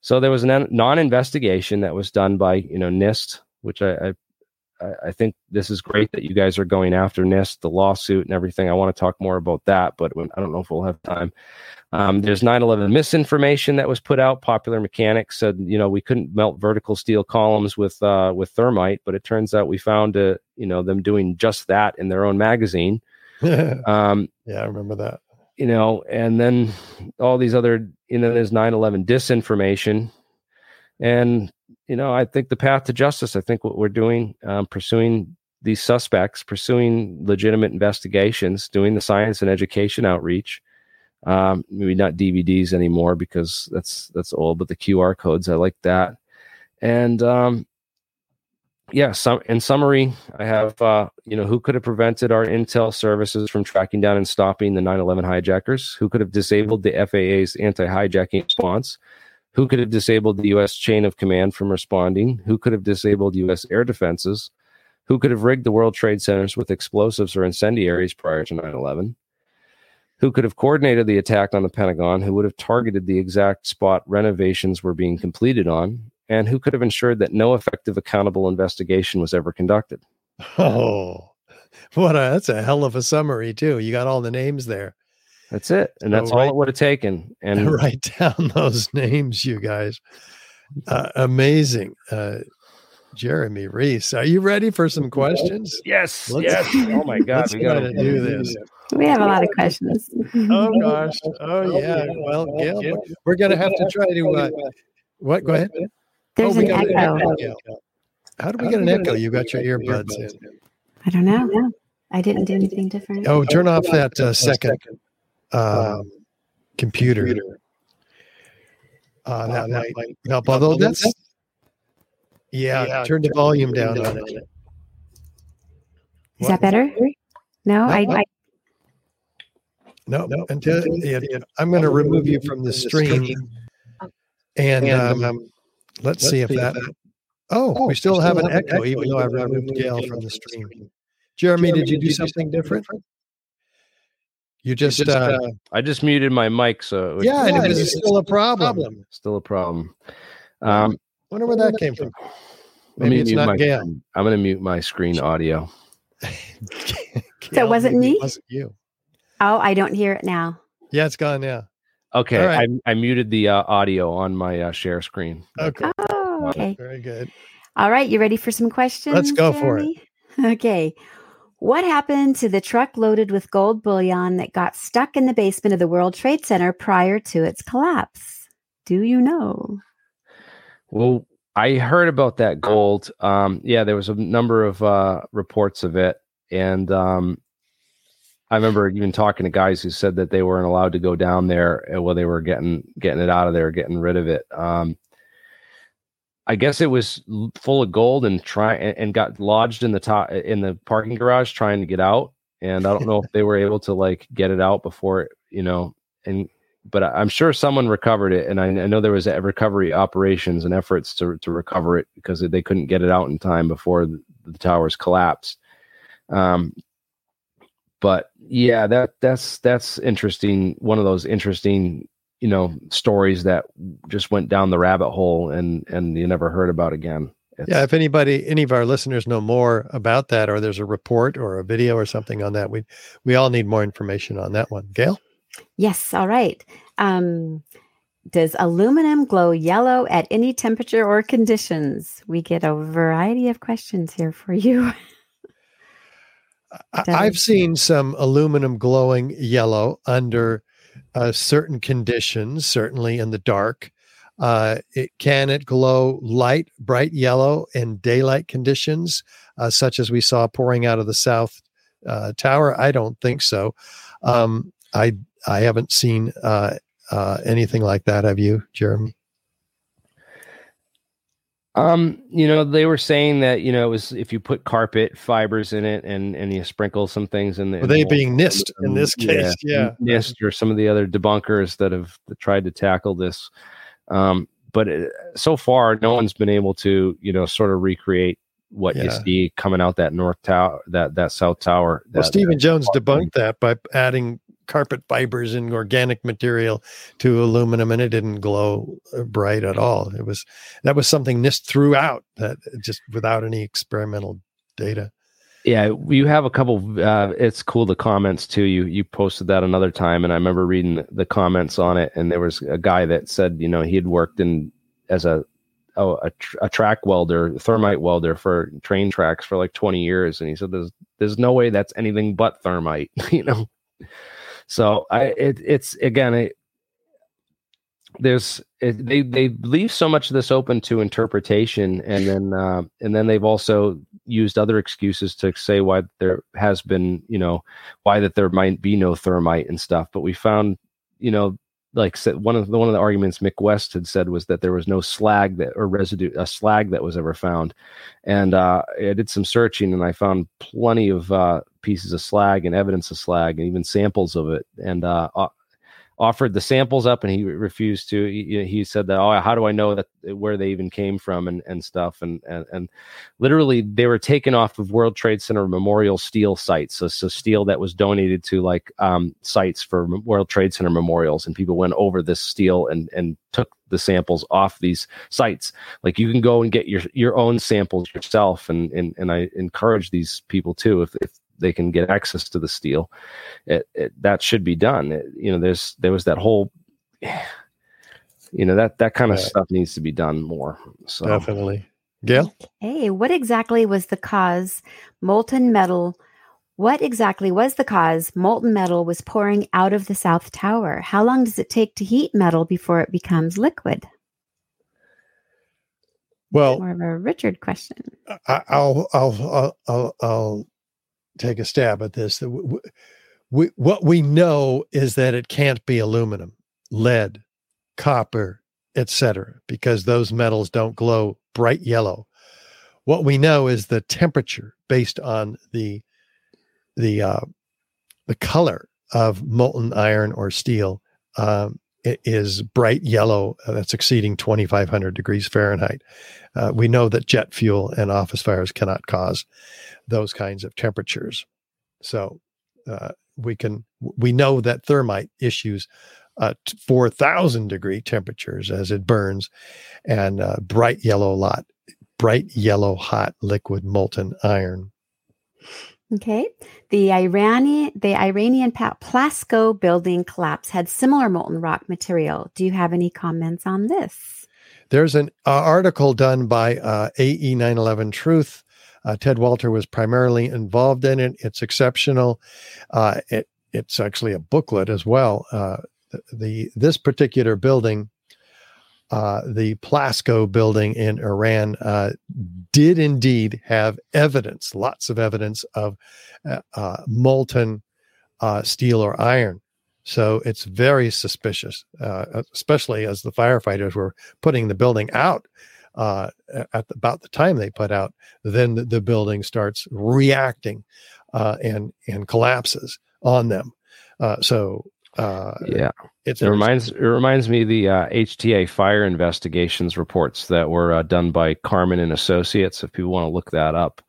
So there was a non-investigation that was done by you know NIST, which I, I, I think this is great that you guys are going after NIST, the lawsuit and everything. I want to talk more about that, but I don't know if we'll have time. Um, there's 9/11 misinformation that was put out. Popular Mechanics said you know we couldn't melt vertical steel columns with uh, with thermite, but it turns out we found uh, you know them doing just that in their own magazine. um, yeah, I remember that you know, and then all these other, you know, there's 9 11 disinformation. And, you know, I think the path to justice, I think what we're doing, um, pursuing these suspects, pursuing legitimate investigations, doing the science and education outreach. Um, maybe not DVDs anymore because that's that's old, but the QR codes, I like that. And um, yeah, some in summary, I have uh, you know who could have prevented our intel services from tracking down and stopping the 9/11 hijackers? Who could have disabled the FAA's anti-hijacking response? Who could have disabled the U.S. chain of command from responding? Who could have disabled U.S. air defenses? Who could have rigged the World Trade Centers with explosives or incendiaries prior to 9/11? Who could have coordinated the attack on the Pentagon? Who would have targeted the exact spot renovations were being completed on? and who could have ensured that no effective accountable investigation was ever conducted. Oh, what a that's a hell of a summary too. You got all the names there. That's it, and that's all it would have taken. And write down those names, you guys. Uh, amazing, uh, Jeremy Rys. Are you ready for some questions? Yes, let's, yes. Oh my God, we got to do this. We have a lot of questions. oh gosh. Oh yeah. Well, Gail, we're gonna have to try to. Uh, what? Go ahead. There's Oh, an got an echo. echo. How do we get an echo? You got your earbuds in. I don't know. I didn't do anything different. Oh, turn off that uh, second um, computer. Uh, that might help. Although that's yeah, turn the volume down on it. Is that better? No, I, I No, no. Until yeah, yeah, I'm going to remove you from the stream, and um, let's see if that. Oh, we still have an echo, even though I removed Gail from the stream. Jeremy, did you do something different? You just, uh, I just muted my mic, so it was yeah, and it was still a problem. still a problem. Um, Wonder where that came from. let me Maybe it's mute not my, Gail. I'm going to mute my screen audio. So it wasn't maybe me? wasn't you. oh, I don't hear it now. Yeah, it's gone now. Okay, All right. I, I muted the uh, audio on my uh, share screen. Okay, Oh, okay. very good. All right, you ready for some questions? Let's go for it. Okay. What happened to the truck loaded with gold bullion that got stuck in the basement of the World Trade Center prior to its collapse? Do you know? Well, I heard about that gold. Um, yeah, there was a number of uh, reports of it, and um, I remember even talking to guys who said that they weren't allowed to go down there uh, while they were getting getting it out of there, getting rid of it. Um, I guess it was full of gold and try and, got lodged in the top in the parking garage trying to get out. And I don't know if they were able to like get it out before you know. And but I'm sure someone recovered it, and I, I know there was recovery operations and efforts to to recover it because they couldn't get it out in time before the, the towers collapsed. Um, but yeah, that that's that's interesting. One of those interesting, you know, stories that just went down the rabbit hole and and you never heard about again. It's, Yeah, if anybody, any of our listeners know more about that, or there's a report or a video or something on that, we we all need more information on that one. Gail, Yes. All right. Um, does aluminum glow yellow at any temperature or conditions? We get a variety of questions here for you. I, i've seen some aluminum glowing yellow under uh, certain conditions, certainly in the dark. Uh, it can it glow light, bright yellow in daylight conditions, uh, such as we saw pouring out of the south uh, tower. I don't think so. Um, I I haven't seen uh, uh, anything like that. Have you, Jeremy? Um, you know, they were saying that you know it was if you put carpet fibers in it and and you sprinkle some things in the Were they being NIST in this case? Yeah. NIST or some of the other debunkers that have tried to tackle this. Um, but it, so far, no one's been able to you know sort of recreate what you see coming out that north tower, that that south tower. Well, that- Stephen Jones debunked that by adding carpet fibers and organic material to aluminum, and it didn't glow uh, bright at all. It was that was something NIST threw out that just without any experimental data. Yeah, you have a couple. Uh, it's cool the comments too. You you posted that another time, and I remember reading the, comments on it. And there was a guy that said, you know, he had worked in as a oh, a, tr- a track welder, thermite welder for train tracks for like twenty years, and he said, "There's there's no way that's anything but thermite," you know. So I it it's again it, there's it, they they leave so much of this open to interpretation and then uh, and then they've also used other excuses to say why there has been you know why that there might be no thermite and stuff. But we found you know like said one of the one of the arguments Mick West had said was that there was no slag that or residue a slag that was ever found. And uh, I did some searching and I found plenty of uh, pieces of slag and evidence of slag and even samples of it. And uh, o- offered the samples up and he refused to he, he said that oh how do i know that where they even came from and and stuff? And and, and literally they were taken off of world trade center memorial steel sites so, so steel that was donated to like um, sites for world trade center memorials and people went over this steel and and took the samples off these sites. Like you can go and get your your own samples yourself and and, and i encourage these people too if, if they can get access to the steel it, it, that should be done It- you know there's there was that whole you know that that kind of Yeah. stuff needs to be done more so Definitely, Gail. Hey, what exactly was the cause molten metal? What exactly was the cause molten metal was pouring out of the South Tower? How long does it take to heat metal before it becomes liquid? Well, more of a Richard question. I, will I'll, I'll, I'll, take a stab at this. We, what we know is that it can't be aluminum, lead, copper, etc., because those metals don't glow bright yellow. What we know is the temperature based on the the uh, the color of molten iron or steel um, is bright yellow. Uh, that's exceeding 2,500 degrees Fahrenheit. Uh, we know that jet fuel and office fires cannot cause those kinds of temperatures. So uh, we can we know that thermite issues uh, 4,000 degree temperatures as it burns, and uh, bright yellow lot, bright yellow hot liquid molten iron. Okay. The Iranian the Iranian Plasco building collapse had similar molten rock material. Do you have any comments on this? There's an uh, article done by uh, AE 911 Truth. Uh, Ted Walter was primarily involved in it. It's exceptional. Uh, it, it's actually a booklet as well. Uh, the, the, this particular building uh, the Plasco building in Iran uh, did indeed have evidence, lots of evidence of uh, uh molten uh, steel or iron. So it's very suspicious, uh, especially as the firefighters were putting the building out. at the, about the time they put out, then the, the building starts reacting and and collapses on them. so uh, yeah, it reminds it reminds me the uh, HTA fire investigations reports that were uh, done by Carmen and Associates. If people want to look that up,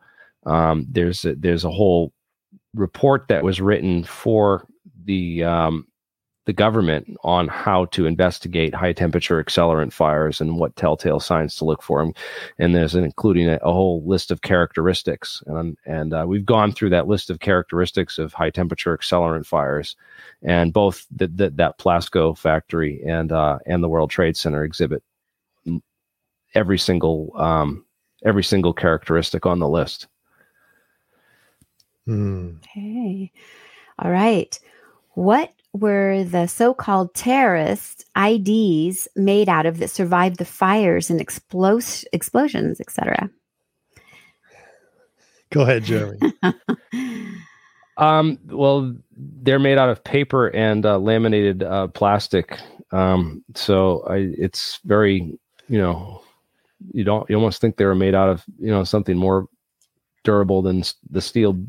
um, there's a, there's a whole report that was written for the um, the government on how to investigate high temperature accelerant fires and what telltale signs to look for them. And there's an, including a, a, whole list of characteristics. And, and uh, we've gone through that list of characteristics of high temperature accelerant fires. And both the, the, that Plasco factory and, uh, and the World Trade Center exhibit every single, um, every single characteristic on the list. Hmm. Okay. All right. What were the so-called terrorist IDs made out of that survived the fires and explos- explosions, etc. Go ahead, Jeremy. um, well, they're made out of paper and uh, laminated uh, plastic. Um, so I, it's very, you know, you don't, you almost think they were made out of, you know, something more durable than the steel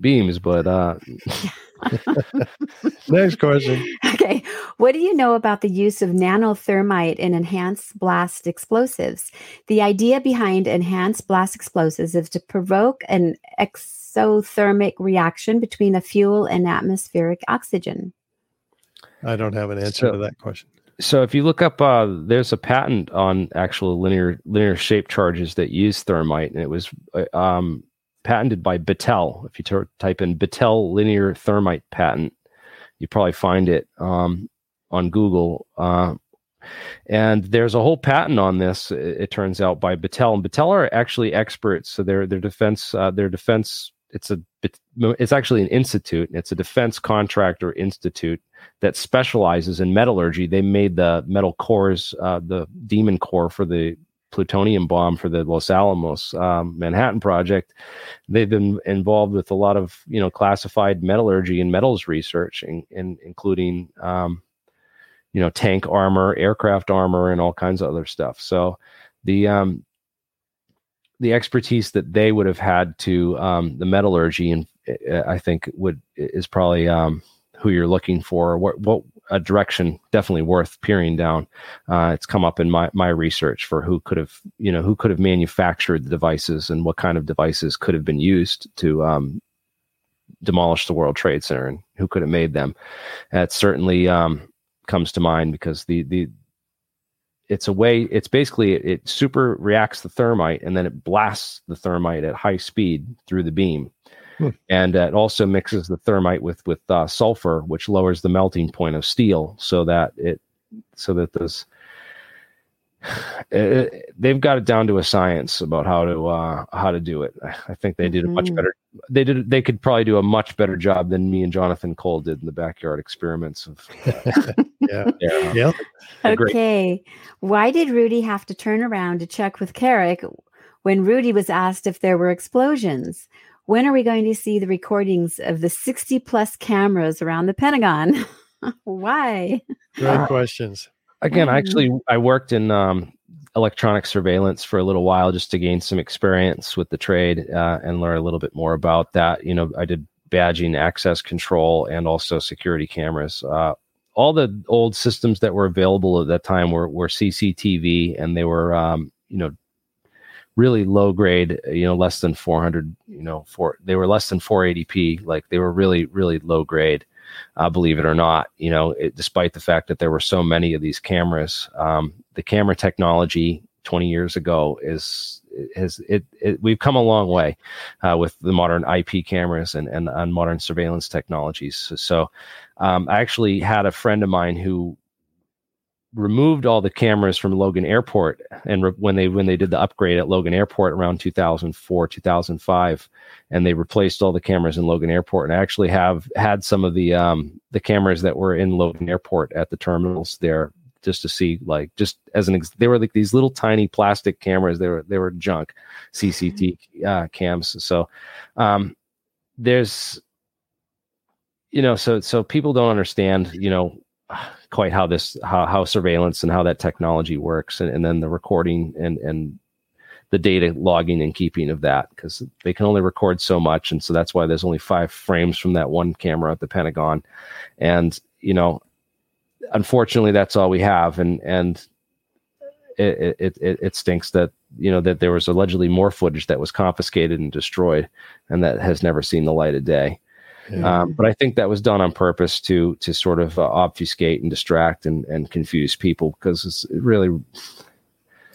beams, but uh next question. Okay. What do you know about the use of nanothermite in enhanced blast explosives? The idea behind enhanced blast explosives is to provoke an exothermic reaction between a fuel and atmospheric oxygen. I don't have an answer so, to that question. So if you look up, uh, there's a patent on actual linear linear shape charges that use thermite, and it was uh, um, patented by Battelle. If you t- type in Battelle linear thermite patent, you probably find it um, on Google. Uh, and there's a whole patent on this. It, it, turns out by Battelle, and Battelle are actually experts. So their their defense uh, their defense it's a it's actually an institute. It's a defense contractor institute that specializes in metallurgy. They made the metal cores, uh, the demon core for the plutonium bomb for the Los Alamos um, Manhattan Project. They've been involved with a lot of you know classified metallurgy and metals research, in, in, including um, you know tank armor, aircraft armor, and all kinds of other stuff. So the um, the expertise that they would have had to um, the metallurgy, and uh, I think would is probably um, who you're looking for. What what a direction definitely worth peering down. Uh, it's come up in my my research for who could have you know who could have manufactured the devices and what kind of devices could have been used to um, demolish the World Trade Center and who could have made them. That certainly um, comes to mind because the the it's a way it's basically it, it super reacts the thermite and then it blasts the thermite at high speed through the beam Hmm. And it also mixes the thermite with with uh, sulfur, which lowers the melting point of steel, so that it so that this it, they've got it down to a science about how to uh, how to do it. I think they did a much mm-hmm. better. They did. They could probably do a much better job than me and Jonathan Cole did in the backyard experiments of. Uh, yeah. yeah. yeah. Okay. Why did Rudy have to turn around to check with Kerik when Rudy was asked if there were explosions? When are we going to see the recordings of the 60 plus cameras around the Pentagon? Why? Great questions again, I actually I worked in um, electronic surveillance for a little while just to gain some experience with the trade uh, and learn a little bit more about that. You know, I did badging, access control, and also security cameras. Uh, all the old systems that were available at that time were were CCTV, and they were um, you know really low grade. You know, less than 400. You know, for they were less than 480p. Like they were really really low grade uh, believe it or not. You know, it, despite the fact that there were so many of these cameras, um, the camera technology 20 years ago is has it, it we've come a long way uh, with the modern IP cameras and and, and modern surveillance technologies. So, so um, I actually had a friend of mine who removed all the cameras from Logan Airport, and re- when they when they did the upgrade at Logan Airport around 2004 2005, and they replaced all the cameras in Logan Airport, and I actually have had some of the um, the cameras that were in Logan Airport at the terminals there just to see like just as an ex- they were like these little tiny plastic cameras. They were they were junk CCT uh, cams. So um, there's you know so so people don't understand you know quite how this how, how surveillance and how that technology works and, and then the recording and and the data logging and keeping of that because they can only record so much. And so that's why there's only five frames from that one camera at the pentagon. And you know unfortunately that's all we have. And and it, it, it, it stinks that you know that there was allegedly more footage that was confiscated and destroyed and that has never seen the light of day yeah. Um, but I think that was done on purpose to to sort of uh, obfuscate and distract and, and confuse people because it's really.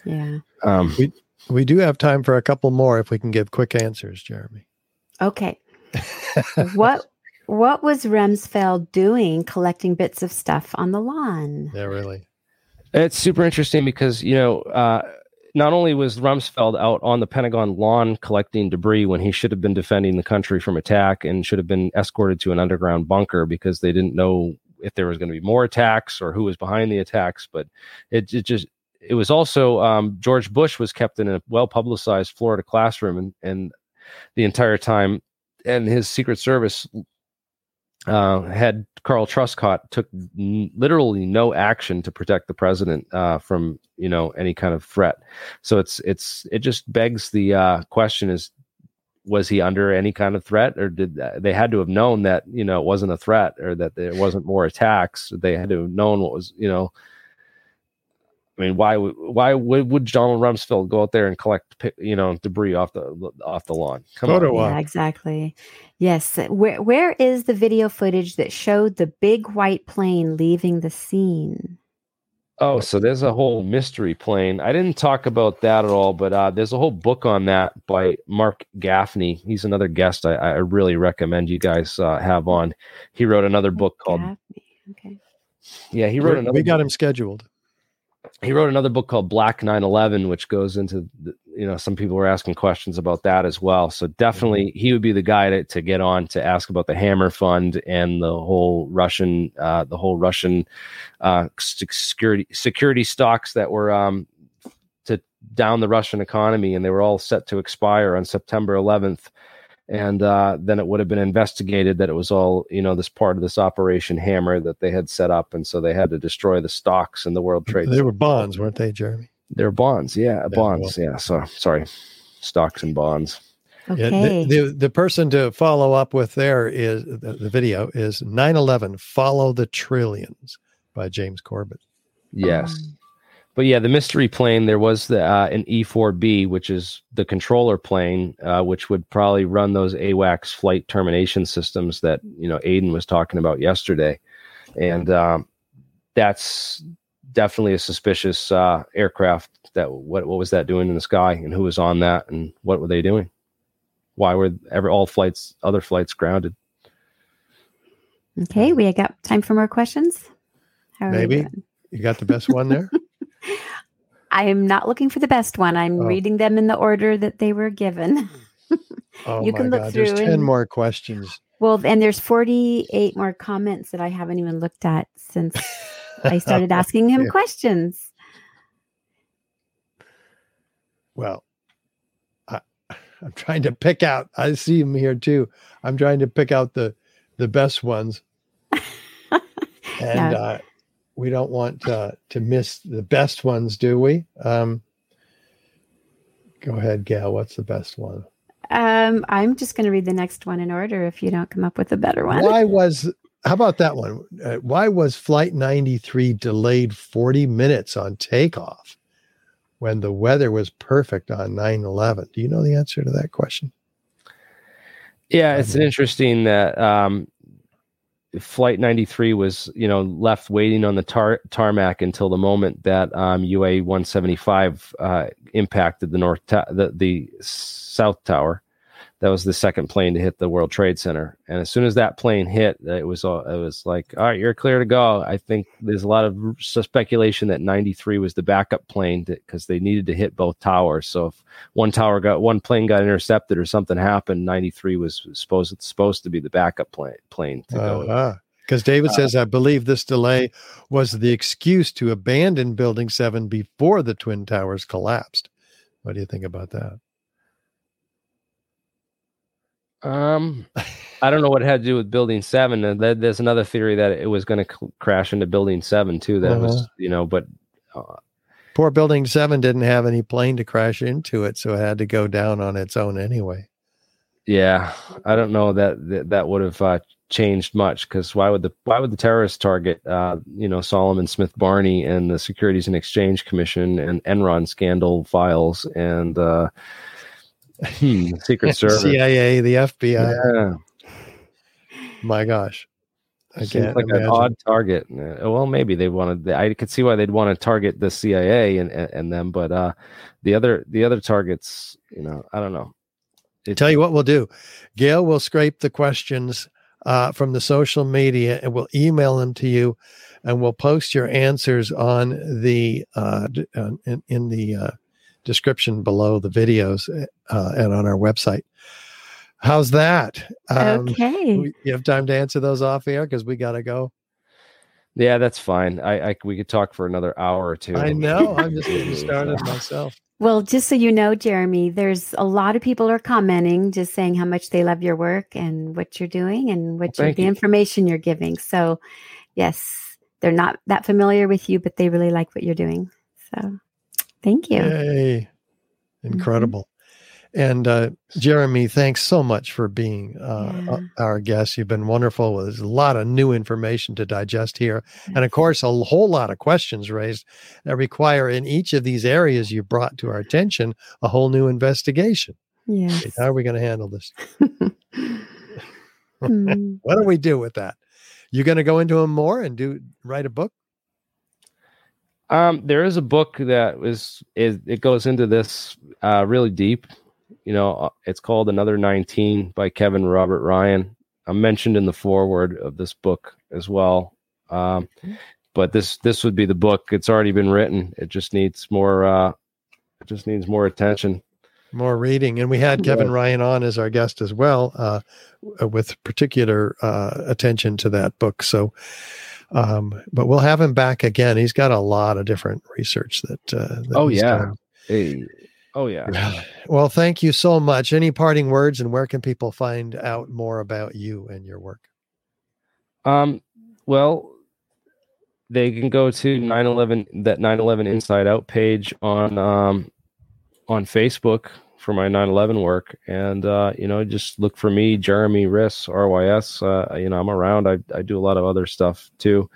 Yeah. Um, we we do have time for a couple more if we can give quick answers, Jeremy. Okay. what what was Rumsfeld doing collecting bits of stuff on the lawn? Yeah, really. It's super interesting because you know. Uh, not only was Rumsfeld out on the Pentagon lawn collecting debris when he should have been defending the country from attack and should have been escorted to an underground bunker because they didn't know if there was going to be more attacks or who was behind the attacks. But it, it just it was also um, George Bush was kept in a well publicized Florida classroom and, and the entire time, and his Secret Service uh, had Carl Truscott took n- literally no action to protect the president uh, from you know any kind of threat. So it's it's it just begs the uh, question: is was he under any kind of threat, or did they had to have known that you know it wasn't a threat, or that there wasn't more attacks? They had to have known what was you know I mean, why why would Donald Rumsfeld go out there and collect you know debris off the off the lawn? Come Photo on. Yeah, exactly. Yes. Where where is the video footage that showed the big white plane leaving the scene? Oh, so there's a whole mystery plane. I didn't talk about that at all, but uh, there's a whole book on that by Mark Gaffney. He's another guest I, I really recommend you guys uh, have on. He wrote another book called. Gaffney. Okay. Yeah, he wrote We're, another. We got book. him scheduled he wrote another book called Black 911, which goes into, the, you know, some people were asking questions about that as well. So definitely he would be the guy to, to get on to ask about the Hammer Fund and the whole Russian, uh, the whole Russian uh, security security stocks that were um, to down the Russian economy, and they were all set to expire on September 11th and uh, then it would have been investigated that it was all you know this part of this operation hammer that they had set up and so they had to destroy the stocks in the world trade they were bonds weren't they jeremy they were bonds yeah, yeah bonds well. yeah so sorry stocks and bonds okay. Yeah, the, the, the person to follow up with there is the, the video is 9-11 follow the trillions by james corbett yes um, but yeah, the mystery plane there was the uh, an E4B, which is the controller plane, uh, which would probably run those AWACS flight termination systems that you know Aidan was talking about yesterday, and um, that's definitely a suspicious uh, aircraft. That what what was that doing in the sky, and who was on that, and what were they doing? Why were ever all flights other flights grounded? Okay, we got time for more questions. Maybe you got the best one there. I am not looking for the best one. I'm oh. reading them in the order that they were given. oh you can look God. through. There's 10 and, more questions. Well, and there's 48 more comments that I haven't even looked at since I started asking him yeah. questions. Well, I, I'm trying to pick out. I see him here too. I'm trying to pick out the the best ones, and uh, we don't want uh, to miss the best ones, do we? Um, go ahead, Gail. What's the best one? Um, I'm just going to read the next one in order. If you don't come up with a better one, why was how about that one? Uh, why was Flight 93 delayed 40 minutes on takeoff when the weather was perfect on 9 11? Do you know the answer to that question? Yeah, it's interesting that um, Flight 93 was, you know, left waiting on the tar- tarmac until the moment that um, UA 175 uh, impacted the north, ta- the, the south tower that was the second plane to hit the World Trade Center. And as soon as that plane hit, it was uh, it was like, all right, you're clear to go. I think there's a lot of speculation that 93 was the backup plane because they needed to hit both towers. So if one tower got one plane got intercepted or something happened, 93 was supposed supposed to be the backup plane plane to uh-huh. go. Because David uh, says, I believe this delay was the excuse to abandon Building 7 before the Twin Towers collapsed. What do you think about that? Um, I don't know what it had to do with Building Seven. And there's another theory that it was going to cl- crash into Building Seven too. That uh-huh. was, you know, but uh, poor Building Seven didn't have any plane to crash into it, so it had to go down on its own anyway. Yeah, I don't know that that, that would have uh, changed much because why would the why would the terrorists target uh, you know Salomon Smith Barney and the Securities and Exchange Commission and Enron scandal files and uh, Hmm, Secret Service, CIA, the FBI. Yeah. My gosh. I Seems like imagine. an odd target. Uh, well, maybe they wanted. I could see why they'd want to target the CIA and, and, and them, but uh, the other the other targets, you know, I don't know. It, Tell you what we'll do. Gail will scrape the questions uh, from the social media and we'll email them to you, and we'll post your answers on the uh, in, in the uh, description below the videos uh, and on our website. How's that? Um, okay. You have time to answer those off air because we got to go. Yeah, that's fine. I, I, we could talk for another hour or two. I know. I'm just getting started myself. Well, just so you know, Jeremy, there's a lot of people are commenting, just saying how much they love your work and what you're doing and what well, the you. information you're giving. So, yes, they're not that familiar with you, but they really like what you're doing. So, Thank you. Yay. Mm-hmm. Incredible. Mm-hmm. And uh, Jeremy, thanks so much for being uh, yeah. our guest. You've been wonderful. There's a lot of new information to digest here. And of course, a whole lot of questions raised that require, in each of these areas you brought to our attention, a whole new investigation. Yes. How are we going to handle this? what do we do with that? You going to go into them more and do write a book? Um, there is a book that is, is it goes into this uh, really deep. You know, uh, it's called Another 19 by Kevin Robert Ryan. I'm mentioned in the foreword of this book as well. Um, but this this would be the book. It's already been written. It just needs more. Uh, it just needs more attention, more reading. And we had Kevin Ryan on as our guest as well, uh, with particular uh, attention to that book. So um, but we'll have him back again. He's got a lot of different research that. Uh, that oh yeah. Hey. Oh yeah. Well, thank you so much. Any parting words, and where can people find out more about you and your work? Um. Well, they can go to 9/11 that 9/11 Inside Out page on um on Facebook for my 9/11 work, and uh, you know, just look for me, Jeremy Riss, RYS. Uh, you know, I'm around. I, I do a lot of other stuff too.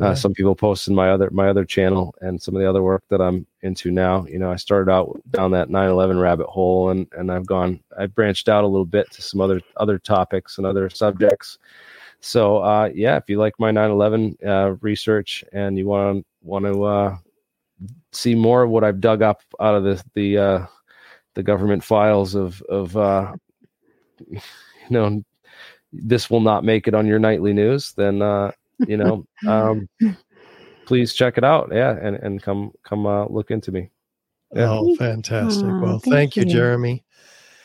Uh, yeah. Some people post in my other my other channel, and some of the other work that I'm into now. You know, I started out down that 9/11 rabbit hole, and and I've gone, I've branched out a little bit to some other other topics and other subjects. So uh, yeah, if you like my 9/11 uh, research and you want want to uh, see more of what I've dug up out of the the uh, the government files of of uh, you know this will not make it on your nightly news, then uh, you know um, please check it out. Yeah, and and come come uh, look into me. Oh, fantastic. Oh, well, thank, thank you, you, Jeremy.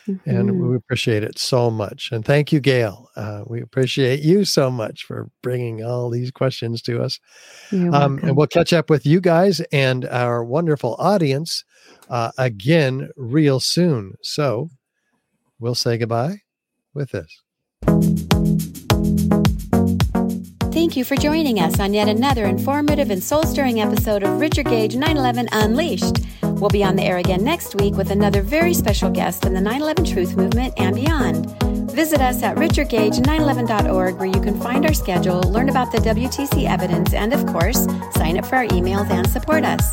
Mm-hmm. And we appreciate it so much. And thank you, Gail. Uh, we appreciate you so much for bringing all these questions to us. Um, and we'll catch up with you guys and our wonderful audience uh, again real soon. So we'll say goodbye with this. Thank you for joining us on yet another informative and soul stirring episode of Richard Gage 911 Unleashed. We'll be on the air again next week with another very special guest in the 911 Truth Movement and beyond. Visit us at richardgage911.org where you can find our schedule, learn about the WTC evidence, and of course, sign up for our emails and support us.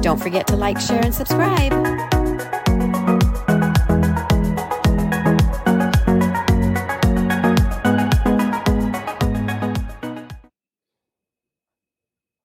Don't forget to like, share, and subscribe.